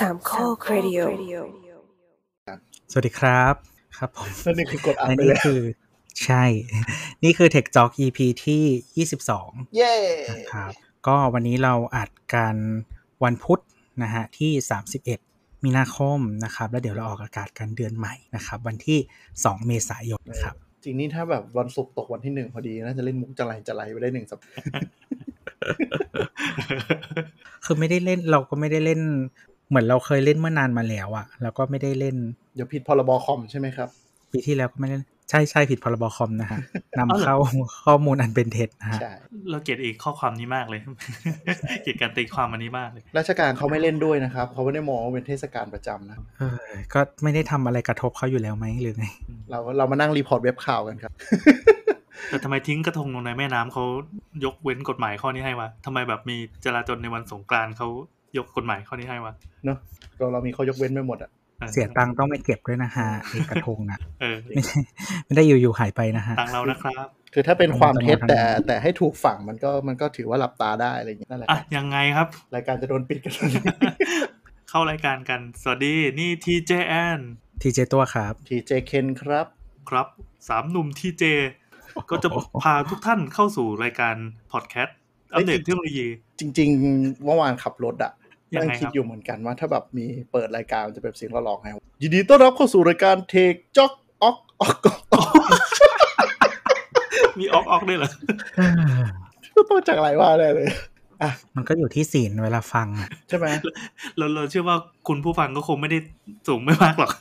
สามข้อครดิโอสวัสดีครับ ครับผมนั่นนี่คือกดอัดและไปนี่เลยคือใช่ นี่คือ Tech Talk EP ที่ 22 เย้นะครับ ก็วันนี้เราอัดกันวันพุธนะฮะที่ 31 มีนาคมนะครับ แล้วเดี๋ยวเราออกอากาศกันเดือนใหม่นะครับ วันที่ 2 เมษายนนะครับ จริงนี่ถ้าแบบวันศุกร์ตกวันที่หนึ่งพอดีน่าจะเล่นมุกจะไรจะไรไปได้หนึ่งสัปดาห์คือไม่ได้เล่นเราก็ไม่ได้เล่น เหมือนเราเคยเล่นเมื่อนานมาแล้วอะแล้วก็ไม่ได้เล่น เดี๋ยวผิดพรบคอมใช่ไหมครับ ปีที่แล้วก็ไม่ได้ใช่ใช่ผิดพรบคอมนะฮะนำเข้าข้อมูลอันเป็นเท็จนะฮะใช่เราเกลียดอีกข้อความนี้มากเลย เกลียดการตีความอันนี้มากเลย ราชการเขาไม่เล่นด้วยนะครับเขาไม่ได้มองว่าเป็นเทศกาลประจำนะเออก็ไม่ได้ทำอะไรกระทบเขาอยู่แล้วไหมหรือไง เราเรามานั่ง report เว็บข่าวกันครับแต่ทำไมทิ้งกระทงลงในแม่น้ำเขายกเว้นกฎหมายข้อนี้ให้วะทำไมแบบมีจราจรในวันสงกรานต์เขา ยกกฎหมายข้อนี้ให้วะเนอะเราเรามีข้อยกเว้นไปหมดอะออเสียตังค์ต้องไปเก็บด้วยนะฮะไอ้กระทงอะเออไม่ใช่ไม่ได้อยู่ๆหายไปนะฮะตังเรานะครับ คือถ้าเป็นความเท็จมันจะแต่มาทางแต่ให้ถูกฝั่งมันก็มันก็ถือว่าหลับตาได้อะไรอย่างเงี้ยนั่นแหละอะยังไงครับ รายการจะโดนปิดกันเข้ารายการกัน สวัสดีนี่ TJN ทีเจตัวครับทีเจเคนครับ ครับสามหนุ่ม TJ ก็จะพาทุกท่านเข้าสู่รายการพอดแคสต์อัปเดตเทคโนโลยี จริง ๆ เมื่อวานขับรถอะยัง นั่งไงคิดครับอยู่เหมือนกันว่าถ้าแบบมีเปิดรายการมันจะเป็นเสียงเราลองไงวะยินดีต้อนรับเข้าสู่รายการเทคจ็อกออกออกออกมีออกออกด้วยเหรอต้องจากอะไรว่าได้เลย มันก็อยู่ที่ศีลเวลาฟังอะใช่ไหมเราเราเชื่อว่าคุณผู้ฟังก็คงไม่ได้สูงไม่มากหรอก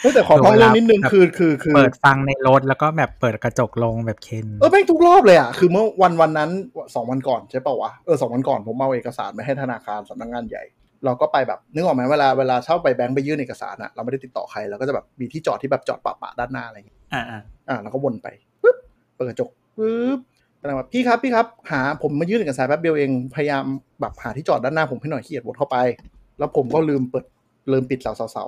เฮ้ยแต่ขอท้องเรื่องนิดนึงคือคือคือเปิดฟังในรถแล้วก็แบบเปิดกระจกลงแบบเคนเออแม่งทุกรอบเลยอะคือเมื่อวันวันนั้นสองวันก่อนใช่ป่าวะเออสองวันก่อนผมเอาเอกสารไปให้ธนาคารสำนักงานใหญ่ เราก็ไปแบบนึกออกไหมเวลาเวลาเช่าไปแบงค์ไปยื่นเอกสารอะเราไม่ได้ติดต่อใครเราก็จะแบบมีที่จอดที่แบบจอดปะปะด้านหน้าอะไรอย่างเงี้ยอ่าอ่าอ่าเราก็วนไปปึ๊บเปิดกระจกปึ๊บ แสดงว่าพี่ครับพี่ครับหาผมมายื่นเอกสารแป๊บเดียวเองพยายามแบบหาที่จอดด้านหน้าผมให้หน่อยขี้เกียจวนเข้าไป แล้วผมก็ลืมเปิดลืมปิดเสาเสาเสา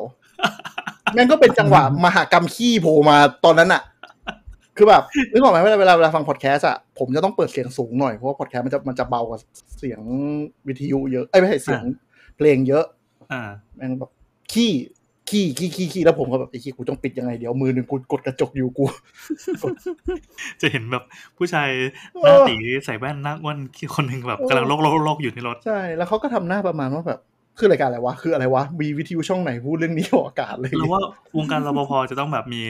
แม่งก็เป็นจังหวะมหากรรมขี้โผล่มาตอนนั้นอะคือแบบนึกออกไหมเวลาเวลาเวลาฟังพอดแคสต์อะผมจะต้องเปิดเสียงสูงหน่อยเพราะว่าพอดแคสต์มันจะมันจะเบากว่าเสียงวิทยุเยอะเอ้ยไม่ใช่เสียงเพลงเยอะ อ่าแม่งแบบขี้ ขี้ขี้ขี้ขี้แล้วผมก็แบบไอ้ขี้กูต้องปิดยังไงเดี๋ยวมือหนึ่งกูกดกระจกอยู่กู จะเห็นแบบผู้ชายหน้าตีใส่แว่นหน้าอ้วนคนหนึ่งแบบกำลังโลกโลกโลกอยู่ในรถใช่แล้วเขาก็ทำหน้าประมาณว่าแบบคือรายการอะไรวะคืออะไรวะมีวิทยุช่องไหนพูดเรื่องนี้ออกอากาศเลยหรือว่าวงการรปภจะต้องแบบมี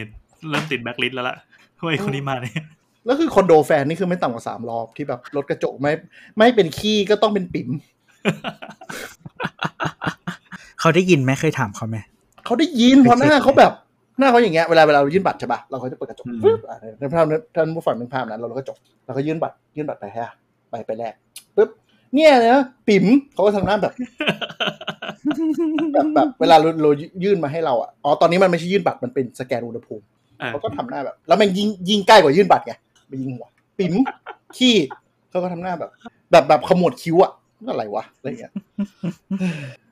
เริ่มติดแบ็คลิสต์แล้วล่ะว่าไอ้คนนี้มาเนี่ยแล้วคือคอนโดแฟนนี่คือไม่ต่ำกว่าสามรอบที่แบบรถกระจกไม่ ไม่เป็นขี้ก็ต้องเป็นปิ๋มเขาได้ยินไหมเคยถามเขาไหม เขาได้ยินเพราะหน้าเขาแบบหน้าเขาอย่างเงี้ยเวลาเวลาเรายื่นบัตรใช่ปะเราก็จะเปิดกระจกปึ๊บอะในภาพนั้นท่านผู้ฟังนึกภาพนั้นเราเราก็จบเราก็ยื่นบัตรยื่นบัตรไปฮะไปไปแรกปึ๊บเนี่ยนะปิ๋มเขาก็ทำหน้าแบบแบบแบบเวลาเราเรายื่นมาให้เราอะอ๋อตอนนี้มันไม่ใช่ยื่นบัตรมันเป็นสแกนอุณหภูมิอ่าเขาก็ทำหน้าแบบ แล้วมันยิงยิงใกล้กว่ายื่นบัตรไงไปยิงหัวปิ๋มขี้เขาก็ทำหน้าแบบ แบบแบบขมวดคิ้วอะอะไรวะอะไรอย่างเงี้ย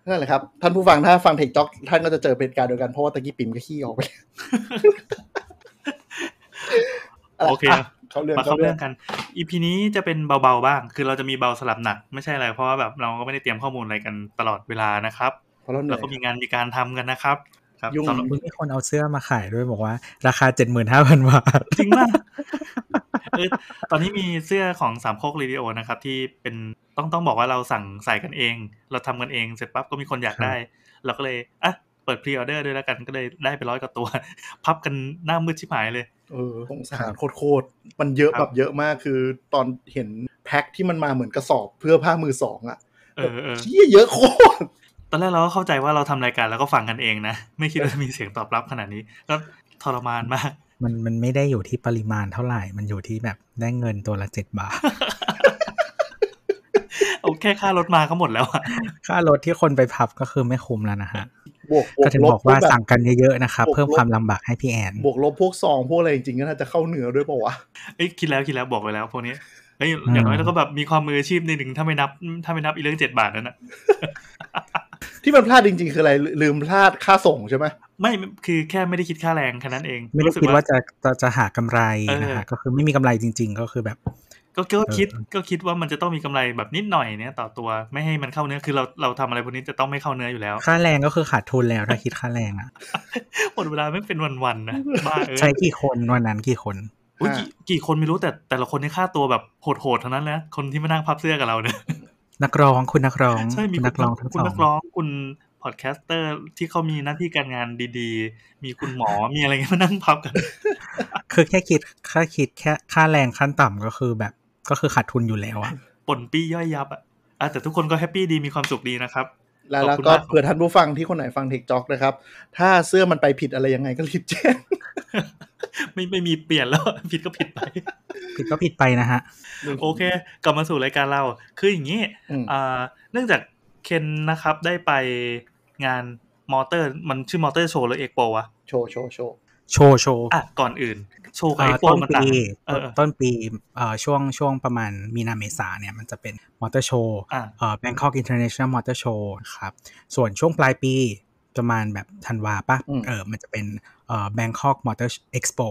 นั่นแหละครับ ท่านผู้ฟังถ้าฟังเทคจ็อกท่านก็จะเจอเป็นการเดียวกันเพราะว่าตะกี้ปิ๋มก็ขี้ออกไปโอเคะเขาเรื่องมาเขาเข้าเรื่เรื่อองงกันอีพีนี้จะเป็นเบาๆบ้าง คือเราจะมีเบาสลับหนัก ไม่ใช่อะไรเพราะว่าแบบเราก็ไม่ได้เตรียมข้อมูลอะไรกันตลอดเวลานะครับเพราะเราเหนื่เราอยก็มีงานมีการทำกันนะครับครับยุ่งสำหรับมีคนเอาเสื้อมาขายด้วยบอกว่า ราคาเจ็ดหมื่นห้าพันบาทจริงมากเออตอนนี้มีเสื้อของสามโคกเรดิโอนะครับ ที่เป็น ต้องต้องบอกว่าเราสั่งใส่กันเอง เราทำกันเองเสร็จปั๊บก็มีคนอยากได้ เราก็เลยอะเปิด pre-order ด้วยแล้วกันก็เลยได้ไปร้อยกว่าตัว พับกันหน้ามืดชิบหายเลยเออสงสารโคตรๆมันเยอะครับแบบเยอะมากคือตอนเห็นแพ็คที่มันมาเหมือนกระสอบเสื้อผ้ามือสองอะเออเออเชี่ยเยอะโคตรตอนแรกเราก็เข้าใจว่าเราทำรายการแล้วก็ฟังกันเองนะ ไม่คิดว่าจะมีเสียงตอบรับขนาดนี้ก็ทรมานมาก มันมันไม่ได้อยู่ที่ปริมาณเท่าไหร่ มันอยู่ที่แบบได้เงินตัวละเจ็ดบาท เอาแค่ค่ารถมาก็หมดแล้วอะค่ารถที่คนไปพับก็คือไม่คุ้มแล้วนะฮะบวกบวก็กถึงลบอกว่าพวแบบสั่งกันเยอะๆนะครับบวกลบเพิ่มความลำบากให้พี่แอนบวกลบพวกซองพวกอะไรจริงๆก็น่าจะเข้าเนื้อด้วยเปล่าวะเอ้ยคิดแล้วคิดแล้วบอกไปแล้วพวกนี้เอ้ยอย่างน้อยเราก็แบบมีความมืออาชีพในหนึ่งถ้าไม่นับ ถ้าไม่นับอีเรื่องเจ็ดบาทนั้นนะที่มันพลาดจริงๆ คืออะไร ลืมพลาดค่าส่งใช่ไหมไม่คือแค่ไม่ได้คิดค่าแรงแค่นั้นเอง ไม่ได้รู้สึกคิดว่าจะจะจะหากำไรเออนะฮะก็คือไม่มีกำไรจริง ๆ ก็คือแบบ ก็ก็คิดเออก็คิดว่ามันจะต้องมีกำไรแบบนิดหน่อยเนี่ยต่อตัวไม่ให้มันเข้าเนื้อคือเราเราทำอะไรพวกนี้จะต้องไม่เข้าเนื้ออยู่แล้ว ค่าแรงก็คือขาดทุนแล้วถ้าคิดค่าแรงอะหมดเวลาไม่เป็นวันๆนะบ้าเออใช้กี่คนวันนั้นกี่คนอุ๊ยกี่กี่คนไม่รู้แต่แต่ละคนนี่ค่าตัวแบบโหดๆทั้งนั้นนะคนที่มานั่งพับเสื้อกับเราเนี่ยนักร้องคุณนักร้องใช่มีคุณคุนัณกร้องทั้งคุสณอนังกร้องคุณ podcaster ที่เขามีหน้าที่การงานดีๆ มีคุณหมอมีอะไรเงี้ยมานั่งพับกัน คือแค่คิดแค่คิดแค่ค่าแรงขั้นต่ำก็คือแบบ ก็คือขาดทุนอยู่แล้วอะปนปี้ย่อยยับอะอะแต่ทุกคนก็แฮปปี้ดีมีความสุขดีนะครับ แล้วขอบแล้วคุณก็มากเผื่อท่านผู้ฟังที่คนไหนฟังเทคจ็อกนะครับ ถ้าเสื้อมันไปผิดอะไรยังไงก็รีบแจ้งไม่ไม่มีเปลี่ยนแล้ว ผิดก็ผิดไป ผิดก็ผิดไปนะฮะ โอเค กลับมาสู่รายการเรา คืออย่างนี้อืมอ่าเนื่องจากเคนนะครับได้ไปงานมอเตอร์ มันชื่อ Motor Show หรือเอ็กโปวะ Show Show Show Show Show อะก่อนอื่น โชว์กับเอ่เอ็อกโปต้นมันต่างปีเออเออต้นปีเอ่อช่วงช่วงประมาณมีนาเมษาเนี่ยมันจะเป็น Motor Show อะเอ่อ Bangkok International Motor Show ครับ ส่วนช่วงปลายปีประมาณแบบธันวาปะเออมันจะเป็นเอ่อ Bangkok Motor Expo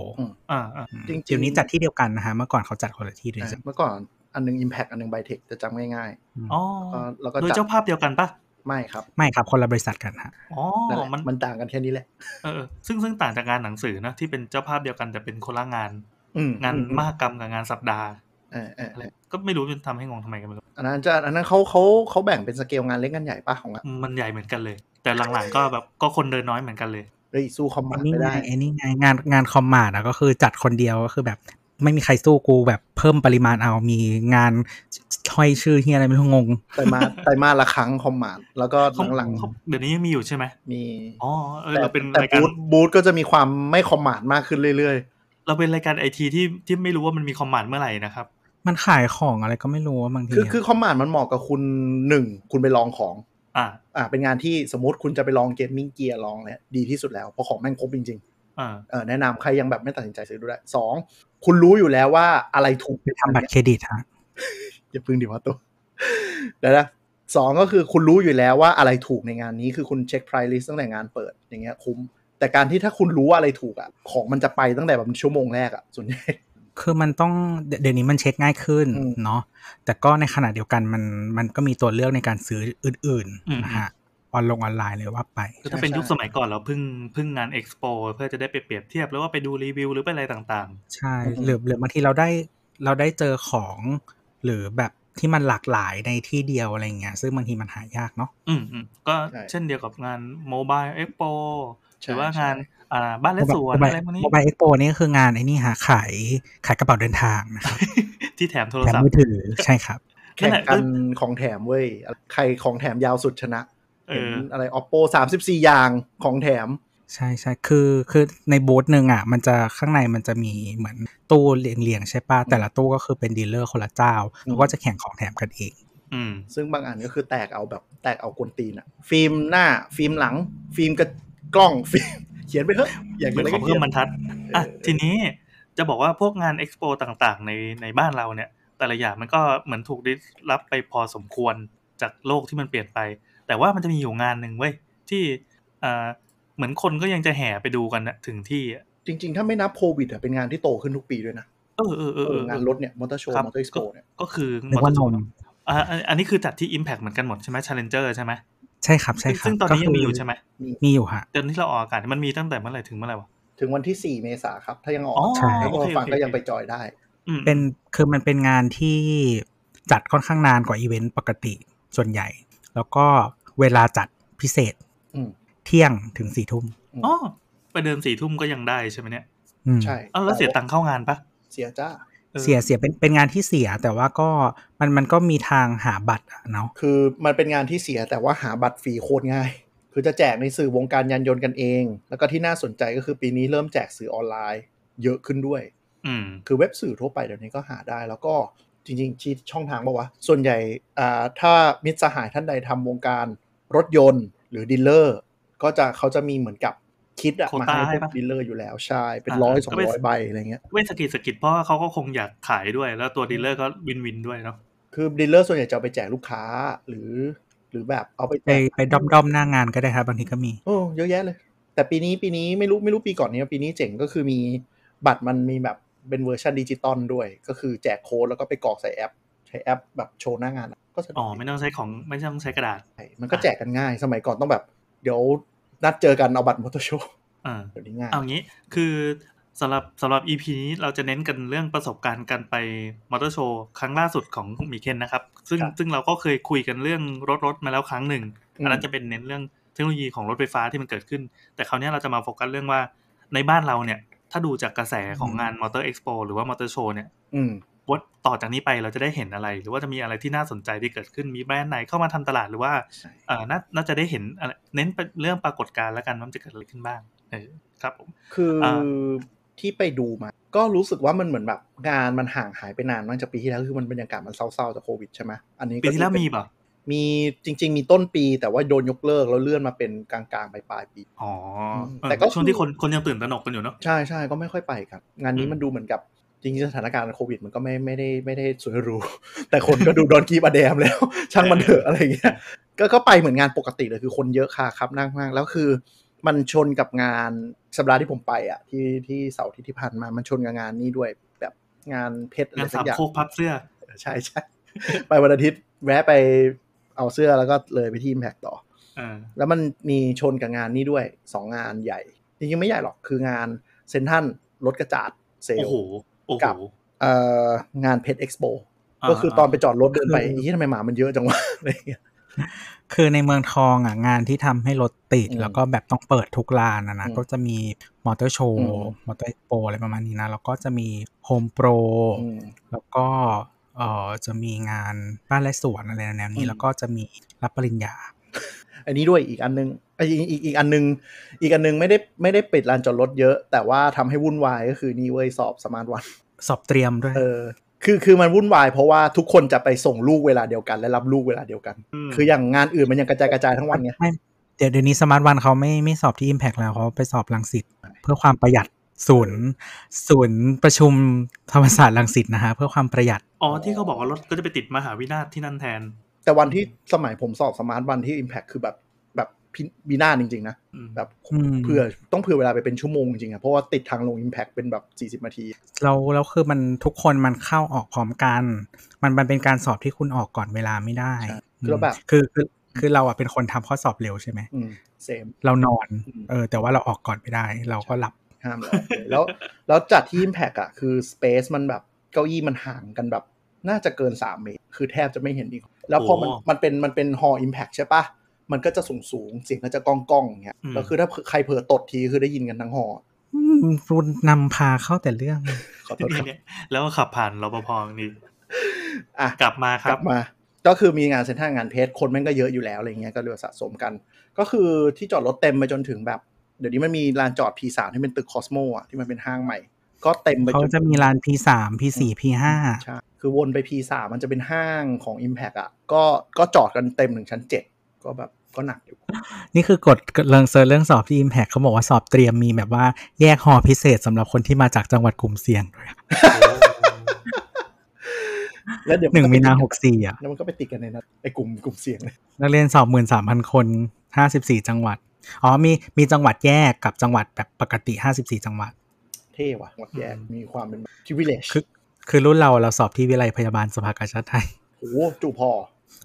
อ่าอ่าจริงๆเดี๋ยวนี้จัดที่เดียวกันนะฮะ เมื่อก่อนเขาจัดคนละที่ด้วยอะซ้ำเมื่อก่อนอันหนึ่ง Impact อันหนึ่ง Bitec จะจำง่ายอ๋อๆแล้วก็โดยจัดเจ้าภาพเดียวกันปะ ไม่ครับ ไม่ครับคนละบริษัทกันฮะอ๋อนั่นแหละมันมันต่างกันแค่นี้แหละเออเออซึ่งซึ่งต่างจากงานหนังสือนะที่เป็นเจ้าภาพเดียวกันแต่เป็นคนละงานอืมงานอืมหกรรมกับงานสัปดาห์เออเอออะไรเออก็ไม่รู้จะทำให้งงทำไมกันไม่รู้อันนั้นจะอันนั้นเขาเขาเขาแบ่งเป็นสเกลงานเล็กงานใหญ่ป่ะของอะมันใหญ่เหมือนกันเลย แต่หลังๆก็แบบก็คนเดินน้อยเหมือนกันเลยเฮ้ยสู้คอมไอ้มานด์นี่ไม่ไงได้ไอ้นี่ไงงานงานคอมมาดอะก็คือจัดคนเดียวก็คือแบบ ไม่มีใครสู้กูแบบเพิ่มปริมาณเอามีงานช่อยชื่อที่อะไรไม่รู้งงไตรมาสไตรมาสละครั้งคอมมานด์แล้วก็เขาหลังเขาเดี๋ยวนี้ยังมีอยู่ใช่ไหมๆมีอ๋อเออแต่เราเป็นแต่รายการบูธบูธก็จะมีความไม่คอมมานด์มากขึ้นเรื่อยเราเป็นรายการไอทีที่ที่ไม่รู้ว่ามันมีคอมมานด์เมื่อไหร่นะครับ มันขายของอะไรก็ไม่รู้ว่าบางๆทีคืออะคือคอมมานด์มันเหมาะกับคุณหนึ่งคุณไปลองของ อ่าอ่าเป็นงานที่สมมติคุณจะไปลองเกมมิ่งเกียร์ลองเนี่ยดีที่สุดแล้วเพราะของแม่งครบจริงอ่าๆเออแนะนำใครยังแบบไม่ตัดสินใจซื้อดูได้สอง คุณรู้อยู่แล้วว่าอะไรถูกไปทำบัตรเครดิตฮะอย่าพึ่งดิว่าตัวเดี๋ยวนะสองก็คือคุณรู้อยู่แล้วว่าอะไรถูกในงานนี้คือคุณเช็ค price list ตั้งแต่งานเปิดอย่างเงี้ยคุ้ม แต่การที่ถ้าคุณรู้ว่าอะไรถูกอะ ของมันจะไปตั้งแต่แบบชั่วโมงแรกอะส่วนใหญ่คือมันต้องเดี๋ยวเดี๋ยวนี้มันเช็คง่ายขึ้นอืมเนาะแต่ก็ในขณะเดียวกันมันมันก็มีตัวเลือกในการซื้ออื่นอืมๆนะฮะ ออนลงออนไลน์เลยว่าไปคือถ้าเป็นยุคสมัยก่อนเราเพึ่งเพึ่งงานเอ็กซ์โปเพื่อจะได้ไปเปรียบเทียบหรือว่าไปดูรีวิวหรือไปอะไรต่างใช่หรือหรือบางทีเราได้เราได้เจอของหรือแบบที่มันหลากหลายในที่เดียวอะไรเงี้ยซึ่งบางทีมันหายากเนาะๆอืมอืมก็ใช่เช่นเดียวกับงาน Mobile Expo ใช่หรือว่างานใช่อ่าบ้านและสวนอะไรพวกนี้ Mobile Expo นี่ก็คืองานไอ้นี่ฮะขายขายกระเป๋าเดินทางนะครับที่แถมโทรแถมศัพท์มือถือใช่ครับแข่งนั่นแหละกันของแถมเว้ยใครของแถมยาวสุดชนะ เออเห็นอะไร Oppo สามสิบสี่อย่างของแถม ใช่ใช่คือคือในบูธหนึ่งอะ มันจะข้างในมันจะมีเหมือนตู้เรียงเรียงๆใช่ป่ะ แต่ละตู้ก็คือเป็น dealer คนละเจ้าอืมแล้วก็จะแข่งของแถมกันเองอืมซึ่งบางอันก็คือแตกเอาแบบแตกเอากวนตีนอะฟิล์มหน้าฟิล์มหลัง ฟิล์มกับกล้องฟิล์มเขียนไปเถอะอยากเหมืเขียนอะไรขก็เขีเพิ่มบรรทัดอะเออทีนี้จะบอกว่าพวกงานเอ็กซ์โปต่างๆ ในในบ้านเราเนี่ย แต่ละอย่างมันก็เหมือนถูก disrupt ไปพอสมควรจากโลกที่มันเปลี่ยนไป แต่ว่ามันจะมีอยู่งานหนึ่งเว้ยที่อ่าเหมือนคนก็ยังจะแห่ไปดูกันนะถึงที่อะจริง ๆ ถ้าไม่นับโควิดอะเป็นงานที่โตขึ้นทุกปีด้วยนะเออเออเออเอองานรถเนี่ย Motor Show ครับ Motor Expo เนี่ยก็คือนึกว่านมอ่าอันอันนี้คือจัดที่ Impact เหมือนกันหมดใช่ไหม Challenger ใช่ไหมใช่ครับใช่ครับซึ่งตอนนี้ยังมีอยู่ใช่ไหมมีอยู่ฮะเดือนที่เราออกอากาศมันมีตั้งแต่เมื่อไหร่ถึงเมื่อไหร่วะถึงวันที่ 4 เมษาครับ ถ้ายังออกอ๋อใช่ถ้าโอเคฟังโอเคก็ยังไปจอยได้อืมเป็นคือมันเป็นงานที่จัดค่อนข้างนานกว่าอีเวนต์ปกติส่วนใหญ่ แล้วก็ เวลาจัดพิเศษอืมเที่ยงถึงสี่ทุ่มอ๋อไปเดินสี่ทุ่มก็ยังได้ใช่ไหมเนี่ยอืมใช่เอ้าแล้วเสียตังค์เข้างานปะเสียจ้าออเสียเสียเป็นเป็นงานที่เสียแต่ว่าก็มันมันก็มีทางหาบัตรอะเนาะคือมันเป็นงานที่เสียแต่ว่าหาบัตรฟรีโคตรง่าย คือจะแจกในสื่อวงการยานยนต์กันเอง แล้วก็ที่น่าสนใจก็คือปีนี้เริ่มแจกสื่อออนไลน์ เยอะขึ้นด้วยอืมคือเว็บสื่อทั่วไปเดี๋ยวนี้ก็หาได้ แล้วก็จริงๆชีทช่องทางบอกว่าส่วนใหญ่อ่าถ้ามิตรสหายท่านใดทำวงการ รถยนต์หรือดีลเลอร์ ก็จะเขาจะมีเหมือนกับคิดอะโควมาต้าให้ให้พวปะกดีลเลอร์อยู่แล้วใช่ เป็นอ่าร้อยก็สองเป็นร้อยใบอะไรเงี้ยเว้นสกิดสกิดเพราะว่าเขาก็คงอยากขายด้วย แล้วตัวดีลเลอร์ก็วินวินด้วยเนาะคือดีลเลอร์ส่วนใหญ่จะเอาไปแจกลูกค้าหรือ หรือแบบเอาไปไปแจกไปด้อมด้อมๆหน้างานก็ได้ครับบางทีก็มีโอ้เยอะแยะเลย แต่ปีนี้ปีนี้ไม่รู้ไม่รู้ปีก่อนเนี้ปีนี้เจ๋งก็คือมีบัตรมันมีแบบเป็นเวอร์ชันดิจิตอลด้วย ก็คือแจกโค้ดแล้วก็ไปกรอกใส่แอป ใช้แอปแบบโชว์หน้างานอะ ก็สะดวก อ๋อ ไม่ต้องใช้ของไม่ต้องใช้กระดาษใช่มันก็แจกกันง่าย สมัยก่อนต้องแบบ เดี๋ยวนัดเจอกันเอาบัตรมอเตอร์โชว์อ่าเดี๋ยวนี้ง่ายเอางี้คือสำหรับสำหรับ EP นี้เราจะเน้นกันเรื่องประสบการณ์การไปมอเตอร์โชว์ครั้งล่าสุดของหมีเคนนะครับ ซึ่งครับซึ่งเราก็เคยคุยกันเรื่องรถรถมาแล้วครั้งหนึ่งอืมอันนั้นจะเป็นเน้นเรื่องเทคโนโลยีของรถไฟฟ้าที่มันเกิดขึ้น แต่คราวนี้เราจะมาโฟกัสเรื่องว่าในบ้านเราเนี่ย ถ้าดูจากกระแสของงานมอเตอร์เอ็กซ์โปหรือว่ามอเตอร์โชว์เนี่ยอืม ว่าต่อจากนี้ไปเราจะได้เห็นอะไร หรือว่าจะมีอะไรที่น่าสนใจที่เกิดขึ้นมีแบรนด์ไหนเข้ามาทำตลาดหรือว่าใช่เอ่อนาน่าจะได้เห็นอะไรเน้นไปเรื่องปรากฏการณ์แล้วกันว่ามันจะเกิดอะไรขึ้นบ้างเออครับผมคืออาที่ไปดูมา ก็รู้สึกว่ามันเหมือนแบบงานมันห่างหายไปนานมากจากปีที่แล้วคือมันบรรยากาศมันเศร้าๆจากโควิดใช่ไหมอันนี้ปีก็ที่แล้วถือมีเป็นเปล่ามีจริง ๆ มีต้นปีแต่ว่าโดนยกเลิกแล้วเลื่อนมาเป็นกลางๆ ปลายๆปี อ๋อเออแต่ก็ช่วงที่คนคนยังตื่นตระหนกกันอยู่เนาะใช่ใช่ก็ไม่ค่อยไปครับ งานนี้อืมมันดูเหมือนกับ จริงๆสถานการณ์โควิดมันก็ไม่ไม่ได้ไม่ได้สวยหรูแต่คนก็ดูดอนกีบอแดมแล้ว ช่างมันเถอะอะไรอย่างเงี้ยก็ก็ไปเหมือนงานปกติเลยคือคนเยอะค่ะครับนั่งมากแล้วคือ มันชนกับงานสัปดาห์ที่ผมไปอะที่ที่เสาร์อาที่ที่ผ่านมามันชนกับงานนี้ด้วยแบบงานเพชรอะไรงานสัสากมอย่างโคกพับเสื้อใช่ใช่ไปวันอาทิตย์แวะไปเอาเสื้อแล้วก็เลยไปที่ Impact ต่อเออแล้วมันมีชนกับงานนี้ด้วยสองงานใหญ่จริงๆไม่ใหญ่หรอกคืองานเซนทันรถกระจาดเซลโอ้โหโอ้โห กับเอ่องานเพชรเอ็กซ์โปอ่าก็คือตอนไปจอดรถเดินไปคืออีทำไมหมามันเยอะจังวะอะไรอย่างเงี้ยคือในเมืองทองอะงานที่ทำให้รถติดอืมแล้วก็แบบต้องเปิดทุกลานนะนะอืมก็จะมีมอเตอร์โชว์ อืมมอเตอร์เอ็กซ์โปอะไรประมาณนี้นะ แล้วก็จะมีโฮมโปรอืมแล้วก็เอ่อจะมีงานบ้านและสวนอะไรแนวนี้ อืมแล้วก็จะมีรับปริญญา อันนี้ด้วยอีกอันนึงไอ้อีกอีกอีกอันนึง อีกอันนึงไม่ได้ไม่ได้ปิดลานจอดรถเยอะ แต่ว่าทำให้วุ่นวายก็คือนี่เว้ยสอบสมาร์ทวัน สอบเตรียมด้วยเออคือคือมันวุ่นวายเพราะว่าทุกคนจะไปส่งลูกเวลาเดียวกัน และรับลูกเวลาเดียวกันมคืออย่างงานอื่นมันยังกระจายกระจายทั้งวันไงไม่เดี๋ยวเดี๋ยวนี้สมาร์ทวันเขาไม่ไม่สอบที่ Impact แล้วเขาไปสอบรังสิตเพื่อความประหยัดศูนย์ศูนย์ประชุมธรรมศาสตร์รังสิตนะฮะเพื่อความประหยัดอ๋อที่เขาบอกว่ารถก็จะไปติดมหาวินาศที่นั่นแทน แต่วันที่สมัยผมสอบสมาร์ทวันที่ Impact คือแบบแบบพิวินาศจริง ๆ นะอืมแบบอืมเผื่อต้องเผื่อเวลาไปเป็นชั่วโมงจริงๆอะเพราะว่าติดทางลง Impact เป็นแบบ 40 นาที เราแล้วคือมันทุกคนมันเข้าออกพร้อมกัน มันมันเป็นการสอบที่คุณออกก่อนเวลาไม่ได้ใช่คือเราแบบคือคือคือเราอะเป็นคนทำข้อสอบเร็วใช่ไหมอืมเซมเรานอนอืมเออแต่ว่าเราออกก่อนไม่ได้ เราก็หลับห้ามเลยแล้วแล้วจัดที่ Impact อะคือ Space มันแบบเก้าอี้มันห่างกันแบบ น่าจะเกิน 3 เมตร คือแทบจะไม่เห็นอีก แล้วพอมันโอ้มันเป็นมันเป็นฮอ Impact ใช่ปะมันก็จะสูงสูงๆเสียงก็จะก้องก้องๆอย่างเงี้ยอืมแล้วคือถ้าใครเผลอตดทีคือได้ยินกันทั้งหออืมรุนนำพาเข้าแต่เรื่องขอโทษครับเนี่ยแล้วก็ขับผ่านรปภนี่อะกลับมาคกรัลับบมา ก็คือมีงานเซ็นทรัลงานเพชรคนแม่งก็เยอะอยู่แล้วอะไรเงี้ยก็เลยสะสมกัน ก็คือที่จอดรถเต็มไปจนถึงแบบ เดี๋ยวนี้มันมีลานจอด P3 ที่เป็นตึกคอสโมอะที่มันเป็นห้างใหม่ ก็เต็มไปเขาจนจะมีร้าน P3 P4 P5 ใช่คือวนไป P3 มันจะเป็นห้างของ Impact อะก็ก็จอดกันเต็มถึงชั้น7ก็แบบก็หนักอยู่ นี่คือกดเรื่องเซิร์ชเรื่องสอบที่ Impact เขาบอกว่าสอบเตรียมมีแบบว่าแยกหอพิเศษสำหรับคนที่มาจากจังหวัดกลุ่มเสี่ยงด้วยแล้วเดี๋ยวหนึ่งก็ไปมีนาติดหกสี่อะแล้วมันก็ไปติดกันในนั้นไอ้กลุ่มกลุ่มเสี่ยงเลยนักเรียนสอบหมื่นสามพันคนห้าสิบสี่จังหวัด อ๋อมีมีจังหวัดแยกกับจังหวัดแบบปกติห้าสิบสี่จังหวัด เท่ว่ะวัดแยกอืมมีความเป็น privilege คือคือรุ่นเราเราสอบที่วิไลพยาบาลสภากาชาติไทยโอ้โหจูพอ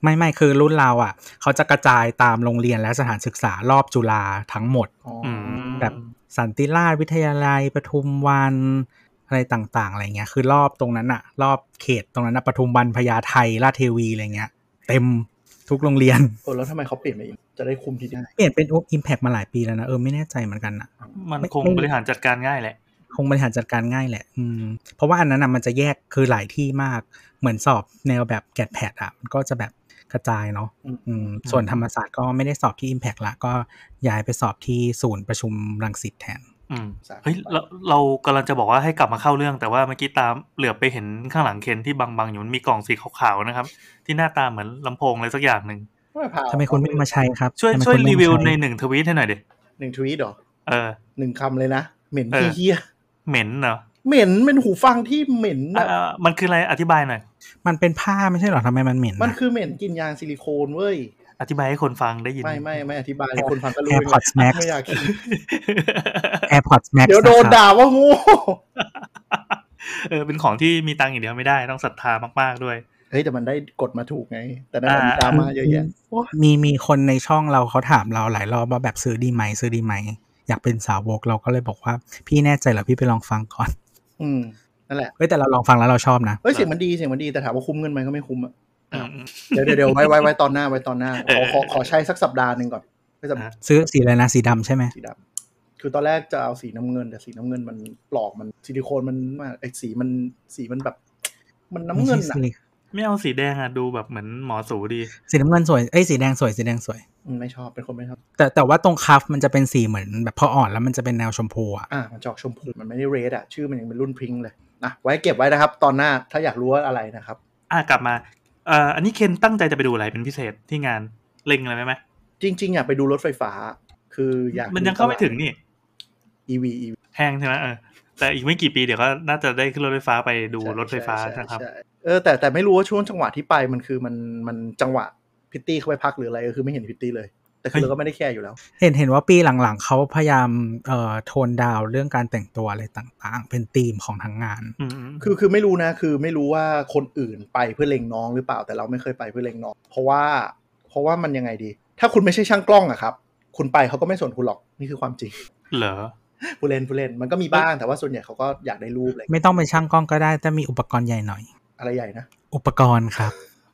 ไม่ไม่คือรุ่นเราอะ เขาจะกระจายตามโรงเรียนและสถานศึกษารอบจุฬาทั้งหมดอ๋อออืมแบบสันติราชวิทยาลัยปทุมวันอะไรต่าง ๆ อะไรเงี้ย คือรอบตรงนั้นอะรอบเขตตรงนั้นอะปทุมวันพญาไทราชเทวีอะไรเงี้ย เต็มทุกโรงเรียนเออแล้วทำไมเขาเปลี่ยนไปอีกจะได้คุมที่ได้ เปลี่ยนเป็นอิมแพกมาหลายปีแล้วนะ เออไม่แน่ใจเหมือนกันอะมันไม่คงไม่บริหารจัดการง่ายแหละ คงบริหารจัดการง่ายแหละ อืม เพราะว่าอันนั้นอะมันจะแยกคือหลายที่มาก เหมือนสอบแนวแบบแกดแพดอะมันก็จะแบบกระจายเนาะอืมอืม ส่วนธรรมศาสตร์ก็ไม่ได้สอบที่ Impact ละ ก็ย้ายไปสอบที่ศูนย์ประชุมรังสิตแทน อืมสาขาเฮ้ยเราเรากำลังจะบอกว่าให้กลับมาเข้าเรื่อง แต่ว่าเมื่อกี้ตามเหลือบไปเห็นข้างหลังเคนที่บังๆอยู่มันมีกล่องสีขาวๆนะครับ ที่หน้าตาเหมือนลำโพงอะไรสักอย่างหนึ่งไม่พาทำไมคุณไม่เอามาใช้ครับ ช่วยทำไมช่วยคุณไม่รีเอาวิวมาในใช้หนึ่งทวีตให้หน่อยดิหนึ่งทวีตเหรอเออหนึ่งคำเลยนะ เหม็นเออเฮี้ย เหม็นเนอะๆเหม็นเป็นหูฟังที่เหม็นอะอะอะมันคืออะไรอธิบายหน่อยมันเป็นผ้าไม่ใช่เหรอทำไมมันเหม็นมันนะคือเหม็นกินยางซิลิโคนเว้ยอธิบายให้คนฟังได้ยิน ไม่ไม่ไม่อธิบายเลยคนฟังก็รู้ AirPods ไง Max ไม่อยากคิด AirPods Max เดี๋ยวโดนนะครับด่าว่าโงูเออเป็นของที่มีตังค์อย่างเดียวไม่ได้ต้องศรัทธามากๆด้วยเฮ้ยแต่มันได้กดมาถูกไง แต่นั่นนะมีดราม่าเยอะแยะโอ้ยมีมีคนในช่องเราเขาถามเราหลายรอบว่าแบบซื้อดีไหมซื้อดีไหม อยากเป็นสาวกเราก็เลยบอกว่า พี่แน่ใจเหรอพี่ไปลองฟังก่อน อืมนั่นแหละเฮ้ยแต่เราลองฟังแล้วเราชอบนะเฮ้ยเสียงมันดีเสียงมันดีแต่ถามว่าคุ้มเงินไหมก็ไม่คุ้มอะอืมอืมเดี๋ยวเดี๋ยวเดี๋ยวไว้ไว้ไว้ตอนหน้าไว้ตอนหน้าขอขอขอใช้สักสัปดาห์หนึ่งก่อนไม่สัปอะซื้อสีอะไรนะสีดำใช่ไหมสีดำคือตอนแรกจะเอาสีน้ำเงิน แต่สีน้ำเงินมันปลอกมันซิลิโคนมันมากไอ้สีมันสีมันแบบ มันน้ำเงินไม่อะใช่สีไม่เอาสีแดงอะดูแบบเหมือนหมอสูดี สีน้ำเงินสวยเอ้ยสีแดงสวยสีแดงสวยอืม ไม่ชอบเป็นคนไม่ชอบ แต่แต่ว่าตรงคัฟมันจะเป็นสีเหมือนแบบพออ่อนแล้วมันจะเป็นแนวชมพูอะอะมันจะออกชมพูมันไม่ได้เรดอะชื่อมันยังเป็นรุ่นพริงเลยนะไว้เก็บไว้นะครับ ตอนหน้าถ้าอยากรู้ว่าอะไรนะครับ อะกลับมาเอ่ออันนี้เคนตั้งใจจะไปดูอะไรเป็นพิเศษที่งานเล็งอะไรไหมไหมจริงๆอยากไปดูรถไฟฟ้า คืออยากมันยังเข้าไม่ถึงนี่อีวีอีวีแพงใช่ไหมเออแต่อีกไม่กี่ปีเดี๋ยวก็น่าจะได้ขึ้นรถไฟฟ้าไปดูรถไฟฟ้านะครับ เออแต่แต่ไม่รู้ว่าช่วงจังหวะที่ไปมันคือมันมันจังหวะ พริตตี้เข้าไปพักหรืออะไรก็คือไม่เห็นพริตตี้เลย แต่คือเฮ้ยเราก็ไม่ได้แคร์อยู่แล้ว เห็นเห็นว่าปีหลังๆเขาพยายามเอ่อ tone down เรื่องการแต่งตัวอะไรต่างๆ เป็นธีมของทั้งงานอืมอืมคือคือไม่รู้นะ คือไม่รู้ว่าคนอื่นไปเพื่อเล็งน้องหรือเปล่าแต่เราไม่เคยไปเพื่อเล็งน้อง เพราะว่าเพราะว่ามันยังไงดี ถ้าคุณไม่ใช่ช่างกล้องอะครับ คุณไปเขาก็ไม่สนคุณหรอกนี่คือความจริง เหรอผู้เล่นผู้เล่นมันก็มีบ้างแต่ว่าส่วนใหญ่เขาก็อยากได้รูปอะไรไม่ต้องเป็นช่างกล้องก็ได้แต่มีอุปกรณ์ใหญ่หน่อย อะไรใหญ่นะ อุปกรณ์ครับ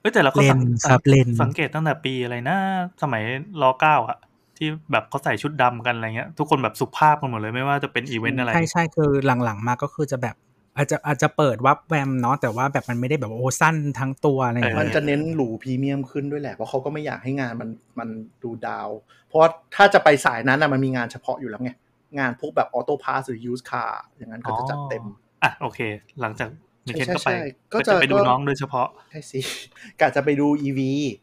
เอ้ยแต่เราก็เลสันงส์ครับเลนส์สังเกตตั้งแต่ปีอะไรนะ สมัยรอเก้าอะที่แบบเขาใส่ชุดดำกันอะไรเงี้ย ทุกคนแบบสุภาพกันหมดเลยไม่ว่าจะเป็นอีเวนต์อะไร ใช่ใช่คือหลังๆมาก็คือจะแบบ อาจจะอาจจะเปิดวับแวมเนาะแต่ว่าแบบมันไม่ได้แบบว่าโอ้สั้นทั้งตัวอะไรอย่างเงี้ย มันจะเน้นหรูพรีเมียมขึ้นด้วยแหละ เพราะเขาก็ไม่อยากให้งานมันมันดู down เพราะว่าถ้าจะไปสายนั้นอะมันมีงานเฉพาะอยู่แล้วไงงานพวกแบบ auto parts หรือ used car อย่างนั้นก็จะจัดเต็มอะโอเค หลังจาก หมีเคนก็ไปใช่ใช่ก็ก็จะจะไปดูก็น้องโดยเฉพาะใช่สิกะจะไปดู EV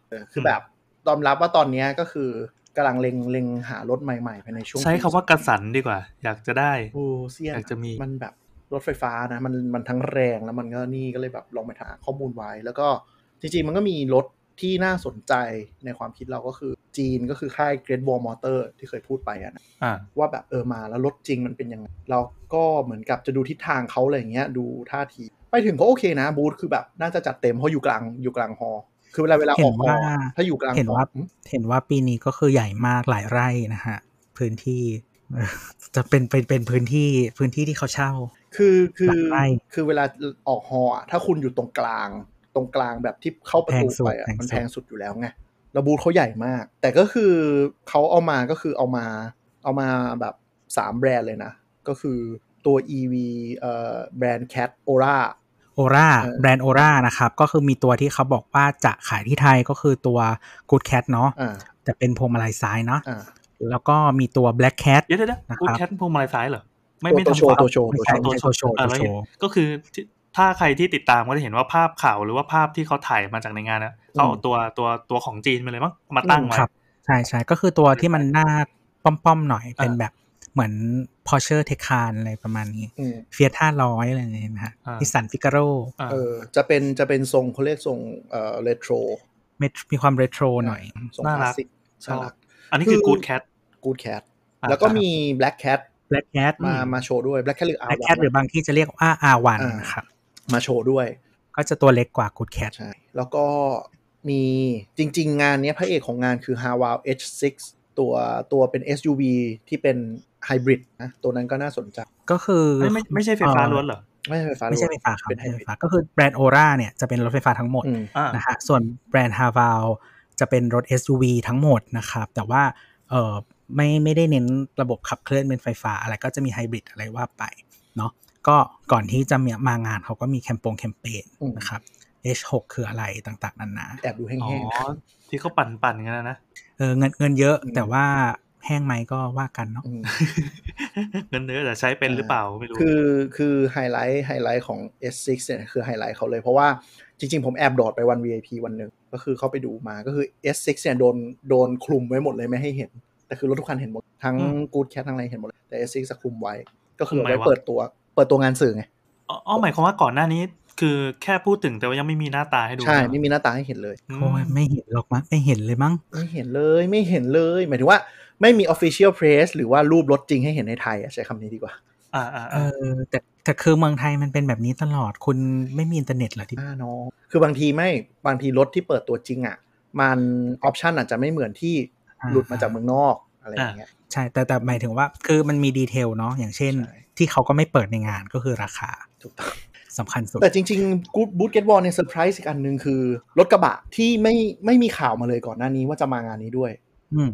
เออคือแบบยอมรับว่าตอนเนี้ยก็คือกำลังเล็งเล็งหารถใหม่ๆภายในช่วง ใช้คำว่ากระสันดีกว่า อยากจะได้โอ้เซียนอยากจะมีมันแบบรถไฟฟ้านะ มันมันทั้งแรงแล้วมันก็นี่ก็เลยแบบลองไปหาข้อมูลไว้ แล้วก็จริงๆ มันก็มีรถที่น่าสนใจในความคิดเราก็คือจีนก็คือค่าย Great Wall Motor ที่เคยพูดไปอะนะอ่าว่าแบบเออมาแล้วรถจริงมันเป็นยังไงเราก็เหมือนกับจะดูทิศทางเขาอะไรอย่างเงี้ยดูท่าที ไปถึงก็โอเคนะบูธคือแบบ น่าจะจัดเต็มเพราะอยู่กลางอยู่กลางฮอลล์คือเวลาเวลาอเห็อกนฮอลว่าล์อะถ้าอยู่กลางเห็นฮอลว่าล์อืมเห็นว่าปีนี้ก็คือใหญ่มากหลายไร่นะฮะพื้นที่เออจะเป็นเป็นเป็นพื้นที่พื้นที่ที่เขาเช่า คือคือหลักไร่คือเวลาออกฮอลล์อะถ้าคุณอยู่ตรงกลาง ตรงกลางแบบที่เข้าประตูแพงสุดไปอะแพงสุดมันแพงสุดอยู่แล้วไงแล้วบูธเขาใหญ่มาก แต่ก็คือเขาเอามาก็คือเอามาเอามาแบบสามแบรนด์เลยนะ ก็คือตัว EV เอ่อแบรนด์ Cat Aura โอราเออแบรนด์โอรานะครับ ก็คือมีตัวที่เขาบอกว่าจะขายที่ไทยก็คือตัว Good Cat เนาะอ่าแต่เป็นพวงมาลัยซ้ายเนาะอ่าแล้วก็มีตัว Black Cat เดี๋ยวเดี๋ยวนะครับกูแคทพวงมาลัยซ้ายเหรอไม่ตัวไม่ตัวทำโชว์ความตัวโชว์ไม่ตัวใช่โชว์ไม่ใช่โชว์อ่าตัวแล้วเห็นก็คือที่ถ้าใครที่ติดตามก็จะเห็นว่าภาพข่าวหรือว่าภาพที่เขาถ่ายมาจากในงานนะเขาเอาตัวตัวตัวของจีนมาเลยมั้งมาตั้งไว้ครับใช่ใช่ก็คือตัวที่มันหน้าป้อมๆหน่อยเป็นอ่าแบบเหมือน Porsche Taycan อะไรประมาณนี้อืมเฟียตห้าร้อยอะไรอย่างเงี้ยนะฮะอ่า Nissan Figaroอ่าเออจะเป็นจะเป็นทรงเขาเรียกทรงเอ่อเรโทรมีความเรโทรหน่อยทรงน่าครัลากสสิกชอบน่ารักอันนี้คือคือกูดแคท Good Cat อ่าแล้วก็ครับมี Black Cat Black Cat มามาโชว์ด้วย Black Cat หรือ Black R1 Cat หรือบางที่จะเรียกว่า R1 อ่านะครับมาโชว์ด้วย ก็จะตัวเล็กกว่า Good Cat ใช่แล้วก็มีจริง ๆ งานเนี้ยพระเอกของงานคือ h a w a l H6 ตัวตัวเป็น SUV ที่เป็น ไฮบริดนะตัวนั้นก็น่าสนใจ ก็คือไม่ไม่ไม่ใช่ไฟฟ้าเอ่อล้วนเหรอไม่ใช่ไฟฟ้าไม่ใช่ไฟฟ้าครับเป็นไม่ไฮใช่บไฟริดฟ้าก็คือแบรนด์โอราเนี่ยจะเป็นรถไฟฟ้าทั้งหมดอืมอ่านะฮะส่วนแบรนด์ h a v a l จะเป็นรถ SUV ทั้งหมดนะครับแต่ว่าเออไม่ไม่ได้เน้นระบบขับเคลื่อนเป็นไฟฟ้าอะไรก็จะมีไฮบริดอะไรว่าไปเนาะก็ก่อนที่จะมีมางานเขาก็มีแคมปงแคมเปญอืมนะครับ H6 คืออะไรต่างๆนานาแอบดูแห้อ๋องที่เขาปั่นปั่นกันนะนะเออเงินเงินเยอะอืมแต่ว่า แห้งไหมก็ว่ากันเนาะๆอืมเงินเยอะแต่ใช้เป็นหรือเปล่าไม่รู้คือคือไฮไลท์ไฮไลท์ของ S6 เนี่ยคือไฮไลท์เขาเลยเพราะว่าจริง ๆ ผมแอบโดดไปวัน VIP วันหนึ่งก็คือเข้าไปดูมาก็คือ S6 เนี่ยโดนโดนคลุมไว้หมดเลยไม่ให้เห็น แต่คือรถทุกคันเห็นหมด ทั้ง Good Cat ทั้งอะไรเห็นหมดเลยแต่ S6 จะคลุมไว้ ก็คือเอาไว้เปิดตัวเปิดตัวงานสื่อไงอ๋ออ๋อหมายความว่าก่อนหน้านี้คือแค่พูดถึงแต่ว่ายังไม่มีหน้าตาให้ดู ใช่หไม่มีหน้าตาให้เห็นเลยอืมโอ้ยไม่เห็นหรอกมั้งไม่เห็นเลยมั้งไม่เห็นเลยไม่เห็นเลย หมายถึงว่า ไม่มี official press หรือว่ารูปรถจริงให้เห็นในไทยอะใช้คำนี้ดีกว่า อ่าอ่าเออ่าอแต่แต่คือเมืองไทยมันเป็นแบบนี้ตลอดคุณไม่มีอินเทอร์เน็ตเหรอที่อ่าน้องคือบางทีไม่บางทีรถที่เปิดตัวจริงอะ มันออปชันอาจจะไม่เหมือนที่อ่าหลุดมาจากเมืองนอกอะไรอย่างเงี้ยใช่แต่แต่หมายถึงว่าคือมันมี detail เนาะอย่างเช่นใช่ที่เขาก็ไม่เปิดในงานก็คือราคาถูกต้องสำคัญสุด แต่จริงๆกูบูธเกรทวอลล์มีเซอร์ไพรส์อีกอันหนึ่งคือ รถกระบะที่ไม่ไม่มีข่าวมาเลยก่อนหน้านี้ว่าจะมางานนี้ด้วยอืม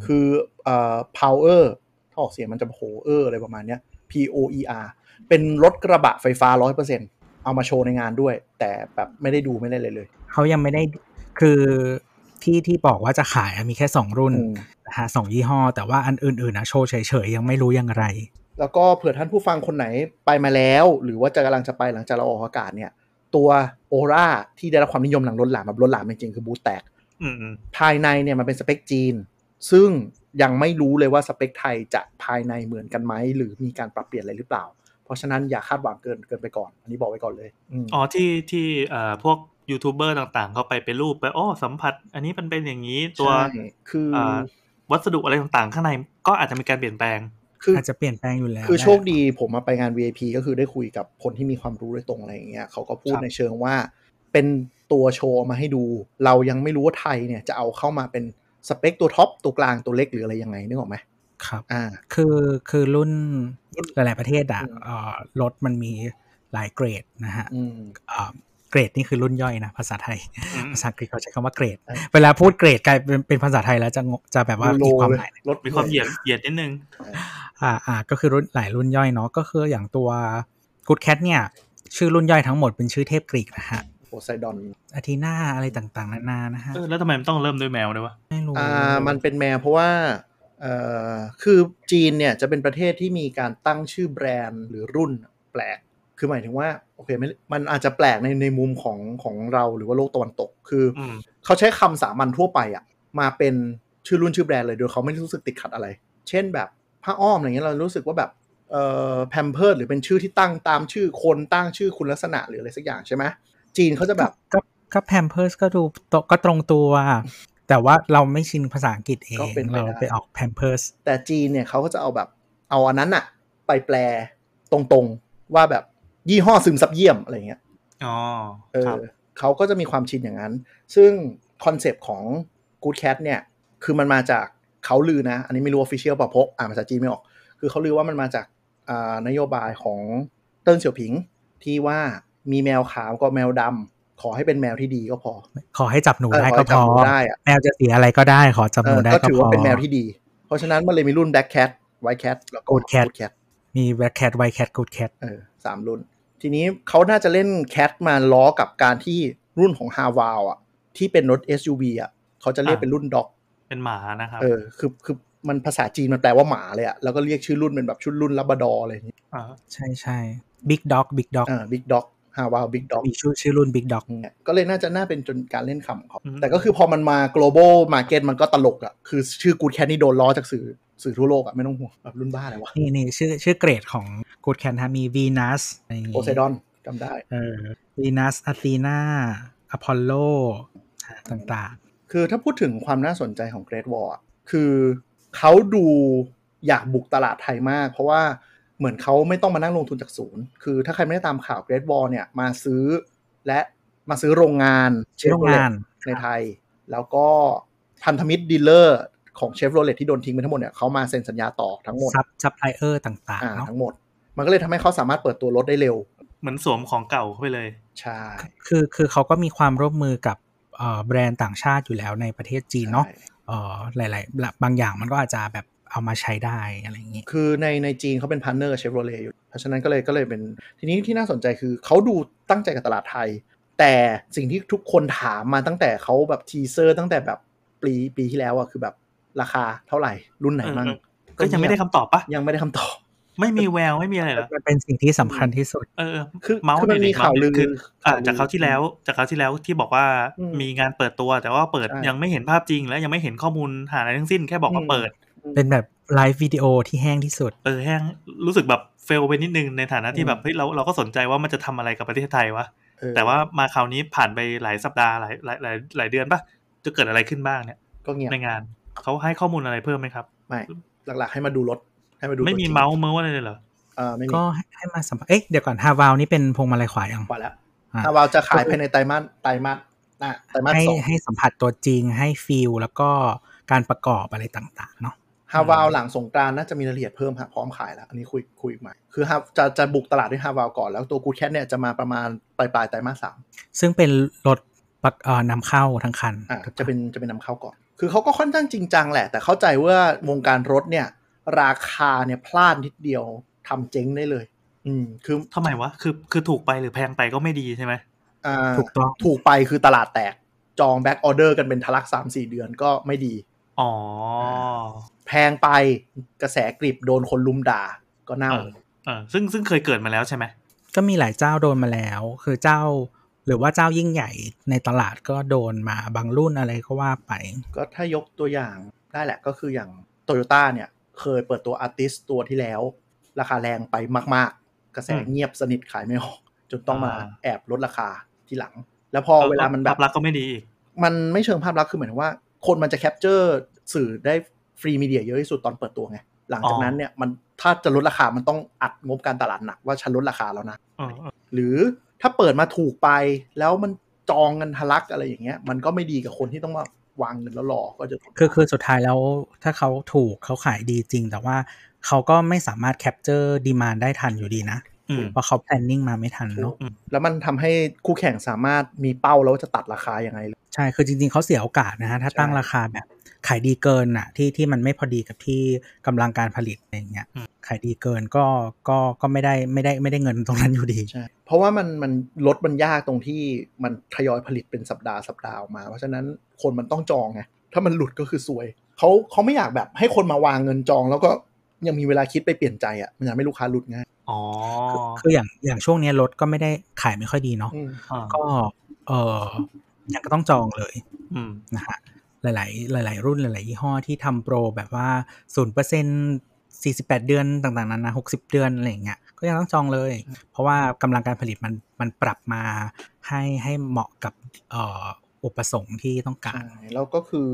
คือเอ่อ power ถ้าออกเสียงมันจะโหเอออะไรประมาณเนี้ย P O E R เป็นรถกระบะไฟฟ้า100%เอามาโชว์ในงานด้วย แต่แบบไม่ได้ดูไม่ได้เลยเลย เขายังไม่ได้คือที่ที่บอกว่าจะขายอะมีแค่สองรุ่นอืมนะฮะสองยี่ห้อ แต่ว่าอันอื่นๆนะโชว์เฉยๆ ยังไม่รู้ยังไร แล้วก็เผื่อท่านผู้ฟังคนไหนไปมาแล้ว หรือว่าจะกำลังจะไปหลังจากเราออกอากาศเนี่ย ตัวโอราที่ได้รับความนิยมหลังล้นหลามแบบล้นหลามจริงๆคือบูธแตกอืมอืมภายในเนี่ยมันเป็นสเปคจีน ซึ่งยังไม่รู้เลยว่าสเปคไทยจะภายในเหมือนกันไหมหรือมีการปรับเปลี่ยนอะไรหรือเปล่า เพราะฉะนั้นอย่าคาดหวังเกินเกินไปก่อน อันนี้บอกไว้ก่อนเลยอืมอ๋อที่ที่เอ่อพวกยูทูบเบอร์ต่างๆ เข้าไปเป็นรูปไปโอ้สัมผัส อันนี้มันเป็นอย่างนี้ตัวใช่คือออ่าวัสดุอะไรต่างๆ ข้างในก็อาจจะมีการเปลี่ยนแปลงคืออาจจะเปลี่ยนแปลงอยู่แล้ว คือแหละโชคดีผมมาไปงาน VIP ก็คือได้คุยกับคนที่มีความรู้โดยตรงอะไรอย่างเงี้ยเขาก็พูดครับในเชิงว่า เป็นตัวโชว์มาให้ดู เรายังไม่รู้ว่าไทยเนี่ยจะเอาเข้ามาเป็น สเปคตัวท็อปตัวกลางตัวเล็กหรืออะไรยังไงนึกออกไหมครับอ่าคือคือรุ่นรุ่นหลาย ๆ ประเทศอะอืมเอ่อรถมันมีหลายเกรดนะฮะอืมเอ่อเกรดนี่คือรุ่นย่อยนะภาษาไทยอืมภาษาอังกฤษเขาใช้คำว่าเกรดอะเวลาพูดเกรดกลายเป็นเป็นภาษาไทยแล้วจะงงจะแบบว่าโลมีความเลยหมายรถมีความเหยียดเหยียดนิดนึงอ่าอ่าก็คือรุ่นหลายรุ่นย่อยเนาะก็คืออย่างตัว Good Cat เนี่ย ชื่อรุ่นย่อยทั้งหมดเป็นชื่อเทพกรีกนะฮะ โพไซดอนอาทีนาอะไรต่างๆ นานานะฮะเออแล้วทำไมมันต้องเริ่มด้วยแมวด้วยวะไม่รู้อ่ามันเป็นแมวเพราะว่าเอ่อคือจีนเนี่ยจะเป็นประเทศที่มีการตั้งชื่อแบรนด์หรือรุ่นแปลก คือหมายถึงว่าโอเคไม่มันอาจจะแปลกในในมุมของของเราหรือว่าโลกตะวันตก คืออืมเขาใช้คำสามัญทั่วไปอะมาเป็นชื่อรุ่นชื่อแบรนด์เลยโดยเขาไม่รู้สึกติดขัดอะไร เช่นแบบผ้าอ้อมอะไรเงี้ยเรารู้สึกว่าแบบเอ่อแพมเพิร์สหรือเป็นชื่อที่ตั้งตามชื่อคนตั้งชื่อคุณลักษณะหรืออะไรสักอย่างใช่ไหม จีนเขาจะแบบก็ก็แพมเพิร์สก็ดูก็ตรงตัว แต่ว่าเราไม่ชินภาษาอังกฤษเองก็เป็นไปได้เราไปออกแพมเพิร์สแต่จีนเนี่ยเขาก็จะเอาแบบ เอาอันนั้นอะไปแปลตรงๆว่าแบบยี่ห้อซึมซับเยี่ยมอะไรเงี้ยอ๋อเออ ครับเขาก็จะมีความชินอย่างนั้น ซึ่งคอนเซปต์ของ Good Cat เนี่ย คือมันมาจากเขาลือนะ อันนี้ไม่รู้ official เปล่าเพราะอ่านภาษาจีนไม่ออก คือเขาลือว่ามันมาจากอ่านโยบายของเติ้งเสี่ยวผิงที่ว่า มีแมวขาวกับแมวดำขอให้เป็นแมวที่ดีก็พอ ขอให้จับหนูเออได้ขอก็ให้จับหนูได้ก็พออะแมวจะเสียอะไรก็ได้ ขอจับหนูได้ก็พอ เออ ก็ถือว่าเป็นแมวที่ดี เพราะฉะนั้นมันเลยมีรุ่น Black Cat White Cat แล้วก็ Good Cat Good Cat มี Black Cat White Cat Good Cat เออสามรุ่น ทีนี้เขาน่าจะเล่น cat มาล้อกับการที่รุ่นของฮาวาวอะ ที่เป็นรถ SUV อะเขาจะเรียกอ่าเป็นรุ่น dog เป็นหมานะครับ เออคือคือมันภาษาจีนมันแปลว่าหมาเลยอะแล้วก็เรียกชื่อรุ่นเป็นแบบชุดรุ่นลับบดออะไรอย่างเงี้ยอ่าใช่ใช่ Big Dog Big Dog อ่า Big Dog Haval Big Dog มีชื่อชื่อรุ่น Big Dogก็เลยน่าจะน่าเป็นจนการเล่นคำของเขาอืมแต่ก็คือพอมันมา global market มันก็ตลกอะ คือชื่อ Good Cat นี่โดนล้อจากสื่อสื่อทั่วโลกอะ ไม่ต้องห่วงแบบรุ่นบ้าเลยวะ นี่นี่ชื่อชื่อเกรดของ Good Cat ฮะมีวีนัสอะไรอย่างงี้โพไซดอนจำได้เออวีนัสอาธีนาอพอลโลต่างคือถ้าพูดถึงความน่าสนใจของ Great Wall อะคือเขาดูอยากบุกตลาดไทยมาก เพราะว่า เหมือนเขาไม่ต้องมานั่งลงทุนจากศูนย์ คือถ้าใครไม่ได้ตามข่าว Great Wall เนี่ยมาซื้อและมาซื้อโรงงานๆชื่อโรงงาน Chevrolet ในไทย แล้วก็พันธมิตร dealer ของเชฟโรเลตที่โดนทิ้งไปทั้งหมดเนี่ยเขามาเซ็นสัญญาต่อทั้งหมดซับซัพพลายเออร์ต่างอ่าๆเนาะทั้งหมด มันก็เลยทำให้เขาสามารถเปิดตัวรถได้เร็ว เหมือนสวมของเก่าเข้าไปเลย ใช่ คือคือเขาก็มีความร่วมมือกับเอ่อแบรนด์ต่างชาติอยู่แล้วในประเทศจีนเนาะใช่เอ่อหลาย ๆ บางอย่างมันก็อาจจะแบบ เอามาใช้ได้อะไรอย่างงี้ คือในในจีนเขาเป็น partner Chevrolet อยู่ เพราะฉะนั้นก็เลยก็เลยเป็น ทีนี้ที่น่าสนใจคือเขาดูตั้งใจกับตลาดไทย แต่สิ่งที่ทุกคนถามมาตั้งแต่เขาแบบ teaser ตั้งแต่แบบปีปีที่แล้วอะคือแบบราคาเท่าไหร่รุ่นไหนมั่งเออก็ยังไม่ได้คำตอบปะยังไม่ได้คำตอบไม่มีแววไม่มีอะไรเหรอมันเป็นสิ่งที่สำคัญที่สุด เออ คือเมาส์คือมันหน่มีอยดิข่าวลือคืออ่าข่าวลือจากคราวที่แล้ว จากคราวที่แล้วที่บอกว่าอืมมีงานเปิดตัว แต่ว่าเปิดใช่ยังไม่เห็นภาพจริงและยังไม่เห็นข้อมูลหาอะไรทั้งสิ้นแค่บอกว่าอืมเปิด เป็นแบบไลฟ์วิดีโอที่แห้งที่สุด เออแห้งรู้สึกแบบเฟลไปนิดนึงในฐานะที่อืมแบบเฮ้ยเราเราก็สนใจว่ามันจะทำอะไรกับประเทศไทยวะเออแต่ว่ามาคราวนี้ผ่านไปหลายสัปดาห์หลายหลายหลายหลายเดือนปะจะเกิดอะไรขึ้นบ้างเนี่ยก็เงียบในงานเขาให้ข้อมูลอะไรเพิ่มไหมครับไม่หลักๆ ให้มาดูรถให้มาดูไม่มีตัวจริงเมาส์เมาส์อะไรเลยเหรอเออ่าไม่มีก็ให้ให้มาสัมภาษณ์เอ๊ะเดี๋ยวก่อน Haval นี่เป็นพวงมาลัยขวายังขวาแล้วอะฮาวาวจะขายภายในไตรมาสไตรมาสหน้าไตรมาสให้สองให้สัมผัสตัวจริงให้ feel แล้วก็การประกอบอะไรต่าง ๆ เนาะ ฮาวาวหลังสงกรานต์น่าจะมีรายละเอียดเพิ่มฮะพร้อมขายแล้ว อันนี้คุยคุยใหม่คือฮาจะจะบุกตลาดด้วยฮาวาวก่อน แล้วตัวกูแคทเนี่ยจะมาประมาณปลายปลายๆไตรมาสสามซึ่งเป็นรถปักเอ่อนำเข้าทั้งคันอ่าจะเป็นจะเป็นนำเข้าก่อน คือเขาก็ค่อนข้างจริงจังแหละ แต่เข้าใจว่าวงการรถเนี่ย ราคาเนี่ยพลาดนิดเดียวทำเจ๊งได้เลย อืมคือทำไมวะคือคือถูกไปหรือแพงไปก็ไม่ดีใช่ไหมอ่าถูกต้องถูกไปคือตลาดแตกจอง back order กันเป็นทะลักสามสี่เดือนก็ไม่ดีอ๋อ แพงไปกระแสกริบโดนคนลุมด่าก็เน่าเออเออซึ่งซึ่งเคยเกิดมาแล้วใช่ไหมก็มีหลายเจ้าโดนมาแล้ว คือเจ้า หรือว่าเจ้ายิ่งใหญ่ในตลาดก็โดนมาบางรุ่นอะไรก็ว่าไป ก็ถ้ายกตัวอย่างได้แหละก็คืออย่างโตโยต้าเนี่ย เคยเปิดตัว Altis ตัวที่แล้ว ราคาแรงไปมาก ๆ กระแสเงียบสนิทขายไม่ออก จนต้องมาแอบลดราคาทีหลัง แล้วพอเวลามันแบบภาพลักษณ์ก็ไม่ดีอีกมันไม่เชิงภาพลักษณ์คือหมายถึงว่า คนมันจะ captureสื่อได้ free media เยอะที่สุดตอนเปิดตัวไง หลังจากนั้นเนี่ยมันถ้าจะลดราคา มันต้องอัดงบการตลาดหนักว่าฉันลดราคาแล้วนะเออเออหรือถ้าเปิดมาถูกไปแล้วมันจองกันทะลักอะไรอย่างเงี้ย มันก็ไม่ดีกับคนที่ต้องมาวางเงินแล้วรอก็จะคือคือสุดท้ายแล้วถ้าเขาถูกเขาขายดีจริง แต่ว่าเขาก็ไม่สามารถ capture demand ได้ทันอยู่ดีนะอืม เพราะเขา planning มาไม่ทันเนาะถูกแล้วมันทำให้คู่แข่งสามารถมีเป้าแล้วว่าจะตัดราคายังไงเลยใช่คือจริง ๆเขาเสียโอกาสนะฮะถ้าใช่ตั้งราคาแบบขายดีเกินอะที่ที่มันไม่พอดีกับที่กำลังการผลิตอะไรอย่างเงี้ยอืมขายดีเกินก็ก็ก็ไม่ได้ไม่ได้ไม่ได้เงินตรงนั้นอยู่ดีใช่เพราะว่ามันมันลดมันยากตรงที่มันทยอยผลิตเป็นสัปดาห์สัปดาห์ออกมา เพราะฉะนั้นคนมันต้องจองไงถ้ามันหลุดก็คือซวยเขาเขาไม่อยากแบบให้คนมาวางเงินจองแล้วก็ ยังมีเวลาคิดไปเปลี่ยนใจอะมันอยากให้ลูกค้าหลุดง่ายอ๋อคือคืออย่างอย่างช่วงเนี้ยรถก็ไม่ได้ขายไม่ค่อยดีเนาะอืมอ่าก็เออยังก็ต้องจองเลยอืมนะฮะหลาย ๆ หลาย ๆ รุ่นหลาย ๆ ยี่ห้อที่ทำโปรแบบว่าศูนย์เปอร์เซ็นสี่สิบแปดเดือนต่าง ๆนานาหกสิบเดือนอะไรอย่างเงี้ยก็ยังต้องจองเลย เพราะว่ากำลังการผลิตมันมันปรับมาให้ให้เหมาะกับเอ่ออุปสงค์ที่ต้องการใช่แล้วก็คือ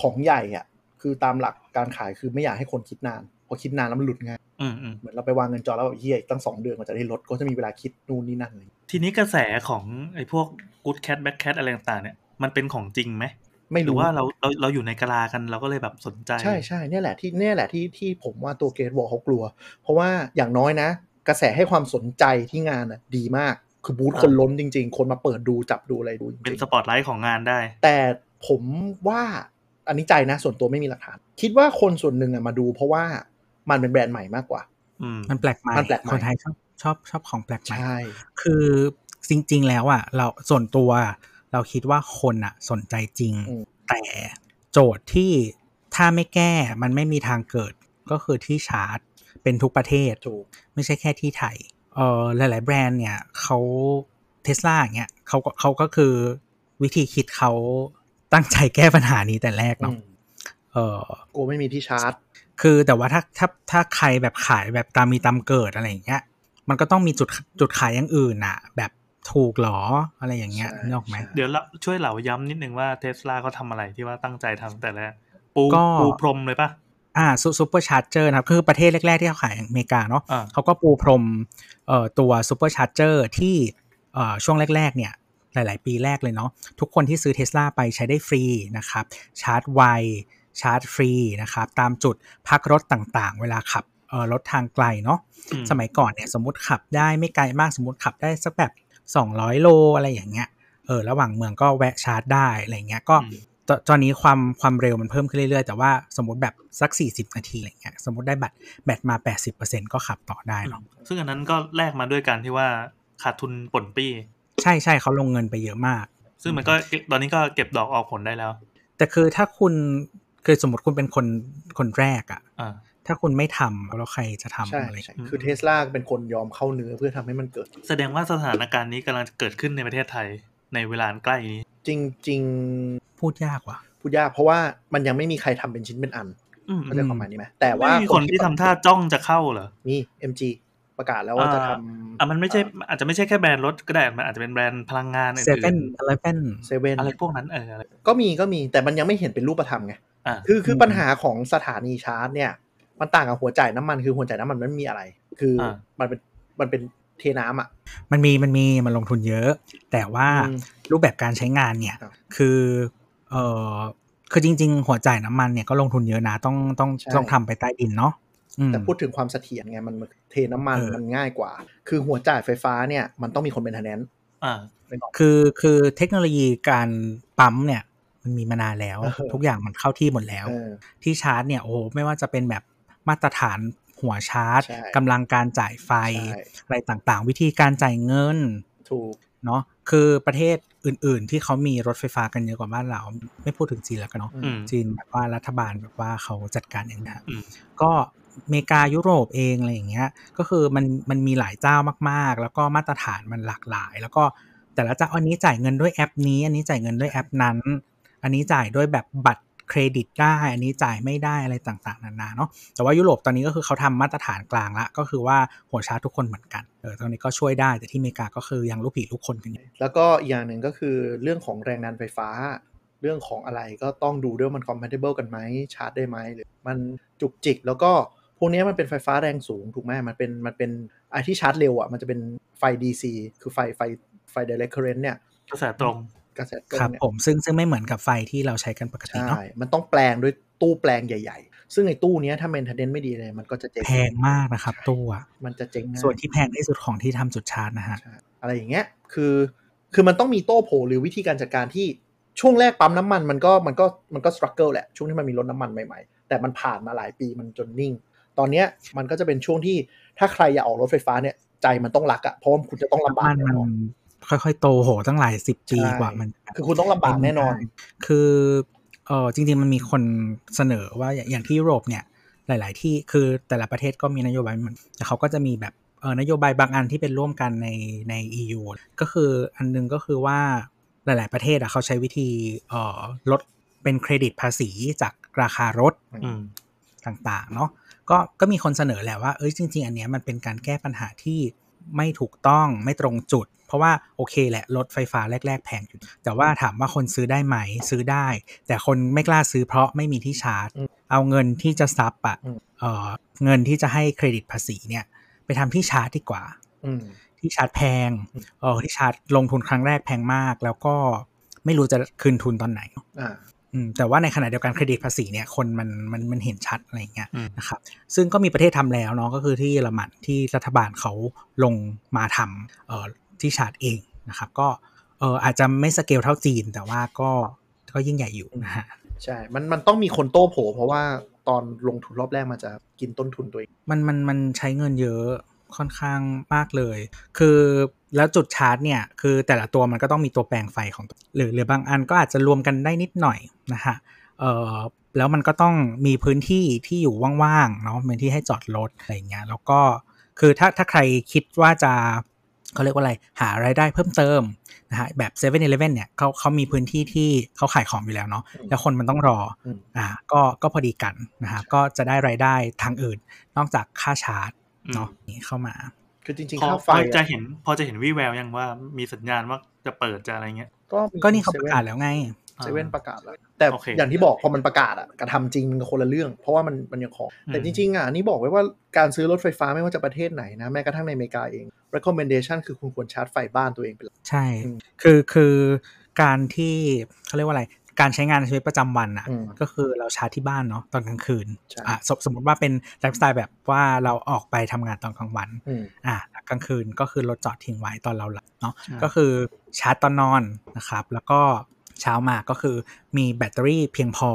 ของใหญ่อะคือตามหลักการขายคือไม่อยากให้คนคิดนาน พอคิดนานแล้วมันหลุดง่ายอืมอืมเหมือนเราไปวางเงินจองแล้วแบบเฮียอีกตั้งสองเดือนกว่าจะได้ลดก็จะมีเวลาคิดนู่นนี่นั่นเลยทีนี้กระแสของไอ้พวก good cat bad cat อะไรต่างๆเนี่ยมันเป็นของจริงไหมไม่หรือรู้ว่าเราเราเราอยู่ในกะลากันเราก็เลยแบบสนใจ ใช่ใช่เนี่ยแหละที่เนี่ยแหละที่ที่ผมว่าตัวเกรดบอกเขากลัว เพราะว่าอย่างน้อยนะ กระแสให้ความสนใจที่งานอะดีมากคือบูธคนล้นจริง ๆ คนมาเปิดดูจับดูอะไรดูจเป็นริงสปอตไลท์ของงานได้ๆแต่ผมว่าอันนี้ใจนะ ส่วนตัวไม่มีหลักฐาน คิดว่าคนส่วนหนึ่งอะมาดู เพราะว่า มันเป็นแบรนด์ใหม่มากกว่าอืมมันแปลกใหม่มันแปลกใหม่คนไทยชอบชอบชอบของแปลกใหม่ใช่คือจริง ๆ แล้วอะเราส่วนตัวเราคิดว่าคนอะ สนใจจริงอืมแต่โจทย์ที่ถ้าไม่แก้มันไม่มีทางเกิดก็คือที่ชาร์จเป็นทุกประเทศถูกไม่ใช่แค่ที่ไทยเออหลาย ๆ แบรนด์เนี่ยเขาเทสลาอย่างเงี้ยเขาก็เขาก็คือวิธีคิดเขาตั้งใจแก้ปัญหานี้แต่แรกอืเนาะมเออกูไม่มีที่ชาร์จ คือแต่ว่าถ้าถ้าถ้าใครแบบขายแบบตามมีตามเกิดอะไรอย่างเงี้ย มันก็ต้องมีจุดจุดขายอย่างอื่นน่ะแบบถูกหรออะไรอย่างเงี้ยใช่นึกออกไหมใช่เดี๋ยวเราช่วยเล่าย้ำนิดนึงว่าเทสลาเขาทำอะไรที่ว่าตั้งใจทำแต่แรกปูก็ปูพรมเลยปะอ่า supercharger นะครับคือประเทศแรก ๆ ที่เขาขายอเมริกาเนาะอ่าเขาก็ปูพรมเอ่อตัว supercharger ที่เอ่อช่วงแรก ๆ เนี่ย หลาย ๆ ปีแรกเลยเนาะทุกคนที่ซื้อเท s l a ไปใช้ได้ฟรีนะครับ ชาร์จไว ชาร์จฟรีนะครับตามจุดพักรถต่างๆ เวลาขับเอ่อรถทางไกลเนาะอืมสมัยก่อนเนี่ยสมมติขับได้ไม่ไกลมากสมมติขับได้สักแบบ 200 โลอะไรอย่างเงี้ยเออระหว่างเมืองก็แวะชาร์จได้อะไรเงี้ยก็อืมตตอนนี้ความความเร็วมันเพิ่มขึ้นเรื่อยๆ แต่ว่าสมมติแบบสัก 40 นาทีอะไรเงี้ยสมมติได้แบตแบตมา 80%ก็ขับต่อได้เนาะซึ่งอันนั้นก็แลกมาด้วยการที่ว่าขาดทุนปนปี้ ใช่ใช่เขาลงเงินไปเยอะมาก ซึ่งมันก็ตอนนี้ก็เก็บดอกออกผลได้แล้ว แต่คือถ้าคุณ คือสมมติคุณเป็นคนคนแรกอะอ่าถ้าคุณไม่ทำแล้วใครจะทำใช่อะไรใช่อืมคือเทสลาเป็นคนยอมเข้าเนื้อเพื่อทำให้มันเกิด แสดงว่าสถานการณ์นี้กำลังจะเกิดขึ้นในประเทศไทยในเวลาอันใกล้นี้ จริงพูดยากว่ะๆพูดยากเพราะว่ามันยังไม่มีใครทำเป็นชิ้นเป็นอันอืมเข้าใจความหมายนี้ไหมแต่ว่าไม่มีคนที่ทำท่าจ้องจะเข้าเหรอมี MG ประกาศแล้วว่าจะทอะมันไม่ใช่อาจจะไม่ใช่แค่แบรนด์รถก็ได้มันอาจจะเป็นแบรนด์พลังงานอื่เซเว่นนอะไรเป็นำเซเว่นๆอะไรพวกนั้นเอออะไรก็มีก็มีแต่มันยังไม่เห็นเป็นรูปธรรมไงอ่า คือคือปัญหาของสถานีชาร์จเนี่ย มันต่างกับหัวจ่ายน้ำมันคือหัวจ่ายน้ำมันมันไม่มีอะไร คืออามันเป็นมันเป็นเทน้ำอะ มันมีมันมีมันลงทุนเยอะ แต่ว่าอืมรูปแบบการใช้งานเนี่ยครับคือเออคือจริง ๆ หัวจ่ายน้ำมันเนี่ยก็ลงทุนเยอะนะต้องต้องใช่ต้องทำไปใต้ดินเนาะอืมแต่พูดถึงความเสถียรไงมันเทน้ำมันเออมันง่ายกว่า คือหัวจ่ายไฟฟ้าเนี่ยมันต้องมีคนเป็นทนแนนอ่าคือคือเทคโนโลยีการปั๊มเนี่ย มันมีมานานแล้วเออทุกอย่างมันเข้าที่หมดแล้วเออที่ชาร์จเนี่ยโอ้โหไม่ว่าจะเป็นแบบมาตรฐานหัวชาร์จใช่กำลังการจ่ายไฟใช่อะไรต่างๆ วิธีการจ่ายเงินถูกเนาะคือประเทศอื่น ๆ ที่เขามีรถไฟฟ้ากันเยอะกว่าบ้านเรา ไม่พูดถึงจีนแล้วกันเนาะอืมอืมจีนแบบว่ารัฐบาลแบบว่าเขาจัดการเองนะอืมก็อเมริกายุโรปเองอะไรอย่างเงี้ย ก็คือมันมันมีหลายเจ้ามากๆ แล้วก็มาตรฐานมันหลากหลาย แล้วก็แต่ละเจ้าอันนี้จ่ายเงินด้วยแอปนี้ อันนี้จ่ายเงินด้วยแอปนั้น อันนี้จ่ายด้วยแบบบัตรเครดิตได้ อันนี้จ่ายไม่ได้อะไรต่างๆนานาเนาะ แต่ว่ายุโรปตอนนี้ก็คือเขาทำมาตรฐานกลางละ ก็คือว่าหัวชาร์จทุกคนเหมือนกัน เออ ตอนนี้ก็ช่วยได้ แต่ที่อเมริกาก็คือยังลูกผีลูกคนกันอยู่ แล้วก็อีกอย่างหนึ่งก็คือเรื่องของแรงดันไฟฟ้า เรื่องของอะไรก็ต้องดูด้วยมัน compatible กันไหมชาร์จได้ไหมหรือมันจุกจิก แล้วก็พวกเนี้ยมันเป็นไฟฟ้าแรงสูงถูกไหมมันเป็นมันเป็นไอที่ชาร์จเร็วอะ มันจะเป็นไฟ DC คือไฟไฟไฟ direct current เนี่ยกระแสตรง กระแสตรงครับเนี่ยผมซึ่งซึ่งไม่เหมือนกับไฟที่เราใช้กันปกติใช่เนาะมันต้องแปลงด้วยตู้แปลงใหญ่ๆ ซึ่งไอ้ตู้เนี้ยถ้า maintenance ไม่ดีเลยมันก็จะเจ๊งแพงมากนะครับตู้อะมันจะเจ๊งง่ายส่วนที่แพงที่สุดของที่ทำจุดชาร์จนะฮะใช่อะไรอย่างเงี้ยคือคือมันต้องมีโต้โผหรือวิธีการจัดการที่ช่วงแรกปั๊มน้ำมันมันก็มันก็มันก็สครัลเกิลแหละช่วงที่มันมีรถน้ำมันใหม่ๆ แต่มันผ่านมาหลายปีมันจนนิ่ง ตอนเนี้ยมันก็จะเป็นช่วงที่ถ้าใครอยากออกรถไฟฟ้าเนี่ยใจมันต้องรักอะเพราะว่าคุณจะต้องลำบากมันแน่มันนอน ค่อยๆ โตโหตั้งหลายสิบปีใช่กว่ามัน คือคุณต้องลำบากแน่นอน คือเออจริง ๆ มันมีคนเสนอว่าอย่างอย่างที่ยุโรปเนี่ย หลาย ๆ ที่คือแต่ละประเทศก็มีนโยบายไม่เหมือนแต่เขาก็จะมีแบบเออนโยบายบางอันที่เป็นร่วมกันในใน EU ก็คืออันหนึ่งก็คือว่าหลาย ๆ ประเทศอะเขาใช้วิธีเอ่อลดเป็นเครดิตภาษีจากราคารถอืมต่าง ๆ เนาะก็ก็มีคนเสนอแหละว่าเอ้ยจริง ๆ อันเนี้ยมันเป็นการแก้ปัญหาที่ไม่ถูกต้องไม่ตรงจุด เพราะว่าโอเคแหละรถไฟฟ้าแรก ๆ แพงอยู่แต่ว่าถามว่าคนซื้อได้ไหมซื้อได้ แต่คนไม่กล้าซื้อเพราะไม่มีที่ชาร์จอืมเอาเงินที่จะซับอะอืมเออเงินที่จะให้เครดิตภาษีเนี่ย ไปทำที่ชาร์จดีกว่าอืมที่ชาร์จแพงอืมเออที่ชาร์จลงทุนครั้งแรกแพงมาก แล้วก็ไม่รู้จะคืนทุนตอนไหนอ่าอืมแต่ว่าในขณะเดียวกันเครดิตภาษีเนี่ยคนมันมันมันเห็นชัดอะไรอย่างเงี้ยอืมนะครับซึ่งก็มีประเทศทำแล้วเนาะก็คือที่เยอรมันที่รัฐบาลเขาลงมาทำเอ่อ ที่ชาร์จเองนะครับ ก็เอออาจจะไม่สเกลเท่าจีน แต่ว่าก็ก็ยิ่งใหญ่อยู่นะฮะใช่ มันมันต้องมีคนโต้โผเพราะว่าตอนลงทุนรอบแรกมันจะกินต้นทุนตัวเองมันมันมันใช้เงินเยอะค่อนข้างมากเลย คือแล้วจุดชาร์จเนี่ยคือแต่ละตัวมันก็ต้องมีตัวแปลงไฟของตัวหรือหรือบางอันก็อาจจะรวมกันได้นิดหน่อยนะฮะเอ่อแล้วมันก็ต้องมีพื้นที่ที่อยู่ว่างๆเนาะเป็นที่ให้จอดรถอะไรอย่างเงี้ยแล้วก็คือถ้าถ้าใครคิดว่าจะ เขาเรียกว่าอะไรหารายได้เพิ่มเติมนะฮะแบบ7 e เ e ่ e อเนี่ยเขาเขามีพื้นที่ที่เขาขายของอยู่แล้วเนาะแล้วคนมันต้องรออืมอ่าก็ก็พอดีกันนะฮะก็จะได้รายได้ทางอื่น นอกจากค่าชาร์จอืมเนาะนี่เข้ามา คือจริงพๆอค่าไฟพอจะอะเห็นพอจะเห็นวี่แววยังว่ามีสัญญาณว่าจะเปิดจะอะไรเงี้ยก็มีก็นี่เขาประกาศแล้วไง เซเว่นประกาศแล้ว แต่โอเคอย่างที่บอกพอมันประกาศอะกระทำจริงมันก็คนละเรื่อง เพราะว่ามันมันยังของแต่อืมจริงๆอะอันนี่บอกไว้ว่าการซื้อรถไฟฟ้าไม่ว่าจะประเทศไหนนะ แม้กระทั่งในอเมริกาเอง recommendation คือคุณควรชาร์จไฟบ้านตัวเองเป็นหลักใช่อืมคือคือการที่เขาเรียกว่าอะไรการใช้งานในชีวิตประจำวันอะอืมก็คือเราชาร์จที่บ้านเนาะตอนกลางคืนใช่อะสมสมมติว่าเป็นไลฟ์สไตล์แบบว่าเราออกไปทำงานตอนกลางวันอืมอะแล้วกลางคืนก็คือรถจอดทิ้งไว้ตอนเราหลับเนาะใช่ก็คือชาร์จตอนนอนนะครับ แล้วก็ เช้ามาก็คือมีแบตเตอรี่เพียงพอ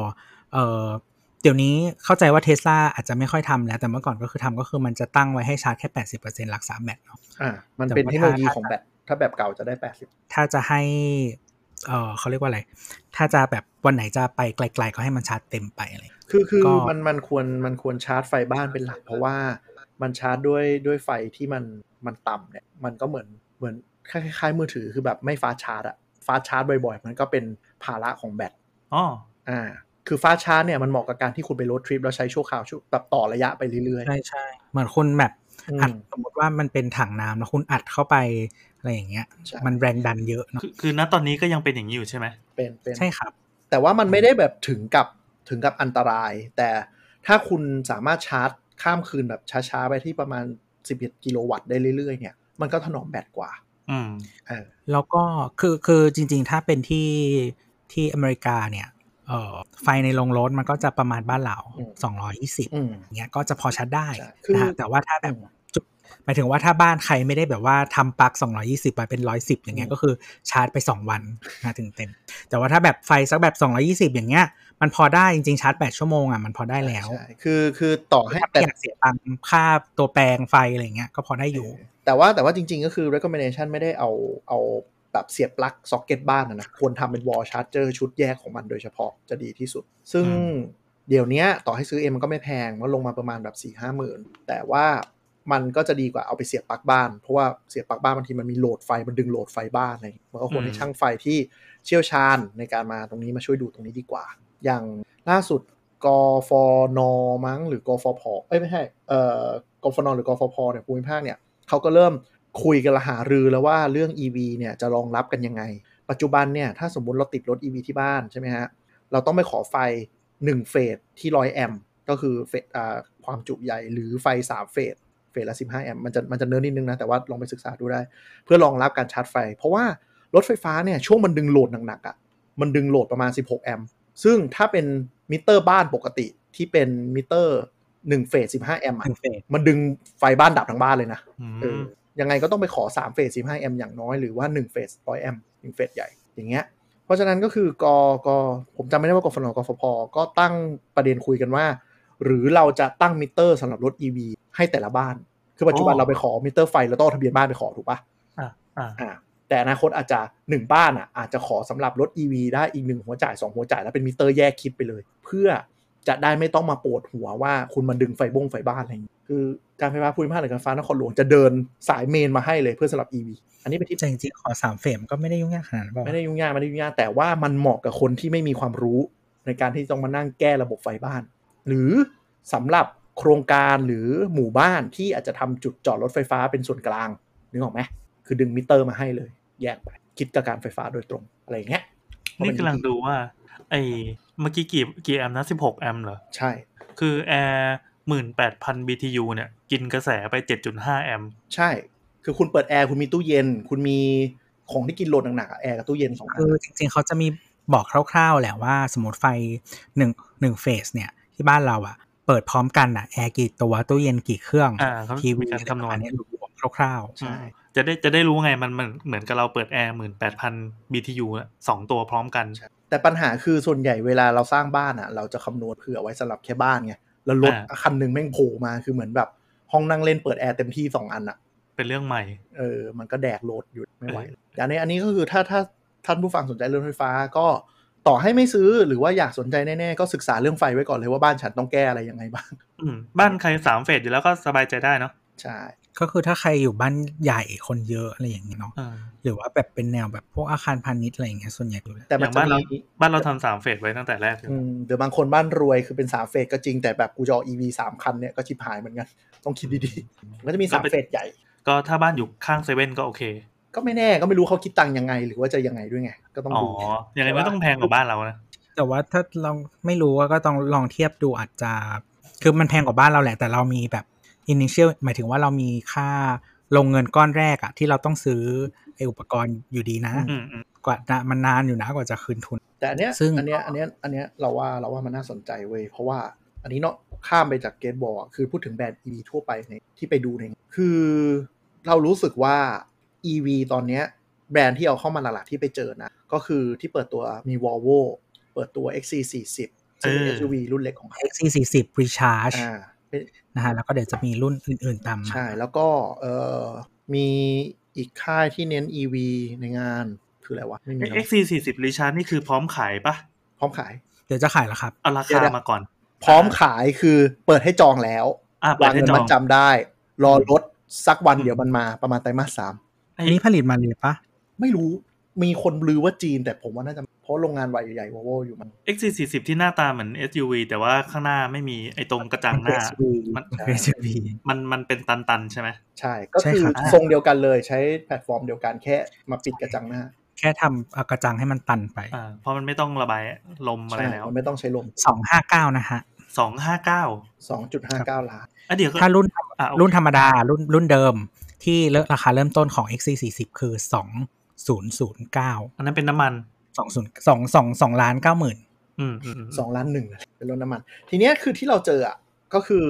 เอ่อเดี๋ยวนี้เข้าใจว่าเทสลาอาจจะไม่ค่อยทำแล้ว แต่เมื่อก่อนก็คือทำก็คือมันจะตั้งไว้ให้ชาร์จแค่ 80%รักษาแบตเนาะอ่ามันแต่เป็นว่าเทคโนโลยีถ้าของแบบถ้าแบบเก่าจะได้แปดสิบถ้าจะให้เออเขาเรียกว่าอะไร ถ้าจะแบบวันไหนจะไปไกลๆก็ให้มันชาร์จเต็มไปอะไร คือคือก็มันมันควรมันควรชาร์จไฟบ้านเป็นหลัก เพราะว่ามันชาร์จด้วยด้วยไฟที่มันมันต่ำเนี่ย มันก็เหมือนเหมือนคล้ายๆมือถือคือแบบไม่ฟาสต์ชาร์จอะ fast charge บ่อยๆ มันก็เป็นภาระของแบตอ๋ออ่า คือ fast charge เนี่ยมันเหมาะกับการที่คุณไป road trip แล้วใช้ชั่วคราวชั่วแบบต่อระยะไปเรื่อยใช่ใช่เหมือนคุณแบบอืมอัดสมมติว่ามันเป็นถังน้ำแล้วคุณอัดเข้าไปอะไรอย่างเงี้ยใช่มันแรงดันเยอะเนาะคือคือณตอนนี้ก็ยังเป็นอย่างนี้อยู่ใช่ไหมเป็นเป็นใช่ครับ แต่ว่ามันไม่ได้แบบถึงกับถึงกับอันตราย แต่ถ้าคุณสามารถชาร์จข้ามคืนแบบช้าๆ ไปที่ประมาณ 11 กิโลวัตต์ได้เรื่อยๆ เนี่ย มันก็ถนอมแบตกว่า อืมเออแล้วก็คือคือจริง ๆ ถ้าเป็นที่ที่อเมริกาเนี่ยเอ่อไฟในโรงรถมันก็จะประมาณบ้านเราอืม220อืมเงี้ยก็จะพอชาร์จได้ใช่คือนะฮะแต่ว่าถ้าแบบจุด หมายถึงว่าถ้าบ้านใครไม่ได้แบบว่าทำปลั๊ก220ไปเป็น 110 อย่างเงี้ยก็คือชาร์จไป 2 วันนะถึงเต็ม แต่ว่าถ้าแบบไฟสักแบบ 220 อย่างเงี้ย มันพอได้จริงๆชาร์จ 8 ชั่วโมงอะมันพอได้แล้วใช่คือคือต่อให้ถ้าแต่ไม่อยากเสียตังค์ค่าตัวแปลงไฟอะไรเงี้ยก็พอได้อยู่ แต่ว่าแต่ว่าจริง ๆ ก็คือ recommendation ไม่ได้เอาเอาแบบเสียบปลั๊กซ็อกเก็ตบ้านนะนะควรทำเป็น wall charger ชุดแยกของมันโดยเฉพาะจะดีที่สุด ซึ่งอืมเดี๋ยวเนี้ยต่อให้ซื้อเองมันก็ไม่แพงมันลงมาประมาณแบบ4ี่ห้าหมื่นแต่ว่า มันก็จะดีกว่าเอาไปเสียบปลั๊กบ้าน เพราะว่าเสียบปลั๊กบ้านบางทีมันมีโหลดไฟมันดึงโหลดไฟบ้านอะไรอย่างเงี้ยมันก็ควรให้ช่างไฟที่เชี่ยวชาญในการมาตรงนี้มาช่วยดูตรงนี้ดีกว่า อย่างล่าสุดกฟนมั้งหรือกฟพเอ้ยไม่ใช่เอ่อกฟนหรือกฟพเนี่ยภูมิภาคเนี่ยเขาก็เริ่มคุยกันละหารือแล้วว่าเรื่อง EV เนี่ยจะรองรับกันยังไง ปัจจุบันเนี่ยถ้าสมมุติเราติดรถ EV ที่บ้านใช่ไหมฮะเราต้องไปขอไฟ 1 เฟสที่ 100 แอมป์ก็คือเฟสอ่าความจุใหญ่หรือไฟ 3 เฟส เฟสละ 15 แอมป์มันจะมันจะเนิร์นิดนึงนะ แต่ว่าลองไปศึกษาดูได้ เพื่อรองรับการชาร์จไฟ เพราะว่ารถไฟฟ้าเนี่ยช่วงมันดึง load หนักๆอะมันดึง load ประมาณ 16 แอมป์ซึ่งถ้าเป็นมิเตอร์บ้านปกติที่เป็นมิเตอร์1เฟส15 แอมป์อะหนึ่งเฟสมันดึงไฟบ้านดับทั้งบ้านเลยนะอืเออมยังไงก็ต้องไปขอ3เฟส15 แอมป์อย่างน้อยหรือว่า1เฟส100 แอมป์1เฟสใหญ่อย่างเงี้ยเพราะฉะนั้นก็คือกกผมจำไม่ได้ว่ากฟนกฟภ ก็ตั้งประเด็นคุยกันว่า หรือเราจะตั้งมิเตอร์สำหรับรถ EV ให้แต่ละบ้าน คือปัจจุบันเราไปขอมิเตอร์ไฟแล้วต้องเอาทะเบียนบ้านไปขอถูกปะอ่าอ่าอ่าแต่อนาคตอาจจะ1บ้านอะอาจจะขอสำหรับรถ EV ได้อีกหนึ่งหัวจ่าย2หัวจ่ายแล้วเป็นมิเตอร์แยกคิดไปเลย เพื่อจะได้ไม่ต้องมาปวดหัวว่าคุณมาดึงไฟบงไฟบ้านอะไรอย่างงี้คือการไฟฟ้าภูมิภาคหรือการไฟฟ้านครหลวงจะเดินสายเมนมาให้เลยเพื่อสำหรับ EV อันนี้เป็นที่แต่จริงๆขอสามเฟสมันก็ไม่ได้ยุ่งยากขนาดนั้นเปล่าไม่ได้ยุ่งยากไม่ได้ยุ่งยากแต่ว่ามันเหมาะกับคนที่ไม่มีความรู้ในการที่ต้องมานั่งแก้ระบบไฟบ้าน หรือสำหรับโครงการหรือหมู่บ้านที่อาจจะทำจุดจอดรถไฟฟ้าเป็นส่วนกลางนึกออกไหมคือดึงมิเตอร์มาให้เลย แยกไป คิดกับการไฟฟ้าโดยตรงอะไรอย่างเงี้ยนี่กำลังดูว่า ไอ้เมื่อกี้กี่กี่แอมป์นะสิบหกแอมป์เหรอ ใช่ คือแอร์หมื่นแปดพัน BTU เนี่ย กินกระแสไปเจ็ดจุดห้าแอมป์ใช่ คือคุณเปิดแอร์คุณมีตู้เย็น คุณมีของที่กินโหลดหนักๆอะแอร์กับตู้เย็นสองอันคือจริงๆเขาจะมีบอกคร่าวๆแหละว่าสมมติไฟหนึ่งหนึ่งเฟสเนี่ย ที่บ้านเราอะ เปิดพร้อมกันอะแอร์กี่ตัวตู้เย็นกี่เครื่องอ่าเขาทีวีมีการคำนวณอันนี้รู้คร่าวๆใช่จะได้จะได้รู้ไงมันมันเหมือนกับเราเปิดแอร์หมื่นแปดพัน BTU อะสองตัวพร้อมกัน แต่ปัญหาคือส่วนใหญ่เวลาเราสร้างบ้านอะ เราจะคำนวณเผื่อไว้สำหรับแค่บ้านไงแล้วรถอ่าคันหนึ่งแม่งโผล่มาคือเหมือนแบบห้องนั่งเล่นเปิดแอร์เต็มที่สองอันอะ เป็นเรื่องใหม่ เออ มันก็แดกโหลดอยู่ไม่ไหวแต่อันนี้อันนี้ก็คือถ้าถ้าท่านผู้ฟังสนใจเรื่องไฟฟ้าก็ ต่อให้ไม่ซื้อหรือว่าอยากสนใจแน่ๆ ก็ศึกษาเรื่องไฟไว้ก่อนเลยว่าบ้านฉันต้องแก้อะไรยังไงบ้างอืมบ้านใครสามเฟสอยู่แล้วก็สบายใจได้เนาะใช่ก็คือถ้าใครอยู่บ้านใหญ่คนเยอะอะไรอย่างเงี้ยเนาะอ่าหรือว่าแบบเป็นแนวแบบพวกอาคารพาณิชย์อะไรอย่างเงี้ยส่วนใหญ่อยู่แล้วแต่อมันย่างจะบ้านเรามีบ้านเราทำสามเฟสไว้ตั้งแต่แรกอยู่อืมเดี๋ยวบางคนบ้านรวยคือเป็นสามเฟสก็จริงแต่แบบกูจะเอา EV สามคันเนี่ยก็ชิบหายเหมือนกันต้องคิดดีๆมันก็จะมีสามเฟสใหญ่ ก็ถ้าบ้านอยู่ข้างเซเว่นก็โอเค ก็ไม่แน่ก็ไม่รู้เขาคิดตังค์ยังไง หรือว่าจะยังไงด้วยไง ก็ต้องอ๋อดูยังไงไม่ต้องแพงกว่าบ้านเรานะแต่ว่าถ้าเราไม่รู้ก็ต้องลองเทียบดูอาจจะ คือมันแพงกว่าบ้านเราแหละ แต่เรามีแบบ initial หมายถึงว่าเรามีค่าลงเงินก้อนแรกอะที่เราต้องซื้อไออุปกรณ์อยู่ดีนะอืมอืมกว่านะมันนานอยู่นะกว่าจะคืนทุน แต่อันเนี้ยซึ่งอันเนี้ยอันเนี้ยอันเนี้ยเราว่าเราว่ามันน่าสนใจเว้ยเพราะว่าอันนี้เนาะข้ามไปจากเกตบอลคือพูดถึงแบรนด์ EV ทั่วไปในที่ไปดูในคือเรารู้สึกว่า EV ตอนเนี้ยแบรนด์ที่เอาเข้ามาหลักๆที่ไปเจอนะ ก็คือที่เปิดตัวมี Volvo เปิดตัว XC40 ซึ่งเป็น SUV รุ่นเล็กของเขา XC40 Recharge อ่าเป็นนะฮะแล้วก็เดี๋ยวจะมีรุ่นอื่นๆตามมา ใช่ แล้วก็เอ่อมีอีกค่ายที่เน้น EV ในงานคืออะไรวะ ไม่มีเอ็กซีสี่สิบรีชาร์นี่คือพร้อมขายปะพร้อมขาย เดี๋ยวจะขายแล้วครับ เอาราคาเดี๋ยวเดี๋ยวมาก่อน พร้อมขายคือเปิดให้จองแล้วอะเปิดให้จองวางเงินจอมัดจำได้ รอรถสักวันอืมเดี๋ยวมันมาประมาณไตรมาสสาม อันนี้ผลิตมาเลยปะไม่รู้มีคนลือว่าจีน แต่ผมว่าน่าจะเพราะโรงงานใหญ่ใหญ่ๆวอลโวอยู่มัน XC สี่สิบที่หน้าตาเหมือน SUV แต่ว่าข้างหน้าไม่มีไอ้ตรงกระจังหน้า มันเป็น SUV มันมันเป็นตันๆ ใช่ไหมใช่ ก็ใช่คือครับทรงเดียวกันเลยใช้แพลตฟอร์มเดียวกันแค่มาปิดกระจังหน้า แค่ทำเอากระจังให้มันตันไปอ่าเพราะมันไม่ต้องระบายลมอะไรใช่แล้ว มันไม่ต้องใช้ลมสองห้าเก้านะฮะสองห้าเก้า2.59ล้านอะเดี๋ยวก็ถ้ารุ่นอะโอเครุ่นธรรมดารุ่นรุ่นเดิม ที่เริ่มราคาเริ่มต้นของ XC40 คือ2009อันนั้นเป็นน้ำมัน20 2 2 2ล้าน9หมื่นอืมอืมอืม2ล้านหนึ่งเป็นรถน้ำมัน ทีเนี้ยคือที่เราเจออะก็คือ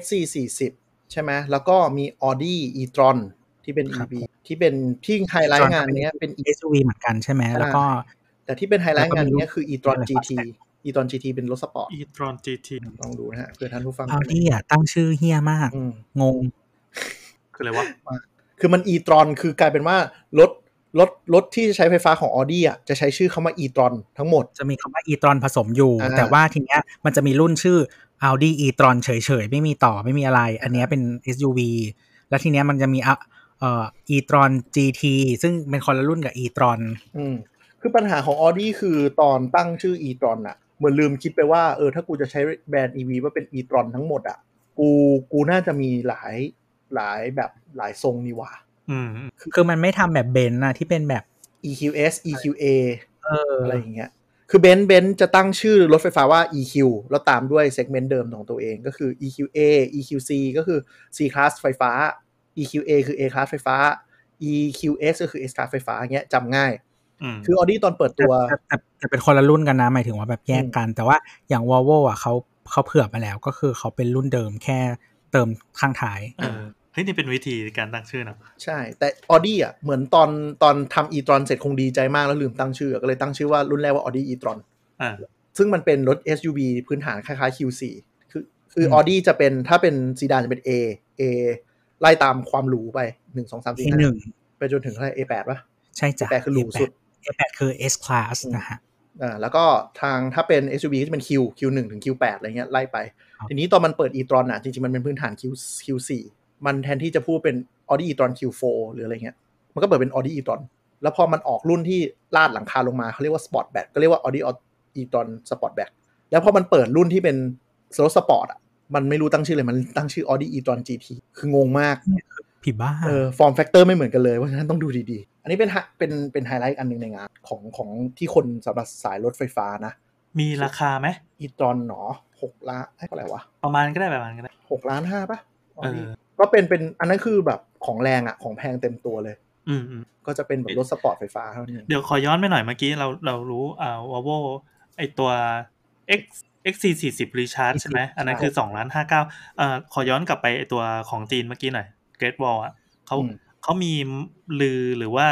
XC40 ใช่ไหมแล้วก็มี Audi e-tron ที่เป็น EV ที่เป็นที่ไฮไลท์งานเนี้ยเป็น E- SUV เหมือนกันใช่ไหมแล้วก็ แต่ที่เป็นไฮไลท์งานเนี้ยคือ e-tron แล้วก็มี GT e-tron GT เป็นรถสปอร์ต e-tron GT ลองดูนะฮะเพื่อท่านผู้ฟังเอาที่อะตั้งชื่อเฮี้ยมากอืมงง คืออะไรวะ คือมัน e-tron คือกลายเป็นว่ารถรถรถที่จะใช้ไฟฟ้าของ Audi อะจะใช้ชื่อเขามา e-tron ทั้งหมด จะมีคำว่า e-tron ผสมอยู่อ่าแต่ว่าทีเนี้ยมันจะมีรุ่นชื่อ Audi e-tron เฉยๆ ไม่มีต่อไม่มีอะไร อันเนี้ยเป็น SUV แล้วทีเนี้ยมันจะมีอะเอ่อ e-tron GT ซึ่งเป็นคนละรุ่นกับ e-tron อืมคือปัญหาของ Audi คือตอนตั้งชื่อ e-tron อะเหมือนลืมคิดไปว่าเออถ้ากูจะใช้แบรนด์ EV ว่าเป็น e-tron ทั้งหมดอะกูกูน่าจะมีหลาย หลายแบบหลายทรงนี่หว่าอืมอืมคือมันไม่ทำแบบเบนซ์นะที่เป็นแบบ EQS EQA เอออะไรอย่างเงี้ย คือเบนซ์เบนซ์จะตั้งชื่อรถไฟฟ้าว่า EQ แล้วตามด้วย segment เดิมของตัวเองก็คือ EQA EQC ก็คือ C class ไฟฟ้า EQA คือ A class ไฟฟ้า EQS ก็คือ S class ไฟฟ้าเงี้ยจำง่ายอืมคือ Audi ตอนเปิดตัวแต่แต่แต่เป็นคนละรุ่นกันนะ หมายถึงว่าแบบแยกกัน แต่ว่าอย่าง Volvo อะเขาเขาเผื่อมาแล้วก็คือเขาเป็นรุ่นเดิมแค่เติมข้างท้าย เออเฮ้ยนี่เป็นวิธีการตั้งชื่อเนอะใช่ แต่ Audi อะเหมือนตอนตอนทำ e-tron เสร็จคงดีใจมากแล้วลืมตั้งชื่อ ก็เลยตั้งชื่อว่ารุ่นแรกว่า Audi e-tron อ่าซึ่งมันเป็นรถ SUV พื้นฐานคล้ายๆ Q4 คือคือม Audi จะเป็นถ้าเป็นซีดานจะเป็น A A ไล่ตามความหรูไป1 2 3 4ที่หนึ่ง5ไปจนถึงเท่าไหร่ A8 ป่ะใช่จ้ะ A8 คือหรูสุด A8 คือ S class อืมนะฮะอ่าแล้วก็ทางถ้าเป็น SUV ก็จะเป็น Q Q1 ถึง Q8 อะไรเงี้ยไล่ไปครับทีนี้ตอนมันเปิด e-tron อะจริงๆ มันเป็นพื้นฐาน Q Q4 มันแทนที่จะพูดเป็น Audi e-tron Q4 หรืออะไรเงี้ย มันก็เปิดเป็น Audi e-tron แล้วพอมันออกรุ่นที่ลาดหลังคาลงมาเขาเรียกว่า Sportback ก็เรียกว่า Audi e-tron Sportback แล้วพอมันเปิดรุ่นที่เป็นรถสปอร์ตอะ มันไม่รู้ตั้งชื่อเลยมันตั้งชื่อ Audi e-tron GT คืองงมาก ผิดบ้า เออ form factor ไม่เหมือนกันเลย เพราะฉะนั้นต้องดูดีๆ อันนี้เป็นไฮเป็นเป็นไฮไลท์อันหนึ่งในงานของของที่คนสำหรับสายรถไฟฟ้านะ มีราคาไหมอีตรอนหนอหกล้านเอ้ยเท่าไหร่วะ ประมาณก็ได้ประมาณก็ได้หกล้านห้าป่ะเออ ก็เป็นเป็นอันนั้นคือแบบของแรงอะ ของแพงเต็มตัวเลย อืมอืมก็จะเป็นแบบรถสปอร์ตไฟฟ้าเท่านั้นเองเดี๋ยวขอย้อนไปหน่อยเมื่อกี้เราเรารู้อ่าวอลโวไอตัว X XC 4 0 Recharge ใช่ไหมอันนั้นคือสองล้านห้าเก้าอ่าขอย้อนกลับไปไอตัวของจีนเมื่อกี้หน่อย Great Wall อะเขาอืมเขามีลือหรือว่า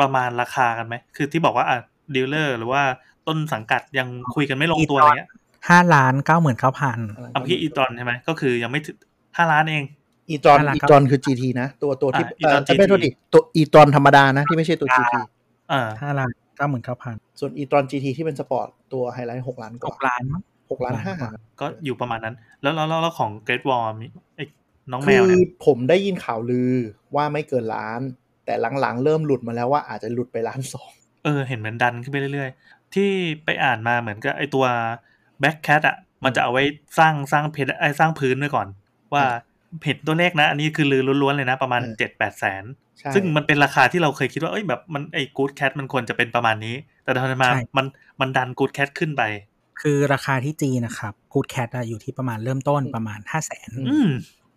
ประมาณราคากันไหม คือที่บอกว่าอะดีลเลอร์หรือว่าต้นสังกัดยังคุยกันไม่ลงตัวอะไรเงี้ยห้าล้านเก้าหมื่นเก้าพันอะไรเอาพี่อีตอนใช่ไหมก็คือยังไม่ถึงห้าล้านเอง อีตรอนน่ารักอีครับตรอนคือ GT นะ ตัวตัวที่อะเอ่อ e-tron ไม่ GT โทษดิตัวอีตรอนธรรมดานะ ที่ไม่ใช่ตัว GT อ่าห้าล้านเก้าหมื่นเก้าพันส่วนอีตรอน GT ที่เป็นสปอร์ตตัวไฮไลท์หกล้านกหว่ากล้านมั้งหกล้านห้าก็อยู่ประมาณนั้น แล้วแล้วแล้วแล้วของ Great Wall มีไอ้น้องแมคืวอเนี่ยผมได้ยินข่าวลือว่าไม่เกินล้าน แต่หลังๆ เริ่มหลุดมาแล้วว่าอาจจะหลุดไปล้านสองเออ เห็นเหมือนดันขึ้นไปเรื่อยๆ ที่ไปอ่านมาเหมือนกับไอตัว Back Cat อะมันจะเอาไว้สร้างสร้างเพดไอสร้างพื้นไว้ก่อน ว่า เห็นตัวเลขนะ อันนี้คือลือล้วนๆเลยนะ ประมาณเจ็ดแปดแสนใช่ซึ่งมันเป็นราคาที่เราเคยคิดว่าเอ้ยแบบมันไอ้ Good Cat มันควรจะเป็นประมาณนี้ แต่ทำไมมามันมันดัน Good Cat ขึ้นไป คือราคาที่จีนนะครับกูดแคทอยู่ที่ประมาณเริ่มต้นประมาณห้าแสนอืม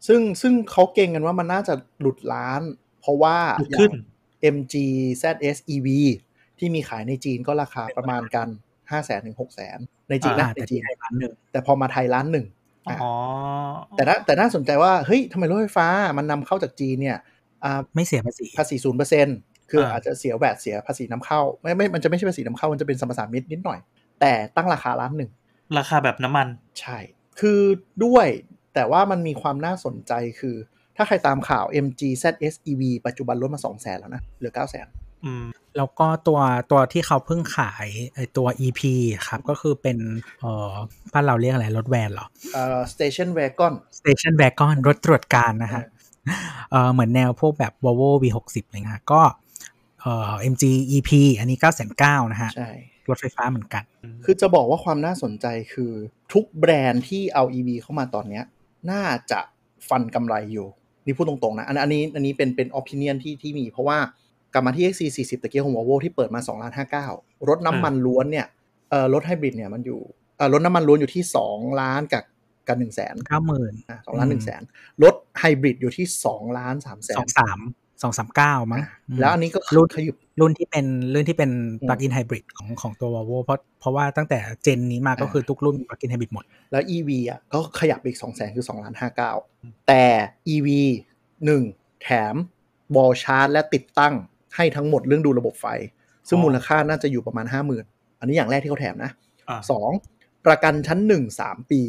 ซึ่งซึ่งเขาเก่งกันว่ามันน่าจะหลุดล้าน เพราะว่าหลุดขึ้นอย่าง MG ZS EV ที่มีขายในจีนก็ราคาประมาณกัน5 0 0 0 0ถึง6 0 0 0 0ในจีนนะอ่าในแต่จีที่นไทยล้านหนึ่งแต่พอมาไทยล้านหนึ่งอ๋อ แต่น่าแต่น่าสนใจว่าเฮ้ยทำไมรถไฟฟ้ามันนำเข้าจากจีนเนี่ยอ่าไม่เสียภาษีภาษีศูนย์เปอร์เซ็นต์คืออาจจะเสียแวดเสียภาษีนำเข้าไม่ไม่มันจะไม่ใช่ภาษีนำเข้ามันจะเป็นสมรสามิตนิดหน่อย แต่ตั้งราคาล้านหนึ่งราคาแบบน้ำมันใช่ คือด้วยแต่ว่ามันมีความน่าสนใจคือ ถ้าใครตามข่าว MG ZS EV ปัจจุบันลดมา2 0 0 0 0 0แล้วนะเหลือ9 0 0 0 0อืม แล้วก็ตัวตัวที่เขาเพิ่งขายไอตัว EP ครับ ก็คือเป็นเอ่อบ้านเราเรียกอะไรรถแวนเหรอเอ่อ Station Wagon Station Wagon รถตรวจการนะฮะเออเหมือนแนวพวกแบบ Volvo V60 อะไรเงี้ยก็เอ่อ MG EP อันนี้ 9 9 0 0นะฮะใช่รถไฟฟ้าเหมือนกัน คือจะบอกว่าความน่าสนใจคือทุกแบรนด์ที่เอา EV เข้ามาตอนเนี้ย น่าจะฟันกำไรอยู่ นี่พูดตรงๆนะ อันอันนี้อันนี้เป็นเป็น opinion ที่ที่มีเพราะว่า กลับมาที่ XC40 ตะเกียของ Volvo ที่เปิดมา2ล้าน59รถน้ำมันล้วนเนี่ยเอ่อรถไฮบริดเนี่ยมันอยู่เอ่อรถน้ำมันล้วนอยู่ที่สองล้านกับกับหนึ่งแสนเก้าหมื่นอะสองล้านอืหมนึ่งแสนรถไฮบริดอยู่ที่สองล้านสามแสสอนงสามสองสามเก้ามั้งอืมแล้วอันนี้ก็รุ่นขยุบรุ่นที่เป็นรุ่นที่เป็นอืมปลั๊กอินไฮบริดของของตัว Volvo เพราะเพราะว่าตั้งแต่เจนนี้มาก็อ่าคือทุกรุ่นปลั๊กอินไฮบริดหมด แล้ว EV อะก็ขยับไปอีก2 0 0 0 0 0คือ2ล้าน59แต่ EV 1แถมบอลชาร์จและติดตั้ง ให้ทั้งหมดเรื่องดูระบบไฟ ซึ่งอ๋อมูลค่าน่าจะอยู่ประมาณ50,000อันนี้อย่างแรกที่เขาแถมนะอ่า2ประกันชั้น1 3ปี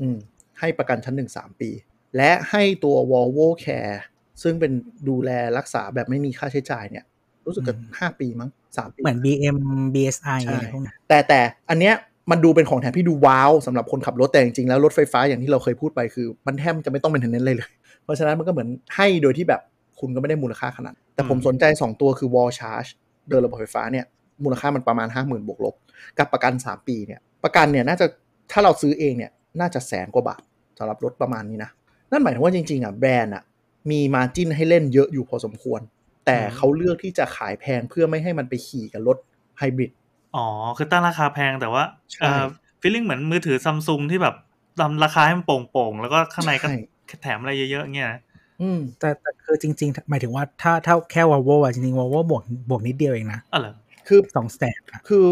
อืมให้ประกันชั้น1 3ปี และให้ตัว Volvo Care ซึ่งเป็นดูแลรักษาแบบไม่มีค่าใช้จ่ายเนี่ย รู้สึกจะอืมห้าปีมั้งสามปี เหมือน BM BSI ใช่อะไรพวกนั้นแต่แต่อันเนี้ยมันดูเป็นของแถมที่ดูว้าวสำหรับคนขับรถแต่จริงๆแล้วรถไฟฟ้าอย่างที่เราเคยพูดไปคือ มันแทบจะไม่ต้องเป็นเทนเน้นเลยเลย เพราะฉะนั้นมันก็เหมือนให้โดยที่แบบ คุณก็ไม่ได้มูลค่าขนาด แต่ผมอืมสนใจ 2 ตัวคือ wall charge เดินระบบไฟฟ้าเนี่ยมูลค่ามันประมาณ 50,000บวกลบ กับประกัน 3 ปีเนี่ยประกันเนี่ยน่าจะถ้าเราซื้อเองเนี่ยน่าจะแสนกว่าบาทสำหรับรถประมาณนี้นะ นั่นหมายถึงว่าจริงๆอะแบรนด์อะมีมาจิ้นให้เล่นเยอะอยู่พอสมควร แต่เขาเลือกที่จะขายแพงเพื่อไม่ให้มันไปขี่กับรถไฮบริดอ๋อ คือตั้งราคาแพงแต่ว่าใช่เอ่อฟีลลิ่งเหมือนมือถือซัมซุงที่แบบทำราคาให้มันโป่งๆ แล้วก็ข้างในก็ใช่แถมอะไรเยอะๆเงี้ยนะอืม แต่แต่คือจริง ๆ หมายถึงว่าถ้าถ้าแค่ Volvo อะจริงๆ Volvo บวกบวกนิดเดียวเองนะอ๋อเหรอคือสองแสนอะคือ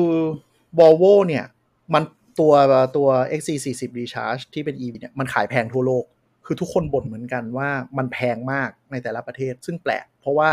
Volvo เนี่ย มันตัวตัว XC40 Recharge ที่เป็น EV เนี่ยมันขายแพงทั่วโลก คือทุกคนบ่นเหมือนกันว่ามันแพงมากในแต่ละประเทศ ซึ่งแปลก เพราะว่า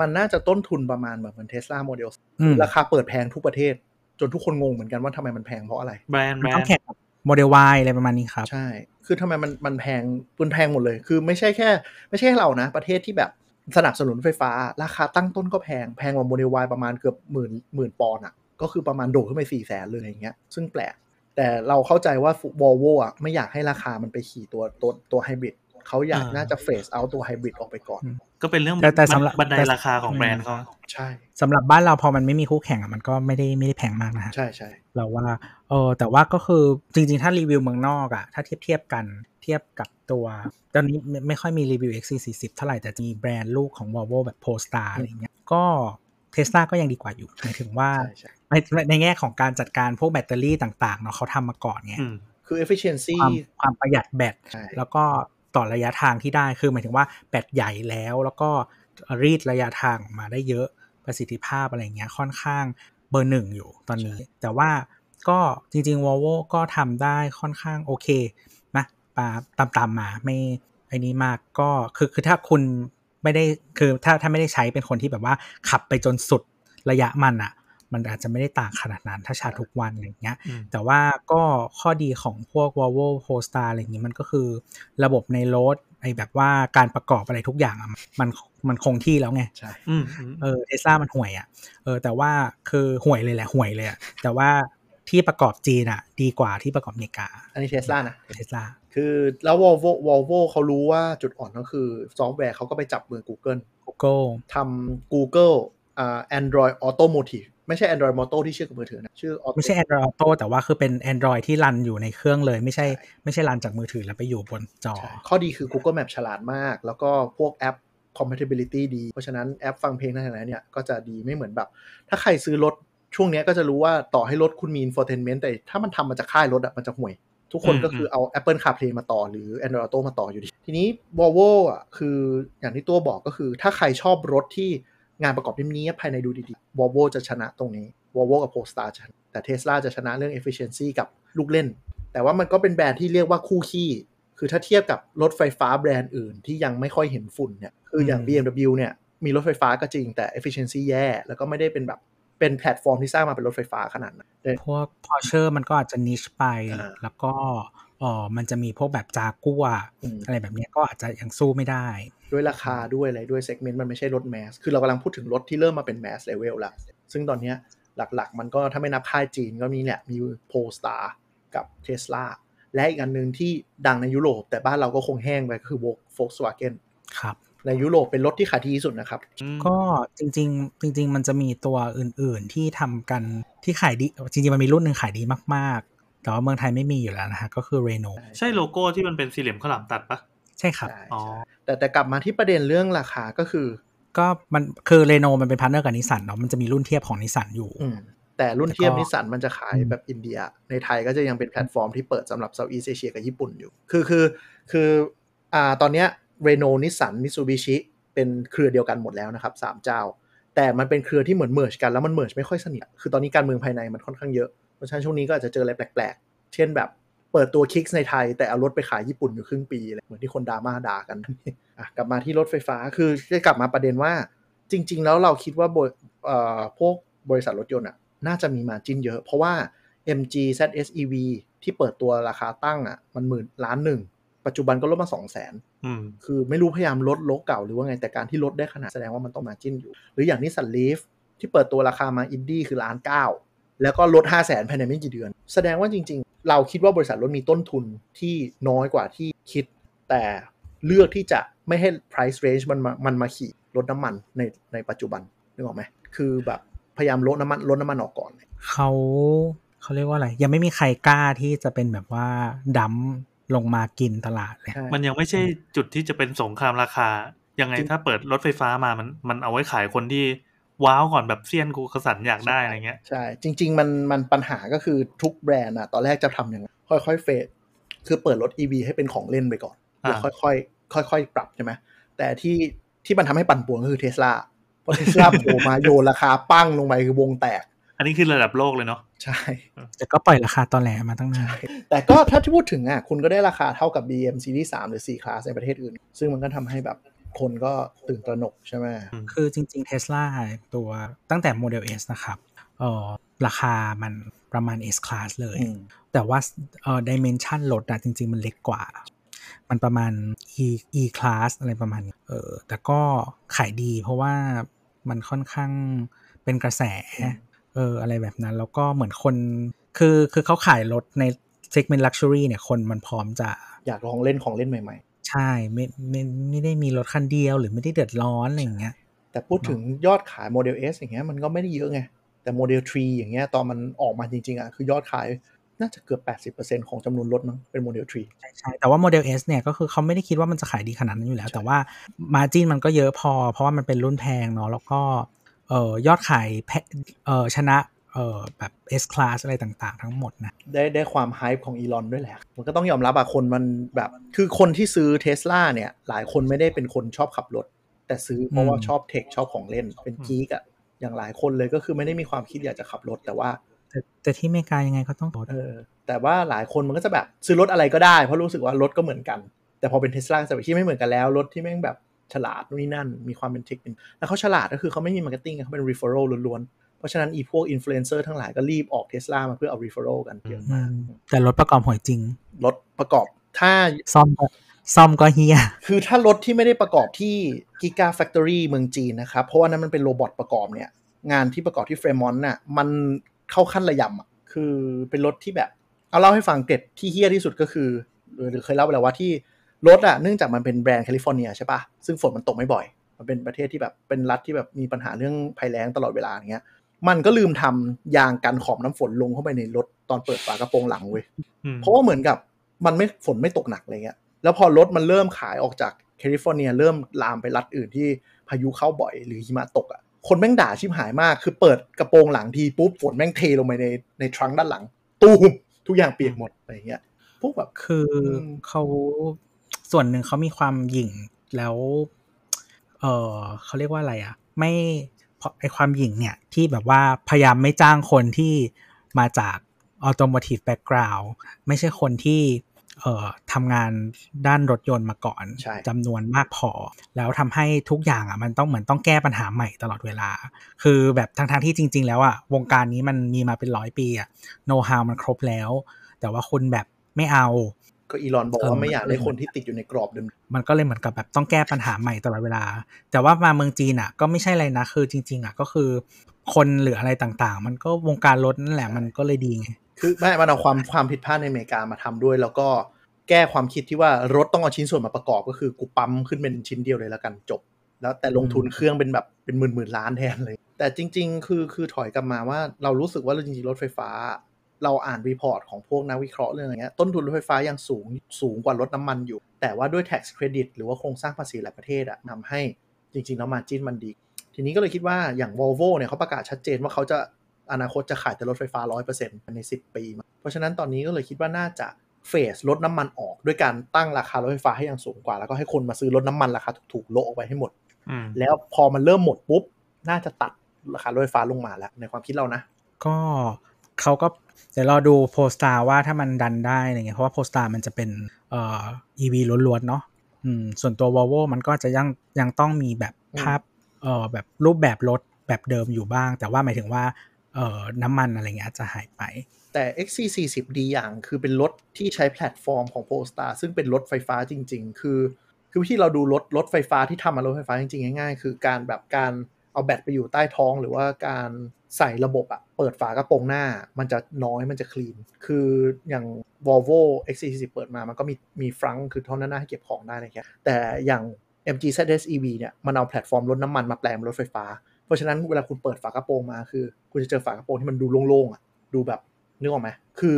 มันน่าจะต้นทุนประมาณแบบเหมือน Tesla Model อืมราคาเปิดแพงทุกประเทศ จนทุกคนงงเหมือนกันว่าทำไมมันแพงเพราะอะไร แบรนด์แบมันรต้อนงด์แข่งกับโมเดล Y อะไรประมาณนี้ครับ ใช่ คือทำไมมันมันแพงมันแพงหมดเลย คือไม่ใช่แค่ ไม่ใช่แค่เรานะ ประเทศที่แบบสนับสนุนไฟฟ้า ราคาตั้งต้นก็แพง แพงกว่าโมเดล Y ประมาณเกือบหมื่นหมื่นปอนด์อะ ก็คือประมาณโดดขึ้นไปสี่แสนเลยอย่างเงี้ย ซึ่งแปลก แต่เราเข้าใจว่า Volvo อะไม่อยากให้ราคามันไปขี่ตัวตัวตัวไฮบริด เขาอยากน่าจะเฟสเอาตัวไฮบริดออกไปก่อน ก็เป็นเรื่องแต่แต่สำหรับบันไดแต่ราคาของแบรนด์เขาใช่สำหรับบ้านเราพอมันไม่มีคู่แข่งอะมันก็ไม่ได้ไม่ได้แพงมากนะฮะใช่ใช่เราว่าเออแต่ว่าก็คือจริง ๆ ถ้ารีวิวเมืองนอกอะถ้าเทียบเทียบกันเทียบกับตัวตอนนี้ไม่ไม่ค่อยมีรีวิว XC40 เท่าไหร่แต่จะมีแบรนด์ลูกของ Volvo แบบ Polestar อะไรเงี้ยก็เทสลาก็ยังดีกว่าอยู่หมายถึงว่าใช่ใช่ในในแง่ของการจัดการพวกแบตเตอรี่ต่างๆเนาะเขาทำมาก่อนไงอืมคือ efficiency ความความประหยัดแบตใช่แล้วก็ ต่อระยะทางที่ได้คือหมายถึงว่าแบตใหญ่แล้วแล้วก็รีดระยะทางออกมาได้เยอะประสิทธิภาพอะไรเงี้ยค่อนข้างเบอร์หนึ่งอยู่ตอนนี้ แต่ว่าก็จริงๆ Volvo ก็ทำได้ค่อนข้างโอเคนะปาตามตามๆมาไม่ไอ้นี้มากก็คือคือถ้าคุณไม่ได้คือถ้าถ้าไม่ได้ใช้เป็นคนที่แบบว่าขับไปจนสุดระยะมันอะ มันอาจจะไม่ได้ต่างขนาดนั้นถ้าชาร์จทุกวันอย่างเงี้ยอืมแต่ว่าก็ข้อดีของพวก Volvo Polestar อะไรอย่างนี้มันก็คือระบบในรถไอ้แบบว่าการประกอบอะไรทุกอย่างอะมันมันคงที่แล้วไงใช่อืมอืมเออเทสลามันห่วยอะ่ะเออแต่ว่าคือห่วยเลยแหละห่วยเลยอะ่ะแต่ว่าที่ประกอบจีนอะ่ะ ดีกว่าที่ประกอบอเมริกา อันนี้เทสลานะเทสลาคือแล้ว Volvo Volvo เขารู้ว่าจุดอ่อนก็คือซอฟต์แวร์เขาก็ไปจับมือ Google Google ทำ Google อ่า Android Automotive ไม่ใช่ Android Moto ที่เชื่อมกับมือถือนะชื่อ Auto ไม่ใช่ Android Auto แต่ว่าคือเป็น Android ที่รันอยู่ในเครื่องเลย ไม่ใช่ไม่ใช่รันจากมือถือแล้วไปอยู่บนจอใช่ข้อดีคือ Google Map ฉลาดมาก แล้วก็พวกแอป compatibility ดี เพราะฉะนั้นแอปฟังเพลงทั้งหลายเนี่ยก็จะดีไม่เหมือนแบบ ถ้าใครซื้อรถช่วงเนี้ยก็จะรู้ว่าต่อให้รถคุณมี infotainment แต่ถ้ามันทำมาจากค่ายรถอะมันจะห่วย ทุกคนก็คือเอา Apple CarPlay มาต่อหรือ Android Auto มาต่ออยู่ดี ทีนี้ Volvo อะคืออย่างที่ตัวบอกก็คือถ้าใครชอบรถที่ งานประกอบเนี้ยบๆภายในดูดีๆ Volvo จะชนะตรงนี้ Volvo กับ Polestar จะชนะแต่ Tesla จะชนะเรื่อง efficiency กับลูกเล่น แต่ว่ามันก็เป็นแบรนด์ที่เรียกว่าคู่ขี้ คือถ้าเทียบกับรถไฟฟ้าแบรนด์อื่นที่ยังไม่ค่อยเห็นฝุ่นเนี่ยคืออย่างอืม BMW เนี่ยมีรถไฟฟ้าก็จริงแต่ efficiency แย่ แล้วก็ไม่ได้เป็นแบบเป็นแพลตฟอร์มที่สร้างมาเป็นรถไฟฟ้าขนาดนั้นแต่พวก Porsche มันก็อาจจะ niche ไปอ่าแล้วก็เออมันจะมีพวกแบบจากัวอืมอะไรแบบเนี้ยก็อาจจะยังสู้ไม่ได้ ด้วยราคาด้วยอะไรด้วย segment มันไม่ใช่รถ mass คือเรากำลังพูดถึงรถที่เริ่มมาเป็น mass level แล้วซึ่งตอนเนี้ยหลักๆ มันก็ถ้าไม่นับค่ายจีนก็มีเนี่ยมี Polestar กับ Tesla และอีกอันหนึ่งที่ดังในยุโรป แต่บ้านเราก็คงแห้งไปก็คือ Volkswagen ครับในยุโรปเป็นรถที่ขายดีที่สุดนะครับอืมก็จริง ๆ จริง ๆ มันจะมีตัวอื่น ๆ ที่ทำกันที่ขายดีจริง ๆ มันมีรุ่นหนึ่งขายดีมากๆ แต่ว่าเมืองไทยไม่มีอยู่แล้วนะฮะก็คือ Renault ใช่โลโก้ที่มันเป็นสี่เหลี่ยมข้าวหลามตัดปะใช่ครับใช่อ๋อใช่แต่แต่กลับมาที่ประเด็นเรื่องราคาก็คือ ก็มันคือ Renault มันเป็น partner กับนิสสันเนาะมันจะมีรุ่นเทียบของนิสสันอยู่อืมแต่รุ่นเทียบแต่ก็นิสสันมันจะขายแบบอินเดีย ในไทยก็จะยังเป็นแพลตฟอร์มที่เปิดสำหรับ Southeast Asia กับญี่ปุ่นอยู่ คือคือคืออ่าตอนเนี้ยเรโนนิสสันมิตซูบิชิเป็นเครือเดียวกันหมดแล้วนะครับสามเจ้า แต่มันเป็นเครือที่เหมือน merge กันแล้วมัน merge ไม่ค่อยสนิทคือตอนนี้การเมืองภายในมันค่อนข้างเยอะ เพราะฉะนั้นช่วงนี้ก็อาจจะเจออะไรแปลกๆ เช่นแบบเปิดตัว Kicks ในไทย แต่เอารถไปขายญี่ปุ่นอยู่ครึ่งปีเลยเหมือนที่คนดราม่าด่ากันอะกลับมาที่รถไฟฟ้าคือจะกลับมาประเด็นว่า จริง ๆ แล้วเราคิดว่าบริเอ่อพวกบริษัทรถยนต์อะน่าจะมีมาจิ้นเยอะ เพราะว่า MG ZSEV ที่เปิดตัวราคาตั้งอะมันหมื่นล้านหนึ่งปัจจุบันก็ลดมา2 0 0 0 0นอืมคือไม่รู้พยายามลดโลกเก่าหรือว่าไง แต่การที่ลดได้ขนาดแสดงว่ามันต้องมาจิ้นอยู่ หรืออย่างนิสสันลีฟที่เปิดตัวราคามาอินดี้คือล้านเก้า แล้วก็ลด 5 0 0แสนภายในไม่กี่เดือน แสดงว่าจริง ๆ เราคิดว่าบริษัทรถมีต้นทุนที่น้อยกว่าที่คิด แต่เลือกที่จะไม่ให้ price range มันมามันมาขี่รถน้ำมันในในปัจจุบันนึกออกไหมคือแบบพยายามลดน้ำมันลดน้ำมันออกก่อน เขาเขาเรียกว่าอะไร ยังไม่มีใครกล้าที่จะเป็นแบบว่าดัมลงมากินตลาดเลยใช่มันยังไม่ใช่จุดที่จะเป็นสงครามราคายังไงจริงถ้าเปิดรถไฟฟ้ามามันมันเอาไว้ขายคนที่ ว้าวก่อนแบบเซียนกูกระสันอยากได้อะไรเงี้ยใช่จริง ๆ มันมันปัญหาก็คือทุกแบรนด์อะตอนแรกจะทำยังไงค่อยๆเฟดคือเปิดรถ EV ให้เป็นของเล่นไปก่อนอ่าแล้วค่อยๆค่อยๆปรับใช่ไหมแต่ที่ที่มันทำให้ปั่นป่วนก็คือเทสลาพอเทสลาโผล่มาโยนราคาปั้งลงไปคือวงแตก อันนี้คือระดับโลกเลยเนาะใช่ แต่ก็ปล่อยราคาตอนแหลมาตั้งนานแต่ก็ถ้าที่พูดถึงอะคุณก็ได้ราคาเท่ากับ BM Series 3 หรือ 4 Class ในประเทศอื่น ซึ่งมันก็ทำให้แบบ คนก็ตื่นตระหนกใช่ไหมคือจริงๆ Tesla ตัวตั้งแต่โมเดล S นะครับเอ่อราคามันประมาณ S Class เลยอืมแต่ว่าเอ่อ dimension รถอะจริง ๆ มันเล็กกว่า มันประมาณ E E class อะไรประมาณนี้เออแต่ก็ขายดีเพราะว่ามันค่อนข้างเป็นกระแสเอออะไรแบบนั้น แล้วก็เหมือนคนคือคือเขาขายรถใน segment luxury เนี่ยคนมันพร้อมจะอยากลองเล่นของเล่นใหม่ ใช่ ไม่ไม่ไม่ได้มีรถคันเดียวหรือไม่ได้เดือดร้อนอะไรอย่างเงี้ยๆแต่พูดถึงยอดขายโมเดล S อย่างเงี้ยมันก็ไม่ได้เยอะไง แต่โมเดล 3 อย่างเงี้ยตอนมันออกมาจริงๆอะคือยอดขายน่าจะเกือบ 80%ของจำนวนรถมั้งเป็นโมเดล 3 ใช่ใช่แต่ว่า Model S เนี่ยก็คือเขาไม่ได้คิดว่ามันจะขายดีขนาดนั้นอยู่แล้ว แต่ว่า margin มันก็เยอะพอ เพราะว่ามันเป็นรุ่นแพงเนาะแล้วก็เอ่อยอดขายแพเอ่อชนะ เอ่อแบบ S class อะไรต่างๆ ทั้งหมดนะ ได้ได้ความ hype ของอีลอนด้วยแหละ มันก็ต้องยอมรับอะคนมันแบบ คือคนที่ซื้อเทสลาเนี่ย หลายคนไม่ได้เป็นคนชอบขับรถ แต่ซื้อเพราะว่าอืมชอบ tech ชอบของเล่นเป็น geek อะอย่างหลายคนเลยก็คือไม่ได้มีความคิดอยากจะขับรถแต่ว่าแต่แต่ที่อเมริกายังไงก็ต้องรถเออแต่ว่าหลายคนมันก็จะแบบซื้อรถอะไรก็ได้เพราะรู้สึกว่ารถก็เหมือนกัน แต่พอเป็นเทสลาจะแบบที่ไม่เหมือนกันแล้ว รถที่แม่งแบบฉลาดนู่นนี่นั่น มีความเป็น tech เป็นแล้วเขาฉลาดก็คือเขาไม่มี marketing เขาเป็น referral ล้วนๆ เพราะฉะนั้นอีพวกอินฟลูเอนเซอร์ทั้งหลายก็รีบออกเทสลามาเพื่อเอา referral กันเยอะอืมากมแต่รถประกอบห่วยจริง รถประกอบถ้าซ่อมก็ซ่อมก็เหี้ย คือถ้ารถที่ไม่ได้ประกอบที่ Giga Factory เมืองจีนนะครับ เพราะว่านั้นมันเป็น robot ประกอบเนี่ย งานที่ประกอบที่ Fremont น่ะ มันเข้าขั้นระยำอะ คือเป็นรถที่แบบ เอาเล่าให้ฟังเกร็ดที่เหี้ยที่สุดก็คือหรือ หรือเคยเล่าไปแล้วว่าที่รถอะ เนื่องจากมันเป็นแบรนด์แคลิฟอร์เนียใช่ปะซึ่งฝนมันตกไม่บ่อย มันเป็นประเทศที่แบบเป็นรัฐที่แบบมีปัญหาเรื่องภัยแล้งตลอดเวลาอย่างเงี้ย มันก็ลืมทำยางกันขอบน้ำฝนลงเข้าไปในรถตอนเปิดฝากระโปรงหลังเว้ยอืมเพราะว่าเหมือนกับมันไม่ฝนไม่ตกหนักอะไรเงี้ยแล้วพอรถมันเริ่มขายออกจากแคลิฟอร์เนีย เริ่มลามไปรัฐอื่นที่พายุเข้าบ่อยหรือหิมะตกอะคนแม่งด่าชิบหายมาก คือเปิดกระโปรงหลังทีปุ๊บฝนแม่งเทลงไปในในทรังก์ด้านหลัง ตูมทุกอย่างเปียกหมดอะไรเงี้ยพวกแบบคืออมเขาส่วนหนึ่งเขามีความหยิ่งแล้ว เออเขาเรียกว่าอะไรอะ ไม่เพราะ ไอความหยิ่งเนี่ย ที่แบบว่าพยายามไม่จ้างคนที่มาจากออโต o t ทีฟแบ็กกราวด์ไม่ใช่คนที่เอ่อทำงานด้านรถยนต์มาก่อนใช่จำนวนมากพอ แล้วทำให้ทุกอย่างอะมันต้องเหมือนต้องแก้ปัญหาใหม่ตลอดเวลา คือแบบทั้งทั้งๆที่จริง ๆ แล้วอะวงการนี้มันมีมาเป็นร้อยปีอะโน้ตฮาวมันครบแล้ว แต่ว่าคุณแบบไม่เอา ก็อีลอนบอกเออว่าไม่อยากได้มันคนที่ติดอยู่ในกรอบเดิมมันก็เลยเหมือนกับแบบต้องแก้ปัญหาใหม่ตลอดเวลา แต่ว่ามาเมืองจีนอะ ก็ไม่ใช่อะไรนะคือจริง ๆ อะ ก็คือ คนหรืออะไรต่างๆ มันก็วงการรถนั่นแหละมันก็เลยดีไงคือไม่มันเอาความความผิดพลาดในอเมริกามาทำด้วย แล้วก็แก้ความคิดที่ว่ารถต้องเอาชิ้นส่วนมาประกอบก็คือกูปั๊มขึ้นเป็นชิ้นเดียวเลยแล้วกันจบ แล้วแต่ลงทุนอืมเครื่องเป็นแบบเป็นหมื่นหมื่นล้านแทนเลย แต่จริง ๆ คือคือถอยกลับมาว่าเรารู้สึกว่าจริงๆรถไฟฟ้า เราอ่าน report ของพวกนักวิเคราะห์เรื่องอย่างเงี้ยต้นทุนรถไฟฟ้ายังสูงสูงกว่ารถน้ำมันอยู่ แต่ว่าด้วย tax credit หรือว่าโครงสร้างภาษีหลายประเทศอะทำให้จริงๆแล้วมาจิ้นมันดี ทีนี้ก็เลยคิดว่าอย่าง Volvo เนี่ยเขาประกาศชัดเจนว่าเขาจะอนาคตจะขายแต่รถไฟฟ้า 100%ใน 10 ปีมาเพราะฉะนั้นตอนนี้ก็เลยคิดว่าน่าจะเฟสลดน้ำมันออกด้วยการตั้งราคารถไฟฟ้าให้ยังสูงกว่า แล้วก็ให้คนมาซื้อรถน้ำมันราคาถูกๆโละออกไปให้หมดอืมแล้วพอมันเริ่มหมดปุ๊บ น่าจะตัดราคารถไฟฟ้าลงมาแล้วในความคิดเรานะ ก็ เขาก็เดี๋ยวรอดูโพสตาว่าถ้ามันดันได้อะไรเงี้ยเพราะว่าโพสตามันจะเป็นเอ่อ EV ล้วนๆเนาะอืมส่วนตัว Volvo มันก็จะยังยังต้องมีแบบอืมภาพเอ่อแบบรูปแบบรถแบบเดิมอยู่บ้าง แต่ว่าหมายถึงว่าเอ่อน้ำมันอะไรเงี้ยจะหายไป แต่ XC40 ดีอย่างคือเป็นรถที่ใช้แพลตฟอร์มของ Polestar ซึ่งเป็นรถไฟฟ้าจริง ๆ คือ คือที่เราดูรถรถไฟฟ้าที่ทำมารถไฟฟ้าจริงๆ ง่ายๆ คือการแบบการเอาแบตไปอยู่ใต้ท้องหรือว่าการ ใส่ระบบอะเปิดฝากระโปรงหน้า มันจะน้อยมันจะคลีน คืออย่าง Volvo XC40 เปิดมามันก็มีมีฟรังก์คือท่อหน้าให้เก็บของได้นะครับแต่อย่าง MG ZS EV เนี่ยมันเอาแพลตฟอร์มรถน้ำมันมาแปลงเป็นรถไฟฟ้า เพราะฉะนั้นเวลาคุณเปิดฝากระโปรงมาคือ คุณจะเจอฝากระโปรงที่มันดูโล่งๆอะดูแบบนึกออกไหมคือ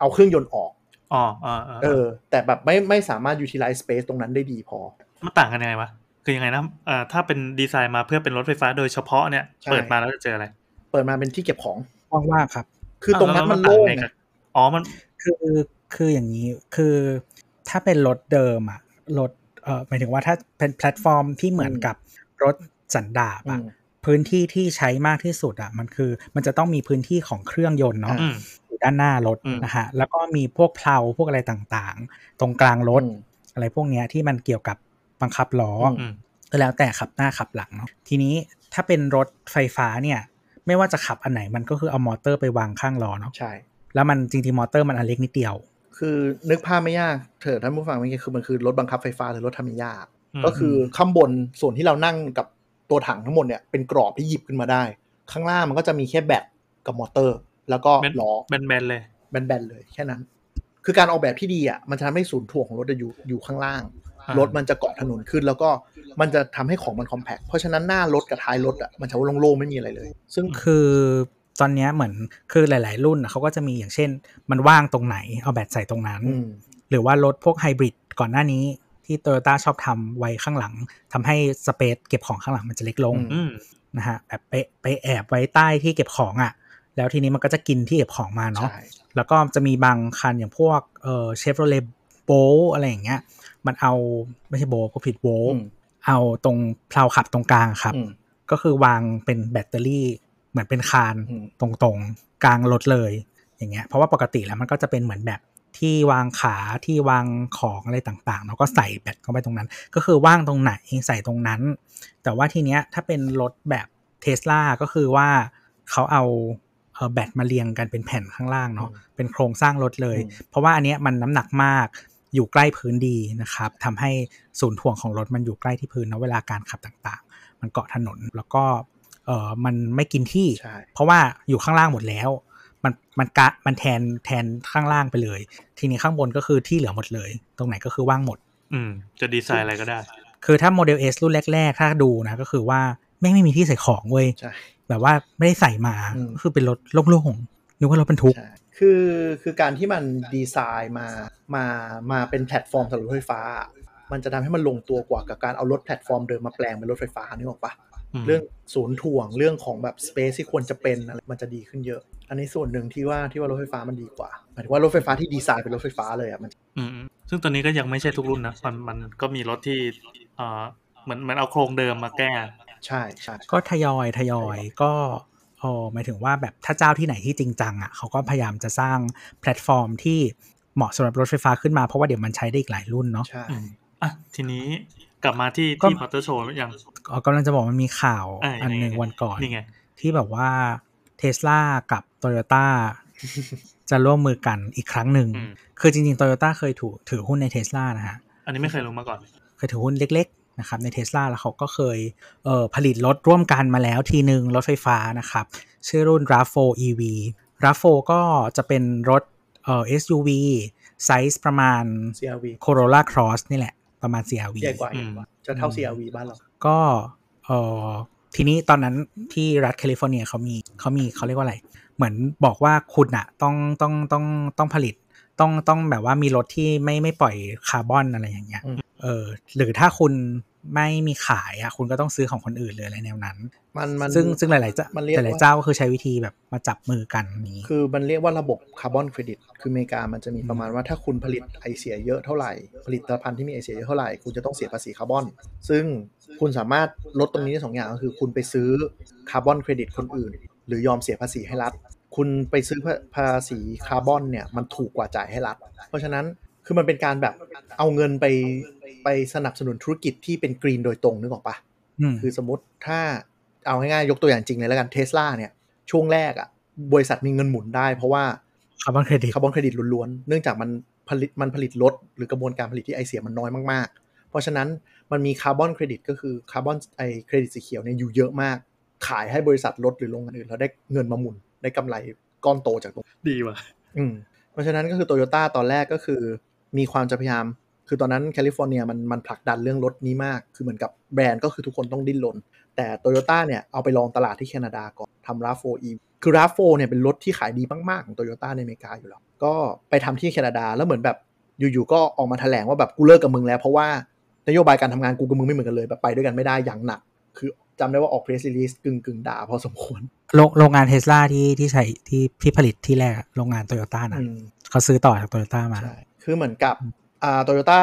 เอาเครื่องยนต์ออกอ๋ออ่าอ่าเออ แต่แบบไม่ไม่สามารถ utilize space ตรงนั้นได้ดีพอ มันต่างกันยังไงวะ คือยังไงนะเอ่อถ้าเป็นดีไซน์มาเพื่อเป็นรถไฟฟ้าโดยเฉพาะเนี่ยใช่เปิดมาแล้วจะเจออะไร เปิดมาเป็นที่เก็บของว่างๆครับ คือตรงนั้นาวมันแวโล่งต่าไงกับอ๋อมันคือคืออย่างนี้คือถ้าเป็นรถเดิมอะรถเอ่อหมายถึงว่าถ้าเป็นแพลตฟอร์มที่เหมือนกับรถสันดาปอือะมพื้นที่ที่ใช้มากที่สุดอะมันคือ มันจะต้องมีพื้นที่ของเครื่องยนต์เนาะอ่าอืมอยู่ด้านหน้ารถอืมนะฮะแล้วก็มีพวกเพลาพวกอะไรต่างๆ ตรงกลางรถอืมอะไรพวกเนี้ยที่มันเกี่ยวกับบังคับล้ออมอืมก็แล้วแต่ขับหน้าขับหลังเนาะทีนี้ถ้าเป็นรถไฟฟ้าเนี่ย ไม่ว่าจะขับอันไหนมันก็คือเอามอเตอร์ไปวางข้างล้อเนาะใช่ แล้วมันจริงๆมอเตอร์มันอันเล็กนิดเดียว คือนึกภาพไม่ยากเถอะท่านผู้ฟังเมื่อกี้คือมันคือรถบังคับไฟฟ้าหรือรถทามิยาอืมก็คือข้างบนส่วนที่เรานั่งกับตัวถังทั้งหมดเนี่ยเป็นกรอบที่หยิบขึ้นมาได้ ข้างล่างมันก็จะมีแค่แบตกับมอเตอร์ แล้วก็เป็นล้อแบนๆเลยแบนๆเลยแค่นั้น คือการออกแบบที่ดีอะมันจะทำให้ศูนย์ถ่วงของรถอะอยู่อยู่ข้างล่างอ่า รถมันจะเกาะถนนขึ้น แล้วก็มันจะทำให้ของมันคอมแพคเพราะฉะนั้นหน้ารถกับท้ายรถอะมันจะโล่งๆไม่มีอะไรเลย ซึ่งคือตอนเนี้ยเหมือนคือหลาย ๆ รุ่นน่ะเขาก็จะมีอย่างเช่น มันว่างตรงไหนเอาแบตใส่ตรงนั้นอืมหรือว่ารถพวกไฮบริดก่อนหน้านี้ที่โตโยต้าชอบทำไว้ข้างหลังทำให้สเปซเก็บของข้างหลังมันจะเล็กลงอือืมนะฮะแบบไปไปแอบไว้ใต้ที่เก็บของอะ่ะ แล้วทีนี้มันก็จะกินที่เก็บของมาเนาะใช่แล้วก็จะมีบางคันอย่างพวกเอ่อเชฟโรเลตโบอะไรอย่างเงี้ย มันเอาไม่ใช่โบก็ผิดโบอืมเอาตรงเพลาขับตรงกลางครับอืมก็คือวางเป็นแบตเตอรี่เหมือนเป็นคานอืมตรงๆกลางรถเลย อย่างเงี้ยเพราะว่าปกติแล้วมันก็จะเป็นเหมือนแบบที่วางขาที่วางของอะไรต่างๆ แล้วก็ใส่แบตเข้าไปตรงนั้น ก็คือว่างตรงไหนใส่ตรงนั้น แต่ว่าทีเนี้ยถ้าเป็นรถแบบเทสลาก็คือว่าเขาเอาเอ่อแบตมาเรียงกันเป็นแผ่นข้างล่างเนาะอืมเป็นโครงสร้างรถเลยอืมเพราะว่าอันเนี้ยมันน้ำหนักมาก อยู่ใกล้พื้นดีนะครับทำให้ศูนย์ถ่วงของรถมันอยู่ใกล้ที่พื้นนะเวลาการขับต่างๆ มันเกาะถนนแล้วก็เออมันไม่กินที่ใช่เพราะว่าอยู่ข้างล่างหมดแล้ว มันมันกะมันแทนแทนข้างล่างไปเลย ทีนี้ข้างบนก็คือที่เหลือหมดเลย ตรงไหนก็คือว่างหมด อืม จะดีไซน์อะไรก็ได้ คือถ้าโมเดล S รุ่นแรก ๆ ถ้าดูนะก็คือว่าไม่ไม่มีที่ใส่ของเว้ยใช่แบบว่าไม่ได้ใส่มาอืมก็คือเป็นรถโล่งๆนึกว่ารถบรรทุกใช่ คือคือการที่มันดีไซน์มามามาเป็นแพลตฟอร์มสำหรับรถไฟฟ้า มันจะทำให้มันลงตัวกว่ากับการเอารถแพลตฟอร์มเดิมมาแปลงเป็นรถไฟฟ้านึกออกปะอืมเรื่องศูนย์ถ่วงเรื่องของแบบ space ที่ควรจะเป็นอะไรมันจะดีขึ้นเยอะ อันนี้ส่วนหนึ่งที่ว่าที่ว่ารถไฟฟ้ามันดีกว่าหมายถึงว่ารถไฟฟ้าที่ดีไซน์เป็นรถไฟฟ้าเลยอะมันอืมอืมซึ่งตอนนี้ก็ยังไม่ใช่ทุกรุ่นนะมันมันก็มีรถที่เอ่อเหมือนเหมือนเอาโครงเดิมมาแก้ ใช่ใช่ก็ทยอยทยอยก็เออหมายถึงว่าแบบถ้าเจ้าที่ไหนที่จริงจังอะเขาก็พยายามจะสร้างแพลตฟอร์มที่เหมาะสำหรับรถไฟฟ้าขึ้นมาเพราะว่าเดี๋ยวมันใช้ได้อีกหลายรุ่นเนาะใช่อืมอะทีนี้กลับมาที่ก็ที่มอเตอร์โชว์ยังอ๋อกำลังจะบอกมันมีข่าวอ่าอันหนึ่งยังไงวันก่อนนี่ไงที่แบบว่าเทสลากับโตโยต้าจะร่วมมือกันอีกครั้งหนึ่งอืมคือจริงๆโตโยต้าเคยถือถือหุ้นในเทสลานะฮะ อันนี้ไม่เคยรู้มาก่อน เคยถือหุ้นเล็กๆ นะครับในเทสลาแล้วเขาก็เคยเอ่อผลิตรถร่วมกันมาแล้วทีหนึ่งรถไฟฟ้านะครับชื่อรุ่น RAV4 EV RAV4 ก็จะเป็นรถเอ่อ SUV ไซส์ประมาณ CRV Corolla Cross นี่แหละ ประมาณ CRV ใหญ่กว่าอือีกมจะเท่า CRV บ้านเรา ก็เอ่อทีนี้ตอนนั้นที่รัฐแคลิฟอร์เนียเขามีเขามีเขาเรียกว่าอะไร เหมือนบอกว่าคุณอะต้องต้องต้องต้องผลิตต้องต้องแบบว่ามีรถที่ไม่ไม่ปล่อยคาร์บอนอะไรอย่างเงี้ยอืม เอเออหรือถ้าคุณไม่มีขายอะคุณก็ต้องซื้อของคนอื่นเลยอะไรแนวนั้น มันมันซึ่งซึ่งหลายๆเจ้ามันเรียกว่าหลายว่าๆเจ้าก็คือใช้วิธีแบบมาจับมือกันนี้ คือมันเรียกว่าระบบคาร์บอนเครดิตคืออเมริกามันจะมีประมาณว่าถ้าคุณผลิตไอเสียเยอะเท่าไหร่ ผลิตภัณฑ์ที่มีไอเสียเยอะเท่าไหร่ คุณจะต้องเสียภาษีคาร์บอน ซึ่งคุณสามารถลดตรงนี้ได้สองอย่างก็คือ คุณไปซื้อคาร์บอนเครดิตคนอื่น หรือยอมเสียภาษีให้รัฐคุณไปซื้อภาภาษีคาร์บอนเนี่ยมันถูกกว่าจ่ายให้รัฐ เพราะฉะนั้น คือมันเป็นการแบบเอาเงินไปไปสนับสนุนธุรกิจที่เป็น green โดยตรงนึกออกปะอืมคือสมมติถ้าเอาง่ายๆยกตัวอย่างจริงเลยแล้วกันเทสลาเนี่ย ช่วงแรกอะบริษัทมีเงินหมุนได้เพราะว่าคาร์บอนเครดิตคาร์บอนเครดิตล้วนๆ เนื่องจากมันผลิตมันผลิตรถหรือกระบวนการผลิตที่ไอเสียมันน้อยมากๆ เพราะฉะนั้นมันมีคาร์บอนเครดิตก็คือคาร์บอนไอเครดิตสีเขียวเนี่ยอยู่เยอะมาก ขายให้บริษัทรถหรือโรงงานอื่นแล้วได้เงินมาหมุนได้กำไรก้อนโตจากตรงดีว่ะอืมเพราะฉะนั้นก็คือโตโยต้าตอนแรกก็คือ มีความจะพยายาม คือตอนนั้นแคลิฟอร์เนียมันมันผลักดันเรื่องรถนี้มาก คือเหมือนกับแบรนด์ก็คือทุกคนต้องดิ้นรน แต่โตโยต้าเนี่ยเอาไปลองตลาดที่แคนาดาก่อนทำ RAV4 e คือ RAV4 เนี่ยเป็นรถที่ขายดีมาก ๆ ของโตโยต้าในอเมริกาอยู่แล้ว ก็ไปทำที่แคนาดาแล้วเหมือนแบบอยู่ๆก็ออกมาแถลงว่าแบบกูเลิกกับมึงแล้วเพราะว่านโยบายการทำงานกูกับมึงไม่เหมือนกันเลยแบบไปด้วยกันไม่ได้อย่างหนัก คือจำได้ว่าออก press release กึ่งกึ่งๆด่าพอสมควร โรงโรงงานเทสลาที่ที่ใช้ที่ที่ผลิตที่แรกอะโรงงานโตโยต้านะอืมเขาซื้อต่อจากโตโยต้ามาใช่ คือเหมือนกับอ่าโตโยต้า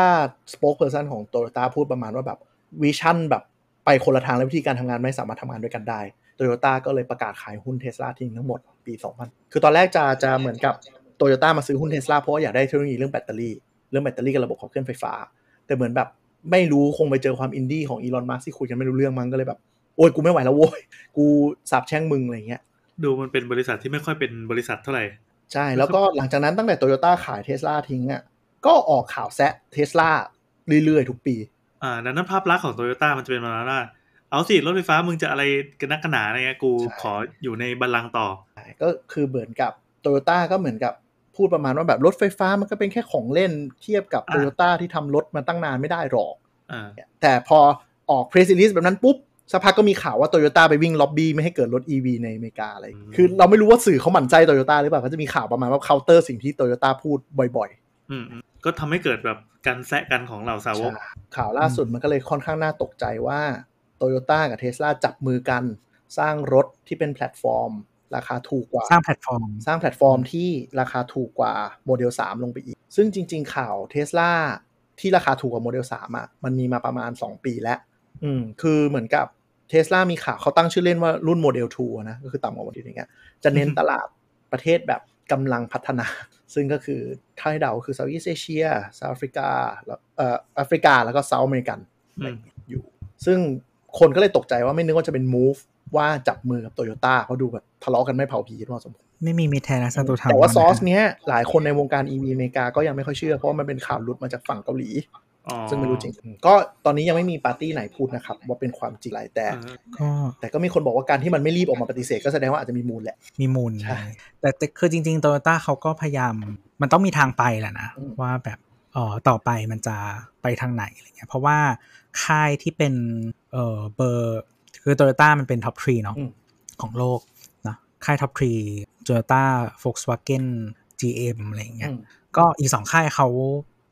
สป o อ e เพอร์ซันของโตโยต้าพูดประมาณว่าแบบ vision แบบไปคนละทางและวิธีการทำงานไม่สามารถทำงานด้วยกันได้โตโยต้าก็เลยประกาศขายหุ้นเทสลาทิ้งทั้งหมดปี 2000 คือตอนแรกจะจะเหมือนกับโตโยต้ามาซื้อหุ้นเทสลาเพราะว่าอยากได้เทคโนโลยีเรื่องแบตเตอรี่ เรื่องแบตเตอรี่กับระบบขับเคลื่อนไฟฟ้า แต่เหมือนแบบไม่รู้คงไปเจอความอินดี้ของอีลอนมัสก์ที่คุยกันไม่รู้เรื่องมั้งก็เลยแบบโอ้ยกูไม่ไหวแล้วโว้ยกูสาบแช่งมึงอะไรอย่างเงี้ยดูมันเป็นบริษัทที่ไม่ค่อยเป็นบริษัทเท่าไหร่ ใช่แล้วก็หลังจากนั้นตั้งแต่โตโยต้าขายเทสลาทิ้งอะ ก็ออกข่าวแซะเทสลาเรื่อยๆ ทุกปี อ่าดังนั้นภาพลักษณ์ของโตโยต้ามันจะเป็นประมาณว่าเอาสิรถไฟฟ้ามึงจะอะไรกันนักกันหนาอะไรเงี้ยกูใช่ขออยู่ในบัลลังก์ต่อ ก็คือเหมือนกับโตโยต้าก็เหมือนกับพูดประมาณว่าแบบรถไฟฟ้ามันก็เป็นแค่ของเล่นเทียบกับอ่าโตโยต้าที่ทำรถมาตั้งนานไม่ได้หรอกอ่าแต่พอออก press release แบบนั้นปุ๊บสักพักก็มีข่าวว่าโตโยต้าไปวิ่งล็อบบี้ไม่ให้เกิดรถ EV ในอเมริกาอะไรอืมคือเราไม่รู้ว่าสื่อเขาหมั่นไส้โตโยต้าหรือเปล่าเขาจะมีข่าวประมาณว่าเคาน์เตอร์สิ่งที่โตโยต้าพูดบ่อยๆ อืมอืมก็ทำให้เกิดแบบการแซะกันของเหล่าสาวกใช่ข่าวล่าสุดมันก็เลยค่อนข้างน่าตกใจว่าโตโยต้ากับเทสลาจับมือกัน สร้างรถที่เป็นแพลตฟอร์ม ราคาถูกกว่า สร้างแพลตฟอร์ม สร้างแพลตฟอร์มที่ราคาถูกกว่าโมเดล 3 ลงไปอีก ซึ่งจริง ๆ ข่าวเทสลาที่ราคาถูกกว่าโมเดล 3 อะ มันมีมาประมาณ 2 ปีแล้ว อืม คือเหมือนกับเทสลามีข่าวเขาตั้งชื่อเล่นว่ารุ่นโมเดล2อะนะ ก็คือต่ำกว่าโมเดลอย่างเงี้ย จะเน้นตลาดประเทศแบบกำลังพัฒนา ซึ่งก็คือถ้าให้เดาคือ Southeast Asia South Africa แล้วเอ่อแอฟริกาแล้วก็ South American อืมอยู่ ซึ่งคนก็เลยตกใจว่าไม่นึกว่าจะเป็น move ว่าจับมือกับโตโยต้าเพราะดูแบบทะเลาะกันไม่เผาผีกันพอสมควรไม่มีมิตรแท้และศัตรูถาวรแต่ว่า source นะเนี้ยหลายคนในวงการ EV อเมริกาก็ยังไม่ค่อยเชื่อเพราะว่ามันเป็นข่าวหลุดมาจากฝั่งเกาหลีอ๋อ ซึ่งไม่รู้จริง ก็ตอนนี้ยังไม่มีปาร์ตี้ไหนพูดนะครับ ว่าเป็นความจริงอะไรแต่อ่าก็แต่ก็มีคนบอกว่าการที่มันไม่รีบออกมาปฏิเสธก็แสดงว่าอาจจะมีมูลแหละ มีมูลใช่แต่แต่คือจริงๆโตโยต้าเขาก็พยายาม มันต้องมีทางไปแหละนะอืมว่าแบบเอ่อต่อไปมันจะไปทางไหนอะไรเงี้ยเพราะว่าค่ายที่เป็นเอ่อเบอร์คือโตโยต้ามันเป็น top three เนาะอืมของโลกนะค่าย top three โตโยต้าโฟล์กสวาเกน GM อะไรอย่างเงี้ยอืมก็อีกสองค่ายเขา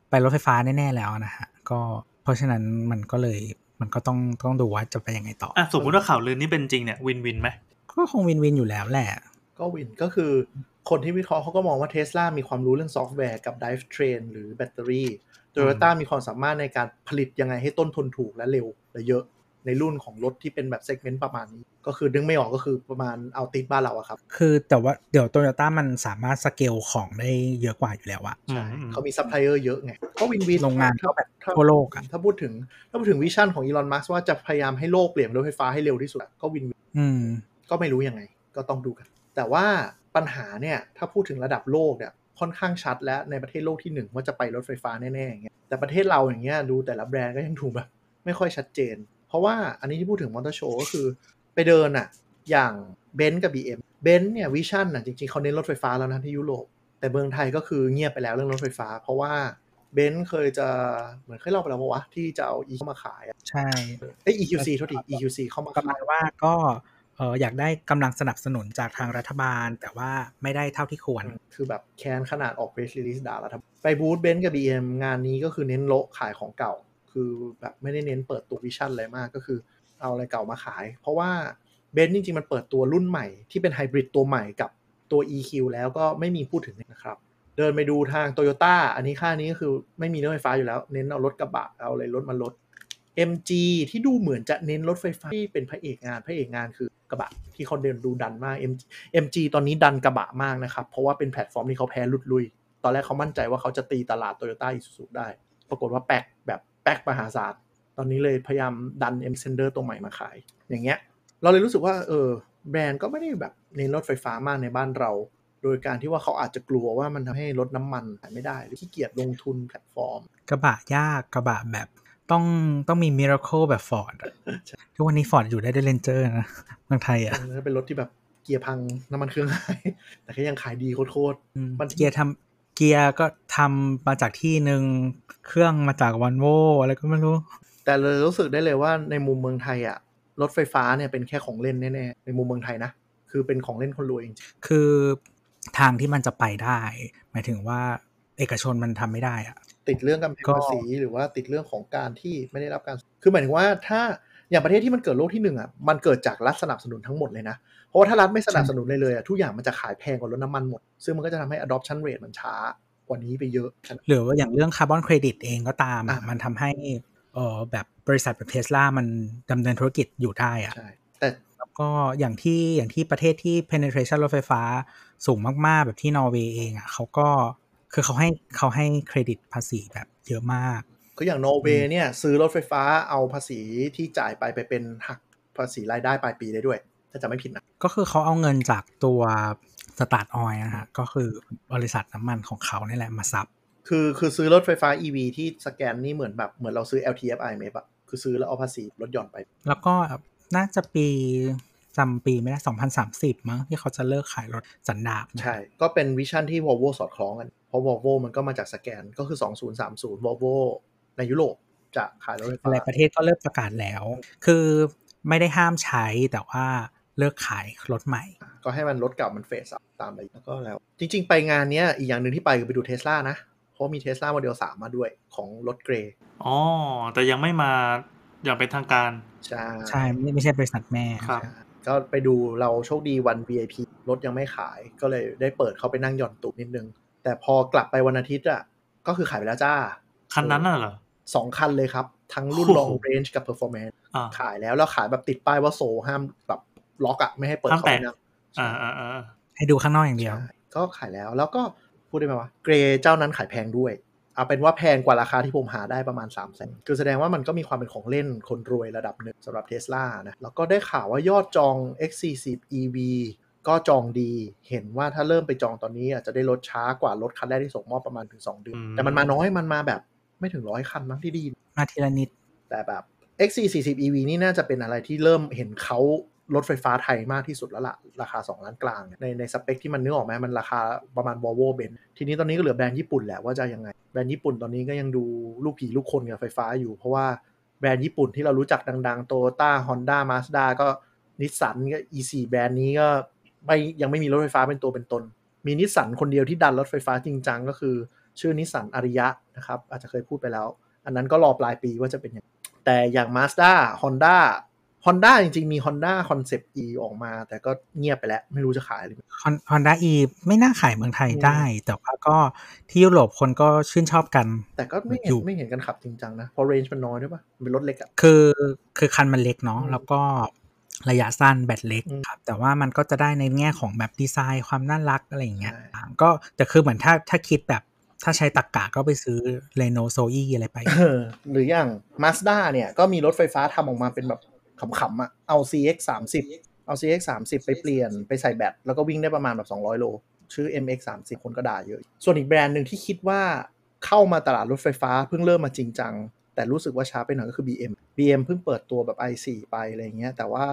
ไปรถไฟฟ้าแน่ๆแล้วนะฮะก็เพราะฉะนั้นมันก็เลยมันก็ต้องต้องดูว่าจะไปยังไงต่ออะสมมติว่าข่าวลือนี้เป็นจริงเนี่ย win-win ไหมก็คง win-win อยู่แล้วแหละ ก็ win ก็คือคนที่วิเคราะห์เขาก็มองว่าเท สลา มีความรู้เรื่องซอฟต์แวร์กับ Drive Train หรือแบตเตอรี่โตโยต้ามีความสามารถในการผลิตยังไงให้ต้นทุนถูกและเร็วและเยอะ ในรุ่นของรถที่เป็นแบบ segment ประมาณนี้ ก็คือนึกไม่ออกก็คือประมาณอัลติสบ้านเราอะครับ คือแต่ว่าเดี๋ยวโตโยต้ามันสามารถสเกลของได้เยอะกว่าอยู่แล้วอะใช่อืมเขามีซัพพลายเออร์เยอะไงก็ win-win โรงงานถ้าถ้าทั่วโลกอะถ้าพูดถึงถ้าพูดถึง vision ของอีลอนมัสก์ว่าจะพยายามให้โลกเปลี่ยนเป็นรถไฟฟ้าให้เร็วที่สุดอะก็ win-win อืมก็ไม่รู้ยังไง ก็ต้องดูกัน แต่ว่าปัญหาเนี่ยถ้าพูดถึงระดับโลกเนี่ยค่อนข้างชัดแล้วในประเทศโลกที่หนึ่งว่าจะไปรถไฟฟ้าแน่ๆอย่างเงี้ยแต่ประเทศเราอย่างเงี้ยดูแต่ละแบรนด์ก็ยังดูแบบไม่ค่อยชัดเจน เพราะว่าอันนี้ที่พูดถึงมอเตอร์โชว์ก็คือไปเดินอะอย่างเบนซ์กับ BM เบนซ์เนี่ย vision อะจริงๆเขาเน้นรถไฟฟ้าแล้วนะที่ยุโรป แต่เมืองไทยก็คือเงียบไปแล้วเรื่องรถไฟฟ้า เพราะว่าเบนซ์เคยจะเหมือนเคยเล่าไปแล้วปะวะที่จะเอา e เข้ามาขายอะใช่เอ้ย EQC โทษที EQC เข้ามาขายประมาณว่าก็เอออยากได้กำลังสนับสนุนจากทางรัฐบาล แต่ว่าไม่ได้เท่าที่ควร คือแบบแคนขนาดออก press release ด่าแล้วทำไปบูธเบนซ์กับ BM งานนี้ก็คือเน้นโละขายของเก่า คือแบบไม่ได้เน้นเปิดตัว vision อะไรมากก็คือเอาอะไรเก่ามาขาย เพราะว่าเบนซ์จริงๆ มันเปิดตัวรุ่นใหม่ที่เป็นไฮบริดตัวใหม่กับตัว EQ แล้วก็ไม่มีพูดถึงนะครับ เดินไปดูทาง t o y ยต้อันนี้ค่านี้ก็คือไม่มีรถไฟฟ้าอยู่แล้ว เน้นเอารถกระบะเอาอะไรรถมาลด MG ที่ดูเหมือนจะเน้นรถไฟฟ้าที่เป็นพระเอกงาน พระเอกงานคือกระบะที่เขาเดินดูดันมาก MG MG ตอนนี้ดันกระบะมากนะครับ เพราะว่าเป็นแพลตฟอร์มที่เขาแพ้ลุดลุย ตอนแรกเขามั่นใจว่าเขาจะตีตลาด Toyota i s u z u ได้ ปรากฏว่าแป๊กแบบ แป๊กมหาศาลตอนนี้เลยพยายามดัน M s e n d e r ตัวใหม่มาขาย อย่างเงี้ย เราเลยรู้สึกว่าเออแบรนด์ก็ไม่ได้แบบเน้นรถไฟฟ้ามากในบ้านเรา โดยการที่ว่าเขาอาจจะกลัวว่ามันทำให้รถน้ำมันขายไม่ได้หรือขี้เกียจลงทุนแพลตฟอร์ม กระบะยากกระบะแบบต้องต้องมี miracle แบบฟอร์ดทุกวันนี้ฟอร์ดอยู่ได้ด้วยเรนเจอร์นะเมืองไทยอะถ้าเป็นรถที่แบบเกียร์พังน้ำมันเครื่องหายแต่ก็ยังขายดีโคตรอืมมันเกียร์ทำ เกียร์ก็ทำมาจากที่หนึ่งเครื่องมาจากวันโวอะไรก็ไม่รู้ๆแต่เลยรู้สึกได้เลยว่าในมุมเมืองไทยอะรถไฟฟ้าเนี่ยเป็นแค่ของเล่นแน่ๆในมุมเมืองไทยนะ คือเป็นของเล่นคนรวยจริงคือทางที่มันจะไปได้ หมายถึงว่าเอกชนมันทำไม่ได้อะติดเรื่องกำแพงก็ภาษีหรือว่าติดเรื่องของการที่ไม่ได้รับการ คือหมายถึงว่าถ้า อย่างประเทศที่มันเกิดโลกที่หนึ่งอะมันเกิดจากรัฐสนับสนุนทั้งหมดเลยนะ เพราะว่าถ้ารัฐไม่สนับสนุนเลยเลยอะทุกอย่างมันจะขายแพงกว่ารถน้ำมันหมด ซึ่งมันก็จะทำให้ adoption rate มันช้ากว่านี้ไปเยอะ หรือว่าอย่างเรื่องคาร์บอนเครดิตเองก็ตามอะอะมันทำให้เออแบบบริษัทแบบเทสลามันดำเนินธุรกิจอยู่ได้อะใช่แต่แล้วก็อย่างที่อย่างที่ประเทศที่ penetration รถไฟฟ้าสูงมากๆ แบบที่นอร์เวย์เองอะเขาก็คือเขาให้เขาให้เครดิตภาษีแบบเยอะมาก คืออย่างนอร์เวย์เนี่ยซื้อรถไฟฟ้าเอาภาษีที่จ่ายไปไปเป็นหักภาษีรายได้ปลายปีได้ด้วย ถ้าจำไม่ผิดนะ ก็คือเขาเอาเงินจากตัว Statoil นะฮะก็คือบริษัทน้ำมันของเขานี่แหละมา sub คือคือซื้อรถไฟฟ้า EV ที่สแกนนี่เหมือนแบบเหมือนเราซื้อ LTF ไหมปะคือซื้อแล้วเอาภาษีลดหย่อนไป แล้วก็น่าจะปีจำปีไม่ได้ 2030 มั้งที่เขาจะเลิกขายรถสันดาปนะใช่ ก็เป็น vision ที่ Volvo สอดคล้องกัน เพราะ Volvo มันก็มาจากสแกนก็คือ 2030 Volvo ในยุโรปจะขายรถไฟฟ้าหลายประเทศก็เลิกประกาศแล้ว คือไม่ได้ห้ามใช้แต่ว่าเลิกขายรถใหม่ ก็ให้มันรถเก่ามันเฟสตามไปแล้วก็แล้ว จริง ๆ ไปงานเนี้ยอีกอย่างหนึ่งที่ไปคือไปดูเทสลานะ เพราะมีเทสลาโมเดล3มาด้วยของรถเกรย์อ๋อ แต่ยังไม่มาอย่างเป็นทางการ ใช่ใช่ไม่ไม่ใช่บริษัทแม่ครับก็ไปดูเราโชคดีวัน VIP รถยังไม่ขายก็เลยได้เปิดเข้าไปนั่งหย่อนตุกนิดนึง แต่พอกลับไปวันอาทิตย์อะก็คือขายไปแล้วจ้า คันนั้นน่ะเหรอ สองคันเลยครับ ทั้งรุ่นโอ้โห long range กับ performance อ่าขายแล้ว แล้วขายแบบติดป้ายว่าโซห้ามแบบล็อกอะไม่ให้เปิดห้ามเข้าไปแตะนั่งอ่าอ่าอ่าให้ดูข้างนอกอย่างเดียวใช่ก็ขายแล้วแล้วก็พูดได้ไหมว่าเกรเจ้านั้นขายแพงด้วย เอาเป็นว่าแพงกว่าราคาที่ผมหาได้ประมาณ3ามแสนคือแสดงว่ามันก็มีความเป็นของเล่นคนรวยระดับหนึ่งสำหรับเท s l a นะ แล้วก็ได้ข่าวว่ายอดจอง X40 EV ก็จองดี เห็นว่าถ้าเริ่มไปจองตอนนี้อาจจะได้ลดช้ากว่ารถคันแรกที่ส่งมอบประมาณถึง 2 เดือน แต่มันมาน้อย มันมาแบบ ไม่ถึงร้อยคันมั้งที่ไดีมาทีละนิด แต่แบบ X440 EV นี่น่าจะเป็นอะไรที่เริ่มเห็นเขารถไฟฟ้าไทยมากที่สุดแล้วล่ะราคา 2 ล้านกลางเนี่ยในในสเปคที่มันนึกออกไหมมันราคาประมาณ Volvo b e n z ทีนี้ตอนนี้ก็เหลือแบรนด์ญี่ปุ่นแหละว่าจะยังไง แบรนด์ญี่ปุ่นตอนนี้ก็ยังดูลูกผีลูกคนกับไฟฟ้าอยู่ เพราะว่าแบรนด์ญี่ปุ่นที่เรารู้จักดังๆ Toyota Honda Mazda ก็นิสสันก็ E4 แบรนด์นี้ก็ไม่ยังไม่มีรถไฟฟ้าเป็นตัวเป็นตน มีนิสสันคนเดียวที่ดันรถไฟฟ้าจริงจังก็คือ ชื่อนิสสันอาริยะนะครับอาจจะเคยพูดไปแล้ว อันนั้นก็รอปลายปีว่าจะเป็นยังไงแต่อย่าง Mazda Honda Honda จริง ๆ มี Honda Concept E ออกมา แต่ก็เงียบไปแล้ว ไม่รู้จะขายหรือไม่ฮอนด้าอีไม่น่าขายเมืองไทยได้ แต่ว่าก็ที่ยุโรปคนก็ชื่นชอบกัน แต่ก็ไม่เห็อยู่นไม่เห็นกันขับจริงจังนะ เพราะ range มันน้อยด้วยปะมันเป็นรถเล็กอะคือคือคันมันเล็กเนาะอืมแล้วก็ระยะสั้นแบตเล็กอืมครับ แต่ว่ามันก็จะได้ในแง่ของแบบดีไซน์ความน่ารักอะไรอย่างเงี้ยใช่อ่าก็แต่คือเหมือนถ้าถ้าคิดแบบ ถ้าใช้ตักกะก็ไปซื้อเรโนโซอีอะไรไปเออหรืออย่าง Mazda เนี่ย ก็มีรถไฟฟ้าทำออกมาเป็นแบบขำๆอะเอา CX 30เอา CX 30ไปเปลี่ยนไปใส่แบต แล้วก็วิ่งได้ประมาณแบบ 200 โล ชื่อ MX 30คนก็ด่าเยอะ ส่วนอีกแบรนด์หนึ่งที่คิดว่าเข้ามาตลาดรถไฟฟ้าเพิ่งเริ่มมาจริงจัง แต่รู้สึกว่าช้าไปหน่อยก็คือ BM BM เพิ่งเปิดตัวแบบ i4 ไปอะไรอย่างเงี้ย แต่ว่า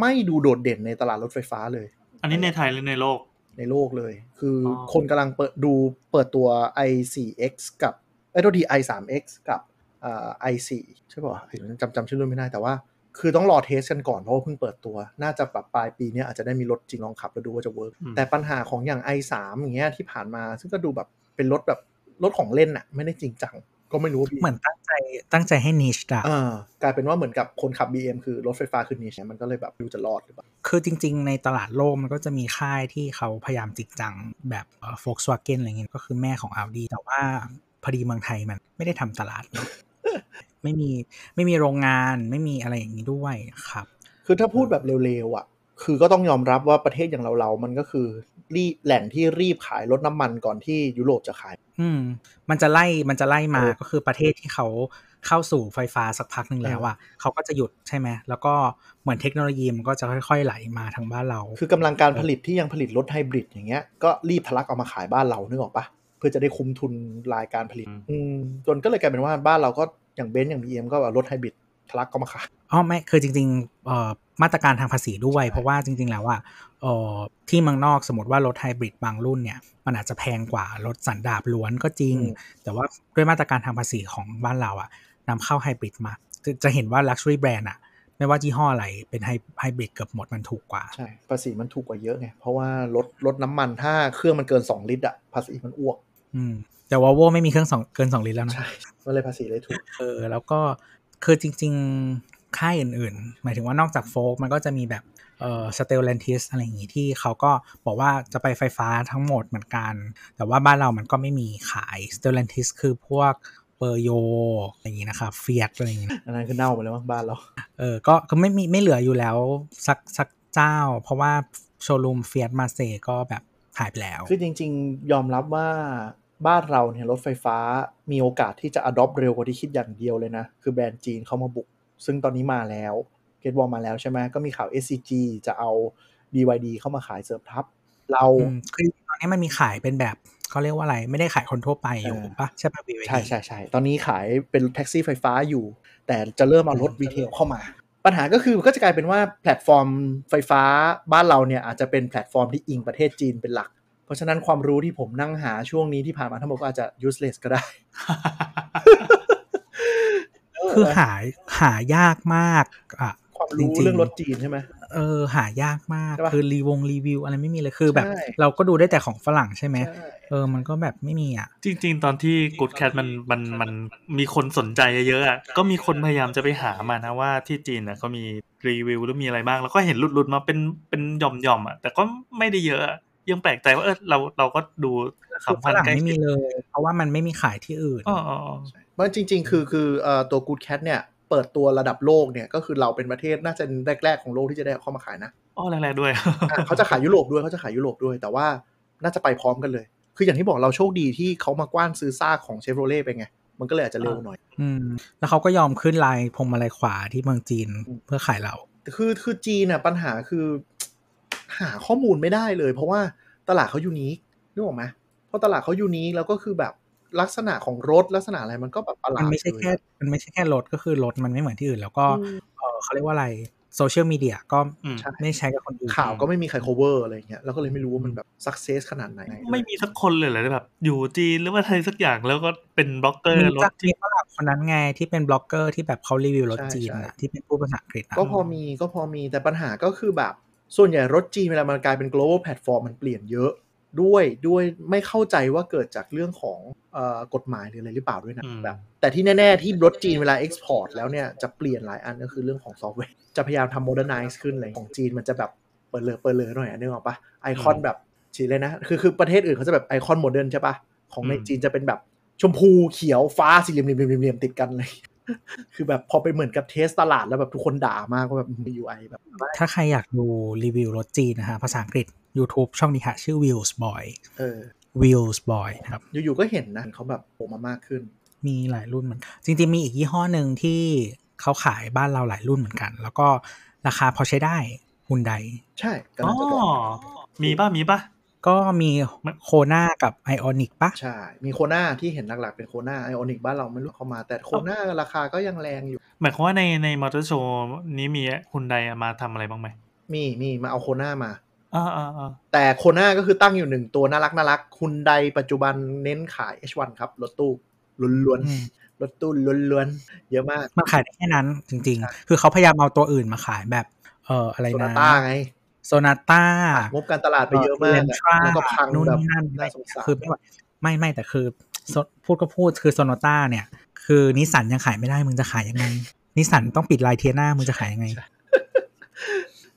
ไม่ดูโดดเด่นในตลาดรถไฟฟ้าเลย อันนี้ในไทยหรือในโลก ในโลกเลย คือออคนกำลังเปิดดูเปิดตัว i4x กับไอ้ยโทษที i3x กับอ่า i4 ใช่ป่ะจำจำชื่อรุ่นไม่ได้แต่ว่า คือต้องรอเทสกันก่อนเพราะว่าเพิ่งเปิดตัว น่าจะแบบปลายปีเนี้ยอาจจะได้มีรถจริงลองขับแล้วดูว่าจะ work อืมแต่ปัญหาของอย่าง i3 อย่างเงี้ยที่ผ่านมา ซึ่งก็ดูแบบเป็นรถแบบรถของเล่นอะไม่ได้จริงจัง ก็ไม่รู้ว่า BM เหมือนตั้งใจตั้งใจให้ niche อะอ่ากลายเป็นว่าเหมือนกับคนขับ BM คือรถไฟฟ้าคือ niche เนี่ยมันก็เลยแบบไม่รู้จะรอดหรือเปล่า คือจริง ๆ ในตลาดโลกมันก็จะมีค่ายที่เขาพยายามจริงจังแบบโฟกสวาเกนอะไรเงี้ยก็คือแม่ของ Audi แต่ว่าพอดีเมืองไทยมันไม่ได้ทำตลาดเนอะไม่มีไม่มีโรงงานไม่มีอะไรอย่างนี้ด้วยครับ คือถ้าพูดแบบเร็วๆอะ คือก็ต้องยอมรับว่าประเทศอย่างเราๆมันก็คือ รีแหล่งที่รีบขายรถน้ำมันก่อนที่ยุโรปจะขาย อืม มันจะไล่มันจะไล่มาเออก็คือประเทศที่เขาเข้าสู่ไฟฟ้าสักพักหนึ่งแล้วอะเขาก็จะหยุดใช่ไหมแล้วก็เหมือนเทคโนโลยีมันก็จะค่อยๆไหลมาทางบ้านเรา คือกำลังการผลิตที่ยังผลิตรถไฮบริดอย่างเงี้ยก็รีบทะลักเอามาขายบ้านเรานึกออกปะเพื่อจะได้คุ้มทุนรายการผลิต อืมอืมจนก็เลยกลายเป็นว่าบ้านเราก็อย่างเบนซ์อย่าง BM ก็เอารถไฮบริด ทะลักก็มาขายอ๋อไม่คือจริงๆเอ่อมาตรการทางภาษีด้วยใช่เพราะว่าจริง ๆ แล้วอะเอ่อที่เมืองนอกสมมติว่ารถไฮบริดบางรุ่นเนี่ยมันอาจจะแพงกว่ารถสันดาปล้วนก็จริง แต่ว่าด้วยมาตรการทางภาษีของบ้านเราอะนำเข้าไฮบริดมาจะจะเห็นว่า Luxury Brand อะไม่ว่ายี่ห้ออะไรเป็นไฮไฮบริดเกือบหมดมันถูกกว่า ใช่ ภาษีมันถูกกว่าเยอะไง เพราะว่ารถรถน้ำมันถ้าเครื่องมันเกิน 2 ลิตรอะภาษีมันอ้วก อืม แต่วอลโวไม่มีเครื่องสองเกิน 2 ลิตรแล้วนะ ใช่ก็เลยภาษีเลยถูก เออ แล้วก็ คือจริง ๆ ค่ายอื่น ๆ หมายถึงว่านอกจาก Volk มันก็จะมีแบบเอ่อ Stellantis อะไรอย่างงี้ที่เขาก็บอกว่าจะไปไฟฟ้าทั้งหมดเหมือนกัน แต่ว่าบ้านเรามันก็ไม่มีขาย Stellantis คือพวกเปอร์โยอะไรอย่างงี้นะครับ Fiat อะไรอย่างงี้อันนั้นคือเน่าไปแล้วมั้งบ้านเราเออก็ก็ไม่มีไม่เหลืออยู่แล้วสักสักเจ้า เพราะว่าโชว์รูมเฟียมาเซก็แบบหายไปแล้ว คือจริง ๆ ยอมรับว่า บ้านเราเนี่ยรถไฟฟ้ามีโอกาสที่จะ adopt เร็วกว่าที่คิดอย่างเดียวเลยนะ คือแบรนด์จีนเข้ามาบุก ซึ่งตอนนี้มาแล้วเกตบอลมาแล้วใช่ไหมก็มีข่าว SCG จะเอา BYD เข้ามาขายเสริมทับ เราอืมคือตอนนี้มันมีขายเป็นแบบเขาเรียกว่าอะไรไม่ได้ขายคนทั่วไปอยู่เออปะใช่ปะ BYD ใช่ใช่ใช่ตอนนี้ขายเป็นแท็กซี่ไฟฟ้าอยู่ แต่จะเริ่มเอารถ retail เข้ามา ปัญหาก็คือก็จะกลายเป็นว่าแพลตฟอร์มไฟฟ้าบ้านเราเนี่ยอาจจะเป็นแพลตฟอร์มที่อิงประเทศจีนเป็นหลัก เพราะฉะนั้นความรู้ที่ผมนั่งหาช่วงนี้ที่ผ่านมาทั้งหมดก็อาจจะ useless ก็ได้ คือหาหายากมากอะความรู้จริงๆเรื่องรถจีนใช่ไหมเออหายากมากใช่ปะคือรีวงรีวิวอะไรไม่มีเลยคือแบบใช่เราก็ดูได้แต่ของฝรั่งใช่ไหมใช่เออมันก็แบบไม่มีอะ จริง ๆ ตอนที่ Good Cat มันมันมันมีคนสนใจเยอะๆอะก็มีคนพยายามจะไปหามานะว่าที่จีนน่ะเขามีรีวิวหรือมีอะไรบ้าง แล้วก็เห็นหลุดๆมาเป็นเป็นหย่อมๆอะแต่ก็ไม่ได้เยอะอะ ยังแปลกใจว่าเออเราเราก็ดูคือสัมฝพันธ์รั่งใกล้ไม่ชิมีดเลย เพราะว่ามันไม่มีขายที่อื่นอ๋ออ๋ออ๋อเพราะจริง ๆ คือคือเอ่อตัว Good Cat เนี่ยเปิดตัวระดับโลกเนี่ยก็คือเราเป็นประเทศน่าจะแรก ๆ ของโลกที่จะได้เอาเข้ามาขายนะอ๋อแรกๆด้วยอะเขาจะขายยุโรปด้วยเขาจะขายยุโรปด้วย แต่ว่าน่าจะไปพร้อมกันเลย คืออย่างที่บอกเราโชคดีที่เขามากว้านซื้อซากของเชฟโรเล่ไปไงมันก็เลยอาจจะเร็วหน่อย อืม แล้วเขาก็ยอมขึ้นลายพวงมาลัยขวาที่เมืองจีนอืมเพื่อขายเราแต่คือคือจีนน่ะปัญหาคือ หาข้อมูลไม่ได้เลย เพราะว่าตลาดเขายูนิคนึกออกไหมเพราะตลาดเขายูนิคแล้วก็คือแบบลักษณะของรถลักษณะอะไรมันก็แบบประหลาดมันไม่ใช่เลยแค่มันไม่ใช่แค่รถก็คือรถมันไม่เหมือนที่อื่น แล้วก็อืมเออเขาเรียกว่าอะไรโซเชียลมีเดียก็อืมใช่ไม่ใช้กับคนอื่นข่าวก็ไม่มีใคร cover อะไรอย่างเงี้ยแล้วก็เลยไม่รู้ว่ามันแบบ success ขนาดไหน ไม่มีสักคนเลยเหรอแบบ อยู่จีนหรือว่าอะไรสักอย่างแล้วก็เป็นบล็อกเกอร์มีรจัถกมีฝรั่งคนนั้นไงที่เป็นบล็อกเกอร์ที่แบบเขารีวิวรถใช่จีนใช่อะที่เป็นพูดภาษาอังกฤษอะก็พอมีก็พอมีแต่ปัญหาก็คือแบบ ส่วนใหญ่รถจีนเวลามันกลายเป็น global platform มันเปลี่ยนเยอะด้วยด้วยไม่เข้าใจว่าเกิดจากเรื่องของเอ่อกฎหมายหรืออะไรหรือเปล่าด้วยนะอืมแบบแต่ที่แน่ ๆ ที่รถจีนเวลา export แล้วเนี่ยจะเปลี่ยนหลายอันก็คือเรื่องของซอฟต์แวร์จะพยายามทำ modernize ขึ้นเลยของจีนมันจะแบบเปิดเลยเปิดเลยหน่อยอะนึกออกปะไอคอนแบบฉีเลยนะ คือคือประเทศอื่นเขาจะแบบไอคอน modern ใช่ปะของในจีนจะเป็นแบบชมพูเขียวฟ้าสี่เหลี่ยมเหลี่ยมเหลี่ยมเหลี่ยมติดกันเลย คือแบบพอไปเหมือนกับ test ตลาดแล้วแบบทุกคนด่ามากว่าแบบ UI แบบ ถ้าใครอยากดูรีวิวรถจีนนะฮะภาษาอังกฤษ YouTube ช่องนี้ค่ะชื่อ Wheelsboy เออ Wheelsboy นะครับ อยู่ๆก็เห็นนะเขาแบบโผล่มามากขึ้น มีหลายรุ่นเหมือนกัน จริงๆมีอีกยี่ห้อหนึ่งที่เขาขายบ้านเราหลายรุ่นเหมือนกัน แล้วก็ราคาพอใช้ได้ฮุนไดใช่อ๋อกำลังจะบอกมีป่ะมีป่ะ ก็มี Kona กับ IONIQปะใช่ มี Kona ที่เห็นหลักๆเป็น Kona IONIQ บ้านเราไม่รู้เข้ามา แต่ Kona ราคาก็ยังแรงอยู่ หมายความว่าในในมอเตอร์โชว์นี้มีฮุนไดมาทำอะไรบ้างไหม มีมีมาเอา Kona มาอ่าอ่าอ่าแต่ Kona ก็คือตั้งอยู่หนึ่งตัวน่ารักน่ารักฮุนไดปัจจุบันเน้นขาย H1 ครับรถตู้ล้วนอืมๆรถตู้ล้วนๆเยอะมากมันขายได้แค่นั้นจริงใช่ๆคือเขาพยายามเอาตัวอื่นมาขายแบบเอ่ออะไรโซนานะต้าไง โซนาต้างบการตลาดไปเยอะมากเลนอะทราแล้วก็พังนู่นแบบนี่นั่นน่าสงสารคือไม่ไหวไม่ไม่แต่คือพูดก็พูดคือโซโนต้าเนี่ย คือนิสสันยังขายไม่ได้มึงจะขายยังไงนิสสันต้องปิดไลน์เทียนามึงจะขายยังไง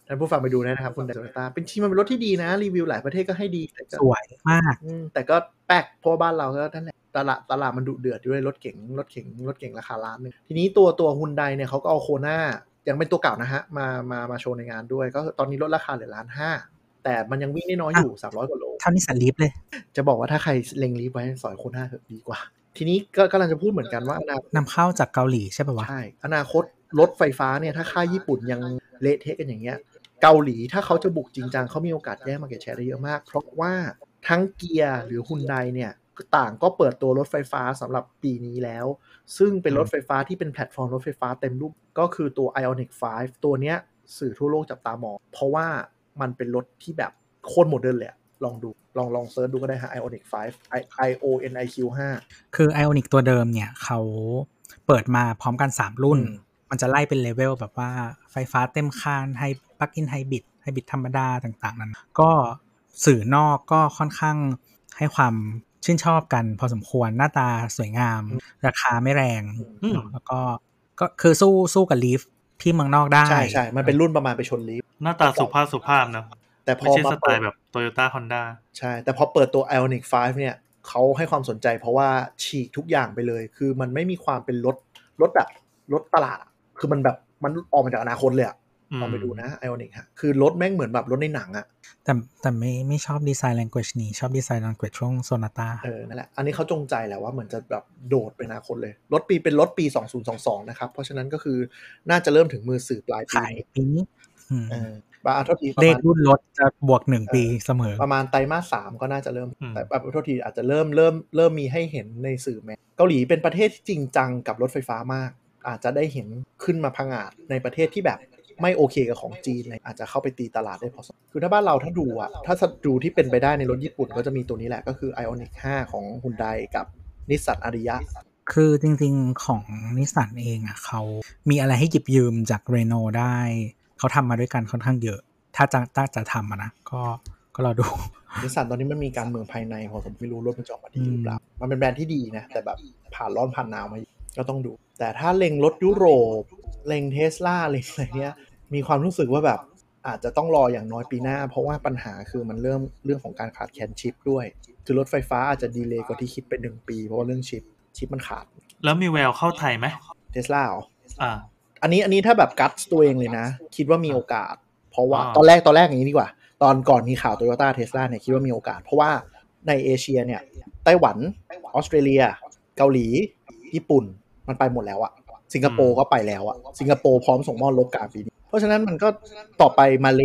ท่านผู้ฟังไปดูได้นะครับคุณไดโซนาต้าเป็นทีมันเป็นรถที่ดีนะ รีวิวหลายประเทศก็ให้ดีแต่ก็สวยมากอืมแต่ก็แปลกเพราะว่าบ้านเราก็นั่นแหละตลาดตลาดมันดุเดือดด้วยรถเก๋งรถเก๋งรถเก๋งราคาล้านหนึงทีนี้ตัวตัวฮุนไดเนี่ยเขาก็เอา Kona ยังเป็นตัวเก่านะฮะ มามามาโชว์ในงานด้วย ก็ตอนนี้ลดราคาเหลือล้านห้าแต่มันยังวิ่งได้น้อยอยู่300กว่าโลเท่านิสสัน Leaf เลย จะบอกว่าถ้าใครเล็ง Leaf ไว้สอย Kona เถอะดีกว่า ทีนี้ก็กำลังจะพูดเหมือนกันว่าอนาคตนำเข้าจากเกาหลีใช่ป่าวะใช่อนาคตรถไฟฟ้าเนี่ยถ้าค่ายญี่ปุ่นยังเละเทะกันอย่างเงี้ยเกาหลีถ้าเขาจะบุกจริงจังเขามีโอกาสแย่ง market share ได้เยอะมาก เพราะว่าทั้ง Kia หรือฮุนไดเนี่ย ต่างก็เปิดตัวรถไฟฟ้าสำหรับปีนี้แล้ว ซึ่งเป็นรถไฟฟ้าที่เป็นแพลตฟอร์มรถไฟฟ้าเต็มรูปก็คือตัว IONIQ 5 ตัวเนี้ยสื่อทั่วโลกจับตามอง เพราะว่ามันเป็นรถที่แบบโคตร modern เลยอะลองดูลองลอง search ดูก็ได้ฮะ IONIQ 5 I I O N I Q 5คือ IONIQ ตัวเดิมเนี่ยเขาเปิดมาพร้อมกัน 3 รุ่นอืมมันจะไล่เป็นเลเวลแบบว่าไฟฟ้าเต็มคัน plug-in hybrid hybrid ธรรมดาต่างๆ นั้น ก็สื่อนอกก็ค่อนข้างให้ความ ชื่นชอบกันพอสมควรหน้าตาสวยงาม ราคาไม่แรงอืมเนอะแล้วก็ก็คือสู้สู้กับ Leaf ที่เมืองนอกได้ ใช่ใช่มันเป็นรุ่นประมาณไปชน Leaf หน้าตาสุภาพสุภาพนะแต่พไม่อใช่มาสไตเปิดล์แบบโตโยต้าฮอนด้าใช่ แต่พอเปิดตัว IONIQ 5เนี่ยเขาให้ความสนใจเพราะว่าฉีกทุกอย่างไปเลย คือมันไม่มีความเป็นรถรถแบบรถตลาดอะคือมันแบบมันออกมาจากอนาคตเลยอะ ลองไปดูนะ Ionic ฮะคือรถแม่งเหมือนแบบรถในหนังอะแต่แต่ไม่ไม่ชอบดีไซน์ language นี้ ชอบดีไซน์ language ช่วงโซนาต้าเออนั่นแหละ อันนี้เขาจงใจแหละว่าเหมือนจะแบบโดดไปอนาคตเลย รถปีเป็นรถปี 2022 นะครับ เพราะฉะนั้นก็คือน่าจะเริ่มถึงมือสื่อปลายปีขายปีนี้อืมเออบ้าเท่าทีประเลมาขณรุ่นรถจะบวกหนึ่งปีเสมอ ประมาณไตรมาสสามก็น่าจะเริ่มอืมแต่แบบโทษทีอาจจะเริ่มเริ่มเริ่มมีให้เห็นในสื่อแมเกาหลีเป็นประเทศที่จริงจังกับรถไฟฟ้ามาก อาจจะได้เห็นขึ้นมาพังอาจในประเทศที่แบบ ไม่โอเคกับของจีนเลยอาจจะเข้าไปตีตลาดได้พอสมควรคือถ้าบ้านเราถ้าดูอะถ้าดูที่เป็นไปได้ในรถญี่ปุ่นก็จะมีตัวนี้แหละก็คือ IONIQ 5 ของ Hyundai กับนิสสัน Ariyaคือจริงๆของนิสสันเองอะเขามีอะไรให้หยิบยืมจากเรโนได้ เขาทำมาด้วยกันค่อนข้างเยอะ ถ้าจะถ้าจะทำอะนะก็ก็รอดูนิสสันตอนนี้มันมีการเมืองภายในพอผมไม่รู้รถมันจะออกมาดีหรือเปล่ามันเป็นแบรนด์ที่ดีนะ แต่แบบผ่านร้อนผ่านหนาวมาอยู่ก็ต้องดู แต่ถ้าเล็งรถยุโรป เล็งเทสลาเล็งอะไรเนี้ย มีความรู้สึกว่าแบบอาจจะต้องรออย่างน้อยปีหน้า เพราะว่าปัญหาคือมันเริ่มเรื่องของการขาดแคลนชิปด้วย คือรถไฟฟ้าอาจจะดีเลย์กว่าที่คิดเป็นหนึ่งปี เพราะว่าเรื่องชิปชิปมันขาด แล้วมีแววเข้าไทยไหมเทสลาอ่าอันนี้อันนี้ถ้าแบบ gut ตัวเองเลยนะ คิดว่ามีโอกาส เพราะว่าอ่าตอนแรกตอนแรกอย่างนี้ดีกว่า ตอนก่อนมีข่าวโตโยต้าเทสลาเนี่ยคิดว่ามีโอกาส เพราะว่าในเอเชียเนี่ยไต้หวันออสเตรเลีย เกาหลี ญี่ปุ่นมันไปหมดแล้วอะสิงคโปร์ก็ไปแล้วอะสิงคโปร์พร้อมส่งมอบรถกลางปีนี้ เพราะฉะนั้นมันก็ต่อไปมาเล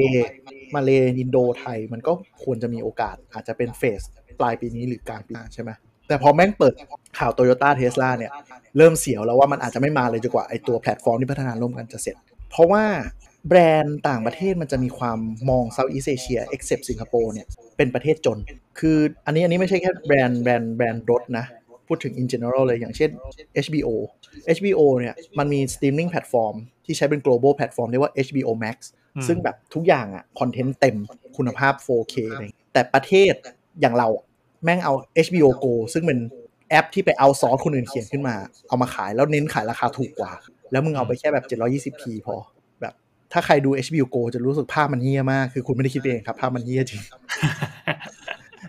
มาเลอินโดไทย มันก็ควรจะมีโอกาสอาจจะเป็น phase ปลายปีนี้หรือกลางปีหน้ใช่ไหมแต่พอแม่งเปิดข่าวโตโยต้าเทสลาเนี่ย เริ่มเสียวแล้วว่ามันอาจจะไม่มาเลยจนกว่าไอ้ตัวแพลตฟอร์มที่พัฒนาร่วมกันจะเสร็จ เพราะว่าแบรนด์ต่างประเทศมันจะมีความมอง Southeast Asia except สิงคโปร์เนี่ย เป็นประเทศจน คืออันนี้อันนี้ไม่ใช่แค่แบรนด์แบรนด์แบรนด์รถนะ พูดถึง in general เลยอย่างเช่น HBO HBO เนี่ย มันมี streaming platform ที่ใช้เป็น global platform เรียกว่า HBO Max อืมซึ่งแบบทุกอย่างอะคอนเทนต์เต็มคุณภาพ 4K อะไรอย่างเงี้ยแต่ประเทศอย่างเราอะแม่งเอา HBO Go ซึ่งเป็นแอปที่ไปเอาซอสคนอื่นเขียนขึ้นมา เอามาขายแล้วเน้นขายราคาถูกกว่า แล้วมึงเอาไปแค่แบบ 720p พอ แบบถ้าใครดู HBO Go จะรู้สึกภาพมันเหี้ยมาก คือคุณไม่ได้คิดเองครับ ภาพมันเหี้ยจริง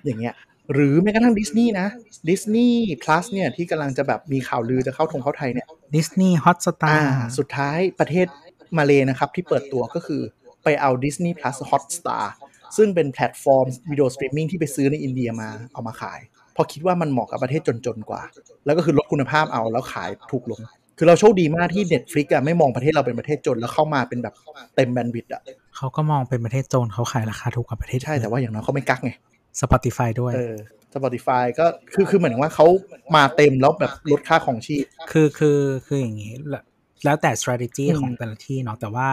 อย่างเงี้ย หรือแม้กระทั่งดิสนีย์นะดิสนีย์ plus เนี่ยที่กำลังจะแบบมีข่าวลือจะเข้าทงเข้าไทยเนี่ย ดิสนีย์ฮอตสตาอ่าสุดท้ายประเทศมาเลนะครับ ที่เปิดตัวก็คือไปเอา Disney Plus Hotstar ซึ่งเป็นแพลตฟอร์มวิดีโอสตรีมมิ่งที่ไปซื้อในอินเดียมาเอามาขายเพราะคิดว่ามันเหมาะกับประเทศจนๆกว่า แล้วก็คือลดคุณภาพเอาแล้วขายถูกลง คือเราโชคดีมากที่ Netflix อะไม่มองประเทศเราเป็นประเทศจนแล้วเข้ามาเป็นแบบเต็ม bandwidth อะเขาก็มองเป็นประเทศจนเขาขายราคาถูกกว่าประเทศใช่แต่ว่าอย่างน้อยเขาไม่กักไง Spotify ด้วยเออ Spotify ก็คือคือเหมือนว่าเขามาเต็มแล้วแบบลดค่าครองชีพคือคือคืออย่างนี้แล้วแล้วแต่ strategy อืมของแต่ละที่เนาะแต่ว่า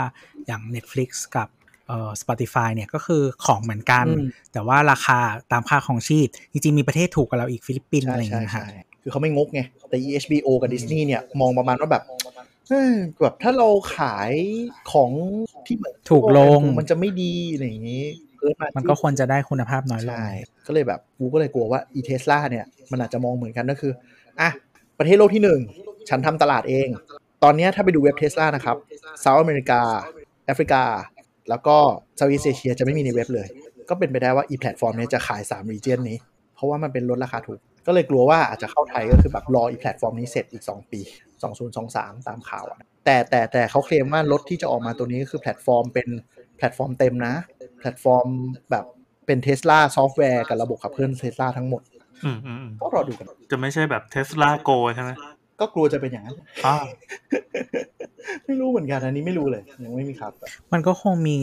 อย่าง Netflix กับเอ่อ Spotify เนี่ยก็คือของเหมือนกันอืมแต่ว่าราคาตามค่าของชีพ จริงๆ มีประเทศถูกกว่าเราอีกฟิลิปปินส์ใช่อะไรอย่างใช่เงี้ยใช่ฮะคือเขาไม่งกไง แต่ HBO กับ Disney เนี่ย มองประมาณว่าแบบเอ้ยแบบถ้าเราขายของที่เหมือนถูกลงมันจะไม่ดีอะไรอย่างนี้ เกิดมามัมันก็ควรจะได้คุณภาพน้อยลงใช่ก็เลยแบบกูก็เลยกลัวว่าอีเทสลาเนี่ยมันอาจจะมองเหมือนกันก็คืออะประเทศโลกที่หนึ่งฉันทำตลาดเอง ตอนเนี้ยถ้าไปดูเว็บเทสลานะครับ South America แอฟริกา แล้วก็ Southeast Asia จะไม่มีในเว็บเลย ก็เป็นไปได้ว่าอีแพลตฟอร์มเนี้ยจะขาย3 region นี้ เพราะว่ามันเป็นลดราคาถูก ก็เลยกลัวว่าอาจจะเข้าไทยก็คือแบบรออีแพลตฟอร์มนี้เสร็จอีก 2 ปี 2023 ตามข่าวอะแต่แต่แต่เขาเคลมว่ารถที่จะออกมาตัวนี้ก็คือแพลตฟอร์มเป็นแพลตฟอร์มเต็มนะ แพลตฟอร์มแบบเป็นเทสลาซอฟต์แวร์กับระบบขับเคลื่อนเทสลาทั้งหมดอืมอืมอืมก็รอดูกัน จะไม่ใช่แบบเทสลาโกใช่ไหมก็กลัวจะเป็นอย่างนั้นอ่าไม่รู้เหมือนกันอันนี้ไม่รู้เลย ยังไม่มีครับ มันก็คงมี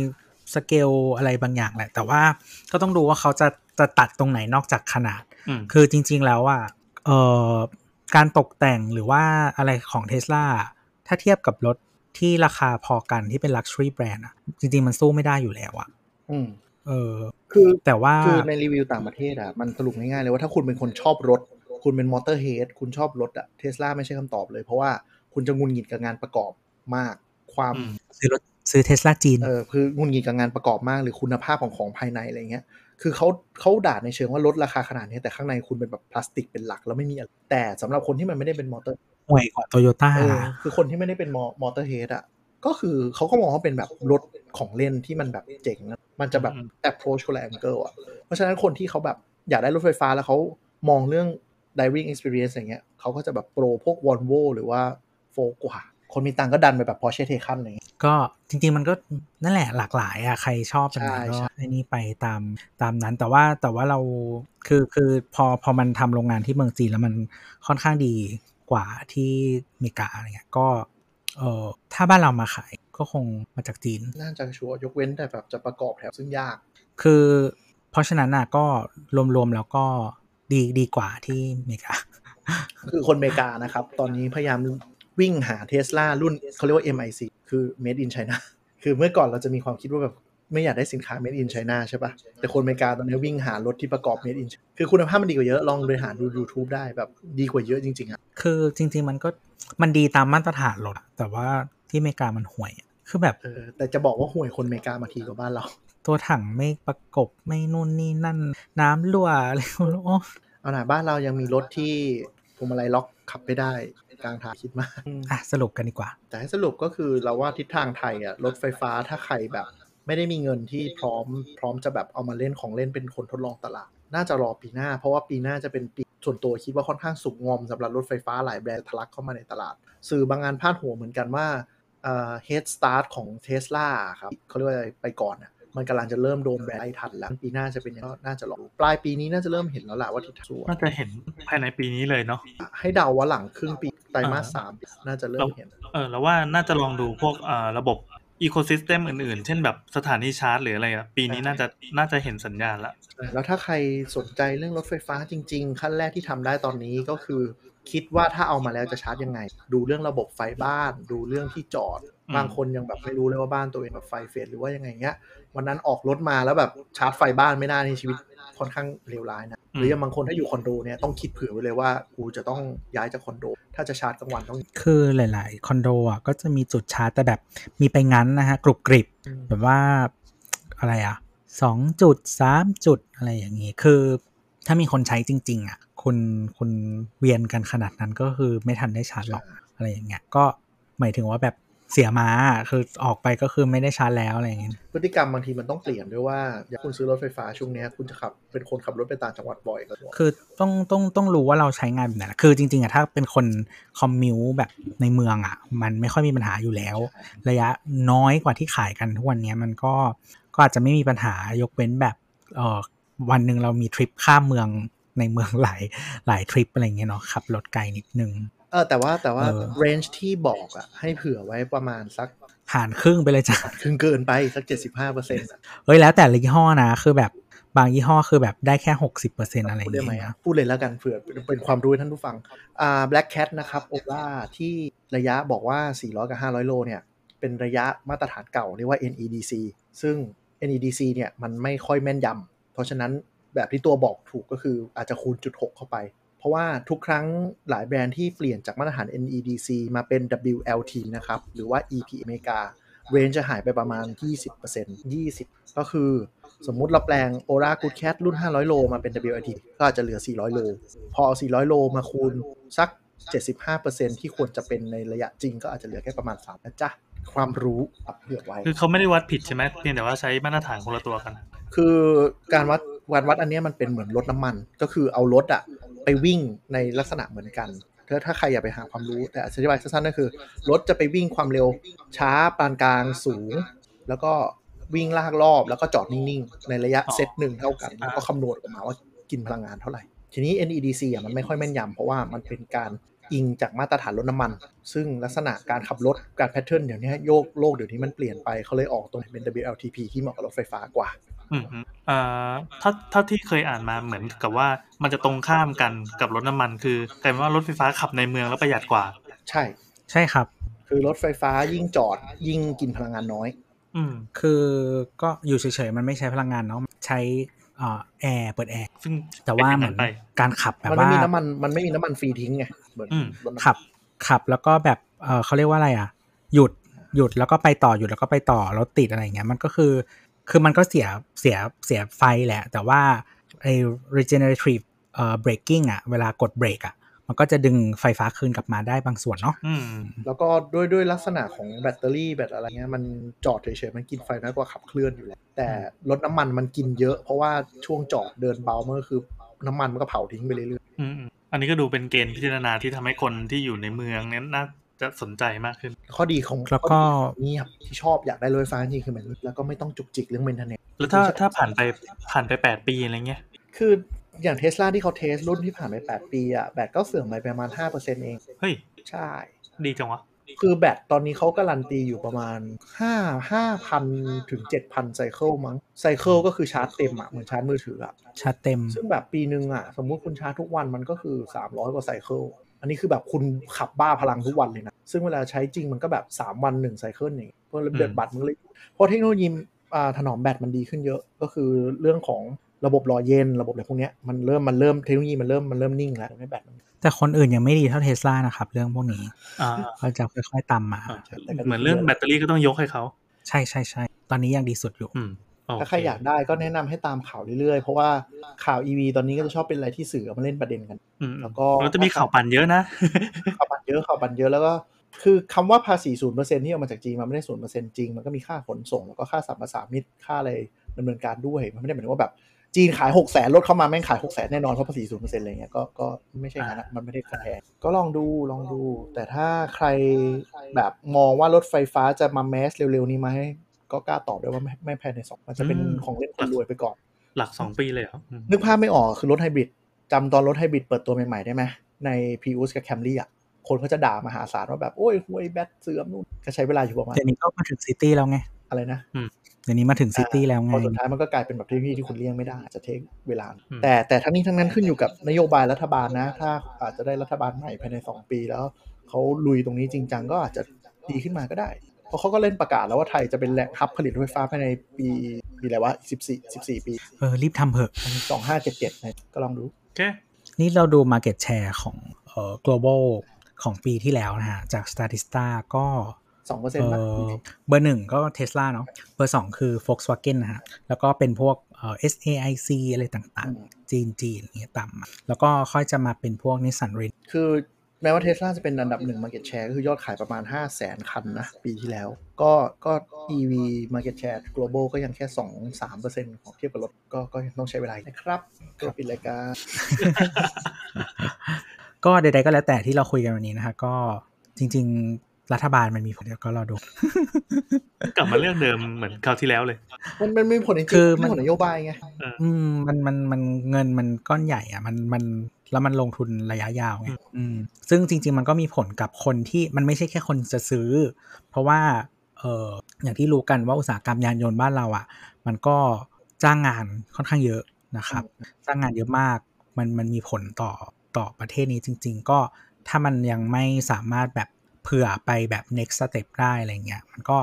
สเกลอะไรบางอย่างแหละ แต่ว่าก็ต้องดูว่าเขาจะจะตัดตรงไหนนอกจากขนาดอืมคือจริง ๆ แล้วอะเอ่อการตกแต่งหรือว่าอะไรของเท s l a ถ้าเทียบกับรถที่ราคาพอกันที่เป็น Luxury Brand อะ จริง ๆ มันสู้ไม่ได้อยู่แล้วอะ อืมเออ คือแต่ว่าคือในรีวิวต่างประเทศอะมันสรุปง่ายๆเลยว่าถ้าคุณเป็นคนชอบรถ คุณเป็น motorhead คุณชอบรถอะเทสลาไม่ใช่คำตอบเลย เพราะว่าคุณจะหงุดหงิดกับงานประกอบมาก ความอืมซื้อรถซื้อเท s l a จีนเออคือหงุดหงิดกับงานประกอบมาก หรือคุณภาพของของภายในอะไรเงี้ยคือเขาเขาด่าในเชิงว่าลดราคาขนาดนี้แต่ข้างในคุณเป็นแบบพลาสติกเป็นหลักแล้วไม่มีอะไรแต่สำหรับคนที่มันไม่ได้เป็นมอเตอร์ห่วยกว่าโตโยต้าเออคือคนที่ไม่ได้เป็นมอ motorhead อะ ก็คือเขาก็มองว่าเป็นแบบรถของเล่นที่มันแบบเจ๋งนะมันจะแบบอืม approach คนละ angle อะ เพราะฉะนั้นคนที่เขาแบบอยากได้รถไฟฟ้าแล้วเขามองเรื่อง driving experience อย่างเงี้ยเขาก็จะแบบโปรพวก Volvo หรือว่าโฟกว่า คนมีตังค์ก็ดันไปแบบ Porsche Taycan อะไรเงี้ยก็จริง ๆ มันก็นั่นแหละหลากหลายอะใครชอบแบบไหนใช่ก็ใช่ไอ้นี่ไปตามตามนั้นแต่ว่าแต่ว่าเราคือคือพอพอมันทำโรงงานที่เมืองจีนแล้วมันค่อนข้างดีกว่าที่อเมริกาอะไรเงี้ยก็ เออถ้าบ้านเรามาขายก็คงมาจากจีน น่าจะชัวร์ยกเว้นแต่แบบจะประกอบแถวซึ่งยาก คือเพราะฉะนั้นน่ะก็รวมๆแล้วก็ดีดีกว่าที่อเมริกา คือคนอเมริกานะครับ ตอนนี้พยายามวิ่งหาเทสลารุ่นเขาเรียกว่า MIC คือ Made in China คือเมื่อก่อนเราจะมีความคิดว่าแบบ ไม่อยากได้สินค้า Made in China ใช่ปะแต่คนอเมริกาตอนนี้วิ่งหารถที่ประกอบ Made in China คือคุณภาพมันดีกว่าเยอะ ลองไปหาดู YouTube ได้แบบดีกว่าเยอะจริงๆอะคือจริง ๆ มันก็มันดีตามมาตรฐานรถอะแต่ว่าที่อเมริกามันห่วยอะคือแบบเออแต่จะบอกว่าห่วยคนอเมริกามาทีกว่าบ้านเรา ตัวถังไม่ประกบไม่นู่นนี่นั่น น้ำรั่วอะไรโอ้เอาหน่าบ้านเรายังมีรถที่พวงมาลัยล็อกขับไม่ได้กลางทางคิดมากอะสรุปกันดีกว่า แต่ให้สรุปก็คือเราว่าทิศทางไทยอะรถไฟฟ้าถ้าใครแบบ ไม่ได้มีเงินที่พร้อมพร้อมจะแบบเอามาเล่นของเล่นเป็นคนทดลองตลาด น่าจะรอปีหน้า เพราะว่าปีหน้าจะเป็นปีส่วนตัวคิดว่าค่อนข้างสุกงอมสำหรับรถไฟฟ้าหลายแบรนด์ทะลักเข้ามาในตลาด สื่อบางงานพาดหัวเหมือนกันว่าเอ่อ head start ของ Tesla ครับเขาเรียกว่าอะไรไปก่อนอะมันกำลังจะเริ่มโดนแบรนด์ไล่ทันแล้ว ปีหน้าจะเป็นยังไงก็น่าจะรอปลายปีนี้น่าจะเริ่มเห็นแล้วแหละว่าทิศทางสวยน่าจะเห็นภายในปีนี้เลยเนาะให้เดาว่าหลังครึ่งปีไตรมาสอ่าสามน่าจะเริ่มเห็นเออแล้วว่าน่าจะลองดูพวกเอ่อระบบ ecosystem อื่นๆ เช่นแบบสถานีชาร์จหรืออะไรอะปีนี้น่าจะน่าจะเห็นสัญญาณละ แล้วถ้าใครสนใจเรื่องรถไฟฟ้าจริง ๆ ขั้นแรกที่ทำได้ตอนนี้ก็คือ คิดว่าถ้าเอามาแล้วจะชาร์จยังไง ดูเรื่องระบบไฟบ้าน ดูเรื่องที่จอด บางคนยังแบบไม่รู้เลยว่าบ้านตัวเองแบบไฟเฟดหรือว่ายังไงเงี้ย วันนั้นออกรถมาแล้วแบบชาร์จไฟบ้านไม่ได้ในชีวิตค่อนข้างเลวร้ายนะ หรืออย่างบางคนถ้าอยู่คอนโดเนี่ยต้องคิดเผื่อไว้เลยว่ากูจะต้องย้ายจากคอนโด ถ้าจะชาร์จกลางวันต้อง คือหลาย ๆ คอนโดอะก็จะมีจุดชาร์จแต่แบบมีไปงั้นนะฮะกรุบกริบแบบว่าอะไรอะสองจุดสามจุดอะไรอย่างงี้ คือถ้ามีคนใช้จริง ๆ อะคุณคุณเวียนกันขนาดนั้นก็คือไม่ทันได้ชาร์จหรอกอะไรอย่างเงี้ยก็หมายถึงว่าแบบ เสียมาอะคือออกไปก็คือไม่ได้ชาร์จแล้วอะไรอย่างเงี้ยพฤติกรรมบางทีมันต้องเปลี่ยนด้วยว่าอยากคุณซื้อรถไฟฟ้าช่วงเนี้ยคุณจะขับเป็นคนขับรถไปต่างจังหวัดบ่อยก็คือต้องต้องต้องรู้ว่าเราใช้งานแบบไหนคือจริงๆอะถ้าเป็นคนคอมมิวแบบในเมืองอะมันไม่ค่อยมีปัญหาอยู่แล้ว ระยะน้อยกว่าที่ขายกันทุกวันเนี้ยมันก็ก็อาจจะไม่มีปัญหายกเว้นแบบเออวันหนึ่งเรามีทริปข้ามเมืองในเมืองหลายหลายทริปอะไรเงี้ยเนาะขับรถไกลนิดนึง เออแต่ว่าแต่ว่าเออเรนจ์ที่บอกอะให้เผื่อไว้ประมาณสักหารครึ่งไปเลยจ้ะครึ่งเกินไปสักเจ็ดสิบห้าเปอร์เซ็นต์เอ้ยแล้วแต่ละยี่ห้อนะคือแบบบางยี่ห้อคือแบบได้แค่หกสิบเปอร์เซ็นอะไรอพูดย่างได้ไหมเงี้ยอะพูดเลยแล้วกันเผื่อเป็นความรู้ให้ท่านผู้ฟังอ่า Black Cat นะครับโอล่าที่ระยะบอกว่า400กับ500โลเนี่ย เป็นระยะมาตรฐานเก่าเรียกว่า NEDC ซึ่ง NEDC เนี่ยมันไม่ค่อยแม่นยำเพราะฉะนั้นแบบที่ตัวบอกถูกก็คืออาจจะคูณจุด6เข้าไปเพ ราะว่าทุกครั้งหลายแบรนด์ที่เปลี่ยนจากมาตรฐาน NEDC มาเป็น WLT นะครับ หรือว่า EP อเมริกาเรนจ์จะหายไปประมาณ 20% 20 ก็คือสมมุติเราแปลง Aura Good Cat รุ่น 500 โลมาเป็น WLT ก็อาจจะเหลือ 400 โล พอเอา 400 โลมาคูณสัก 75%ที่ควรจะเป็นในระยะจริงก็อาจจะเหลือแค่ประมาณ3นะจ๊ะความรู้อับเผื่อไว้ คือเขาไม่ได้วัดผิดใช่ไหมเพียงแต่ว่าใช้มาตรฐานคนละตัวกัน คือการวัดการวัดอันเนี้ยมันเป็นเหมือนรถน้ำมัน ก็คือเอารถอะ ไปวิ่งในลักษณะเหมือนกันถ้าถ้าใครอยากไปหาความรู้แต่อธิบายสั้นๆก็คือ รถจะไปวิ่งความเร็วช้าปานกลางสูง แล้วก็วิ่งลากรอบแล้วก็จอดนิ่งๆ ในระยะอ๋อเซตหนึ่งเท่ากัน แล้วก็คำนวณออกมาว่ากินพลังงานเท่าไหร่ ทีนี้ NEDC อะมันไม่ค่อยแม่นยำเพราะว่ามันเป็นการอิงจากมาตรฐานรถน้ำมัน ซึ่งลักษณะการขับรถการแพทเทิร์นเดี๋ยวนี้โยกโลกเดี๋ยวนี้มันเปลี่ยนไปเขาเลยออกตัวเป็น WLTP ที่เหมาะกับรถไฟฟ้ากว่า อืมฮึเอ่อถ้าถ้าที่เคยอ่านมาเหมือนกับว่า มันจะตรงข้ามกันกับรถน้ำมัน คือกลายเป็นว่ารถไฟฟ้าขับในเมืองแล้วประหยัดกว่า ใช่ ใช่ครับ คือรถไฟฟ้ายิ่งจอดยิ่งกินพลังงานน้อย อืมคือก็อยู่เฉยๆมันไม่ใช้พลังงานเนาะใช้เอ่อแอร์เปิดแอร์ซึ่งแต่ว่าป็เหนมืย่องนไปการขับแบบมันไม่ว่ามีน้ำมันมันไม่มีน้ำมันฟรีทิ้งไงเหมือนอืมรถน้ำมันขับขับแล้วก็แบบเออเขาเรียกว่าอะไรอะ หยุดหยุดแล้วก็ไปต่อหยุดแล้วก็ไปต่อรถติดอะไรอย่างเงี้ยมันก็คือ คือมันก็เสียเสียเสียไฟแหละ แต่ว่าไอ้ regenerative เอ่อ braking อะ เวลากดเบรกอะ มันก็จะดึงไฟฟ้าคืนกลับมาได้บางส่วนเนาะอืมแล้วก็ด้วยด้วยลักษณะของแบตเตอรี่แบตอะไรเงี้ยมันจอดเฉยๆ มันกินไฟน้อยกว่าขับเคลื่อนอยู่แล้ว แต่รถน้ำมันมันกินเยอะ เพราะว่าช่วงจอดเดินเบาเมื่อคือน้ำมันมันก็เผาทิ้งไปเรื่อยอืมอืมอันนี้ก็ดูเป็นเกณฑ์พิจารณาที่ทำให้คนที่อยู่ในเมืองเนี้น่า จะสนใจมากขึ้นๆข้อดีของแล้วก็ข้อดีเงียบที่ชอบอยากได้รถไฟฟ้าจริงๆคือมันแล้วก็ไม่ต้องจุกจิกเรื่องเมนเทนเนนแล้วถ้าถ้าผ่านไปผ่านไปแปดปีอะไรเงี้ยคืออย่างเทสลาที่เขา test รุ่นที่ผ่านไป8ปีอะแบตก็เสื่อมไปประมาณ5%เองเฮ้ยใช่ ดีจังวะคือแบตตอนนี้เขาการันตีอยู่ประมาณ 5 5,000 ถึง 7,000 cycle มั้ง cycle ก็คือชาร์จเต็มอะเหมือนชาร์จมือถืออะชาร์จเต็ม ซึ่งแบบปีหนึ่งอะสมมุติคุณชาร์จทุกวันมันก็คือ 300 กว่า cycle อันนี้คือแบบคุณขับบ้าพลังทุกวันเลยนะ ซึ่งเวลาใช้จริงมันก็แบบ 3 วัน1 cycle นี่เพราะเดือดบัตรมันเลยเพราะเทคโนโลยีอ่าถนอมแบตมันดีขึ้นเยอะก็คือเรื่องของระบบรอเย็นระบบอะไรพวกเนี้ยมันเริ่มมันเริ่มเทคโนโลยีมันเริ่มมันเริ่มนิ่งแล้วไม่แบตมันแต่คนอื่นยังไม่ดีเท่าเทสลานะครับ เรื่องพวกนี้อ่าก็จะค่อยๆตามมาอ่าเหมือนเรื่องแบตเตอรี่ก็ต้องยกให้เขาใช่ใช่ใช่ตอนนี้ยังดีสุดอยู่อืมโเค ถ้าใครอยากได้ก็แนะนำให้ตามข่าวเรื่อยๆ เพราะว่าข่าว EV ตอนนี้ก็จะชอบเป็นอะไรที่สื่อเอามาเล่นประเด็นกันอืมแล้วก็แล้วจะมีข่าวปั่นเยอะนะข่าวบันเยอะข่าวบันเยอะแล้วก็คือคำว่าภาษีศูนย์เปอร์เซ็นที่เอามาจากจีนมันไม่ได้ศูนย์เปอร์เซ็นจริงมันก็มีค่าขนส่งแล้วก็ค่าสัมปทานมิตรค่าอะไรดำเนินการด้วยมันไม่ได้หมายถึงว่าแบบจีนขายหกแสนรถเข้ามาแม่งขายหกแสนแน่นอนเพราะภาษีศูนย์เปอร์เซ็นต์อะไรเงี้ยก็ก็ไม่ใช่งั้นอะมันไม่ได้กระแทกก็ลองดูลองดู แต่ถ้าใครแบบมองว่ารถไฟฟ้าจะมาแมสเร็วๆนี้ไหม ก็กล้าตอบด้วยว่าไม่ไม่ภายในสองมันจะเป็นอืมของเล่นคนรวยไปก่อน หลักสองปีเลยเหรออืมนึกภาพไม่ออกคือรถไฮบริดจำตอนรถไฮบริดเปิดตัวใหม่ๆได้ไหมใน p ี u s กับ Camry อะคนเขาจะด่ามหาศาลว่าแบบ โอ้ยห่วยแบตเสื่อมนู่นก็ใช้เวลาอยู่ประมาณเดี๋ยวนี้ก็มาถึงซิตี้แล้วไง อะไรนะเดี๋ยวนี้มาถึงซิตี้แล้วไงพอสุดท้ายมันก็กลายเป็นแบบที่ที่คุณเลี่ยงไม่ได้อาจจะเทคเวลาอืมแต่แต่ทั้งนี้ทั้งนั้นขึ้นอยู่กับนโยบายรัฐบาลนะ ถ้าอาจจะได้รัฐบาลใหม่ภายใน 2 ปีแล้วเขาลุยตรงนี้จริงจังก็อาจจะดีขึ้นมาก็ได้ เพราะเขาก็เล่นประกาศแล้วว่าไทยจะเป็นแหล่งฮับผลิตรถไฟฟ้าภายในปีปีอะไรวะ14 14ปี เออ รีบทำเถอะ2577นะก็ลองดูโอเคนี่เราดู Market Share ของเอ่อ global ของปีที่แล้วนะฮะ จาก Statista ก็2%เปอร์เซ็เอนต์อเบอร์หนึ่งก็ Tesla เนาะเบอร์สองคือ Volkswagen นะฮะ แล้วก็เป็นพวกเอ่อ SAIC อะไรต่างๆ จีนจีนอย่างเงี้ยตามมาแล้วก็ค่อยจะมาเป็นพวก Nissan r e n คือ แม้ว่าเทสลาจะเป็นอันดับหนึ่ง Market Share ก็คือยอดขายประมาณ 5 0 0แสนคันนะ ปีที่แล้ว ก็ก็ EV Market Share global ก็ยังแค่ 2-3%ของเทียบกับรถก็ก็ยังต้องใช้เวลานะครับก็ปิดรายการก็ใดๆก็แล้วแต่ที่เราคุยกันวันนี้นะฮะก็จริงๆ รัฐบาลมันมีผลเดียวก็รอดู กลับมาเรื่องเดิมเหมือนคราวที่แล้วเลย มันมันมีผลจริงคือๆมันมีผลนโยบายไงอืมมันมันมันเงินมันก้อนใหญ่อะ มันมันแล้วมันลงทุนระยะยาวไงอืมซึ่งจริง ๆ มันก็มีผลกับคนที่มันไม่ใช่แค่คนจะซื้อ เพราะว่าเอออย่างที่รู้กันว่าอุตสาหกรรมยานยนต์บ้านเราอะ มันก็จ้างงานค่อนข้างเยอะนะครับ จ้างงานเยอะมากมันมันมีผลต่อต่อประเทศนี้จริง ๆ ก็ถ้ามันยังไม่สามารถแบบ เผื่อไปแบบ next step ได้อะไรเงี้ยมันก็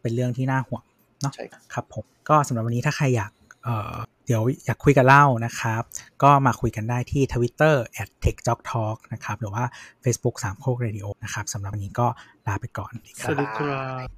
เป็นเรื่องที่น่าห่วงเนาะใช่ครับครับผมก็สำหรับวันนี้ถ้าใครอยากเอ่อเดี๋ยวอยากคุยกันเล่านะครับ ก็มาคุยกันได้ที่ Twitter at techjoktalk นะครับ หรือว่า Facebook สามโคกเรดิโอนะครับสำหรับวันนี้ก็ลาไปก่อน สวัสดีครับ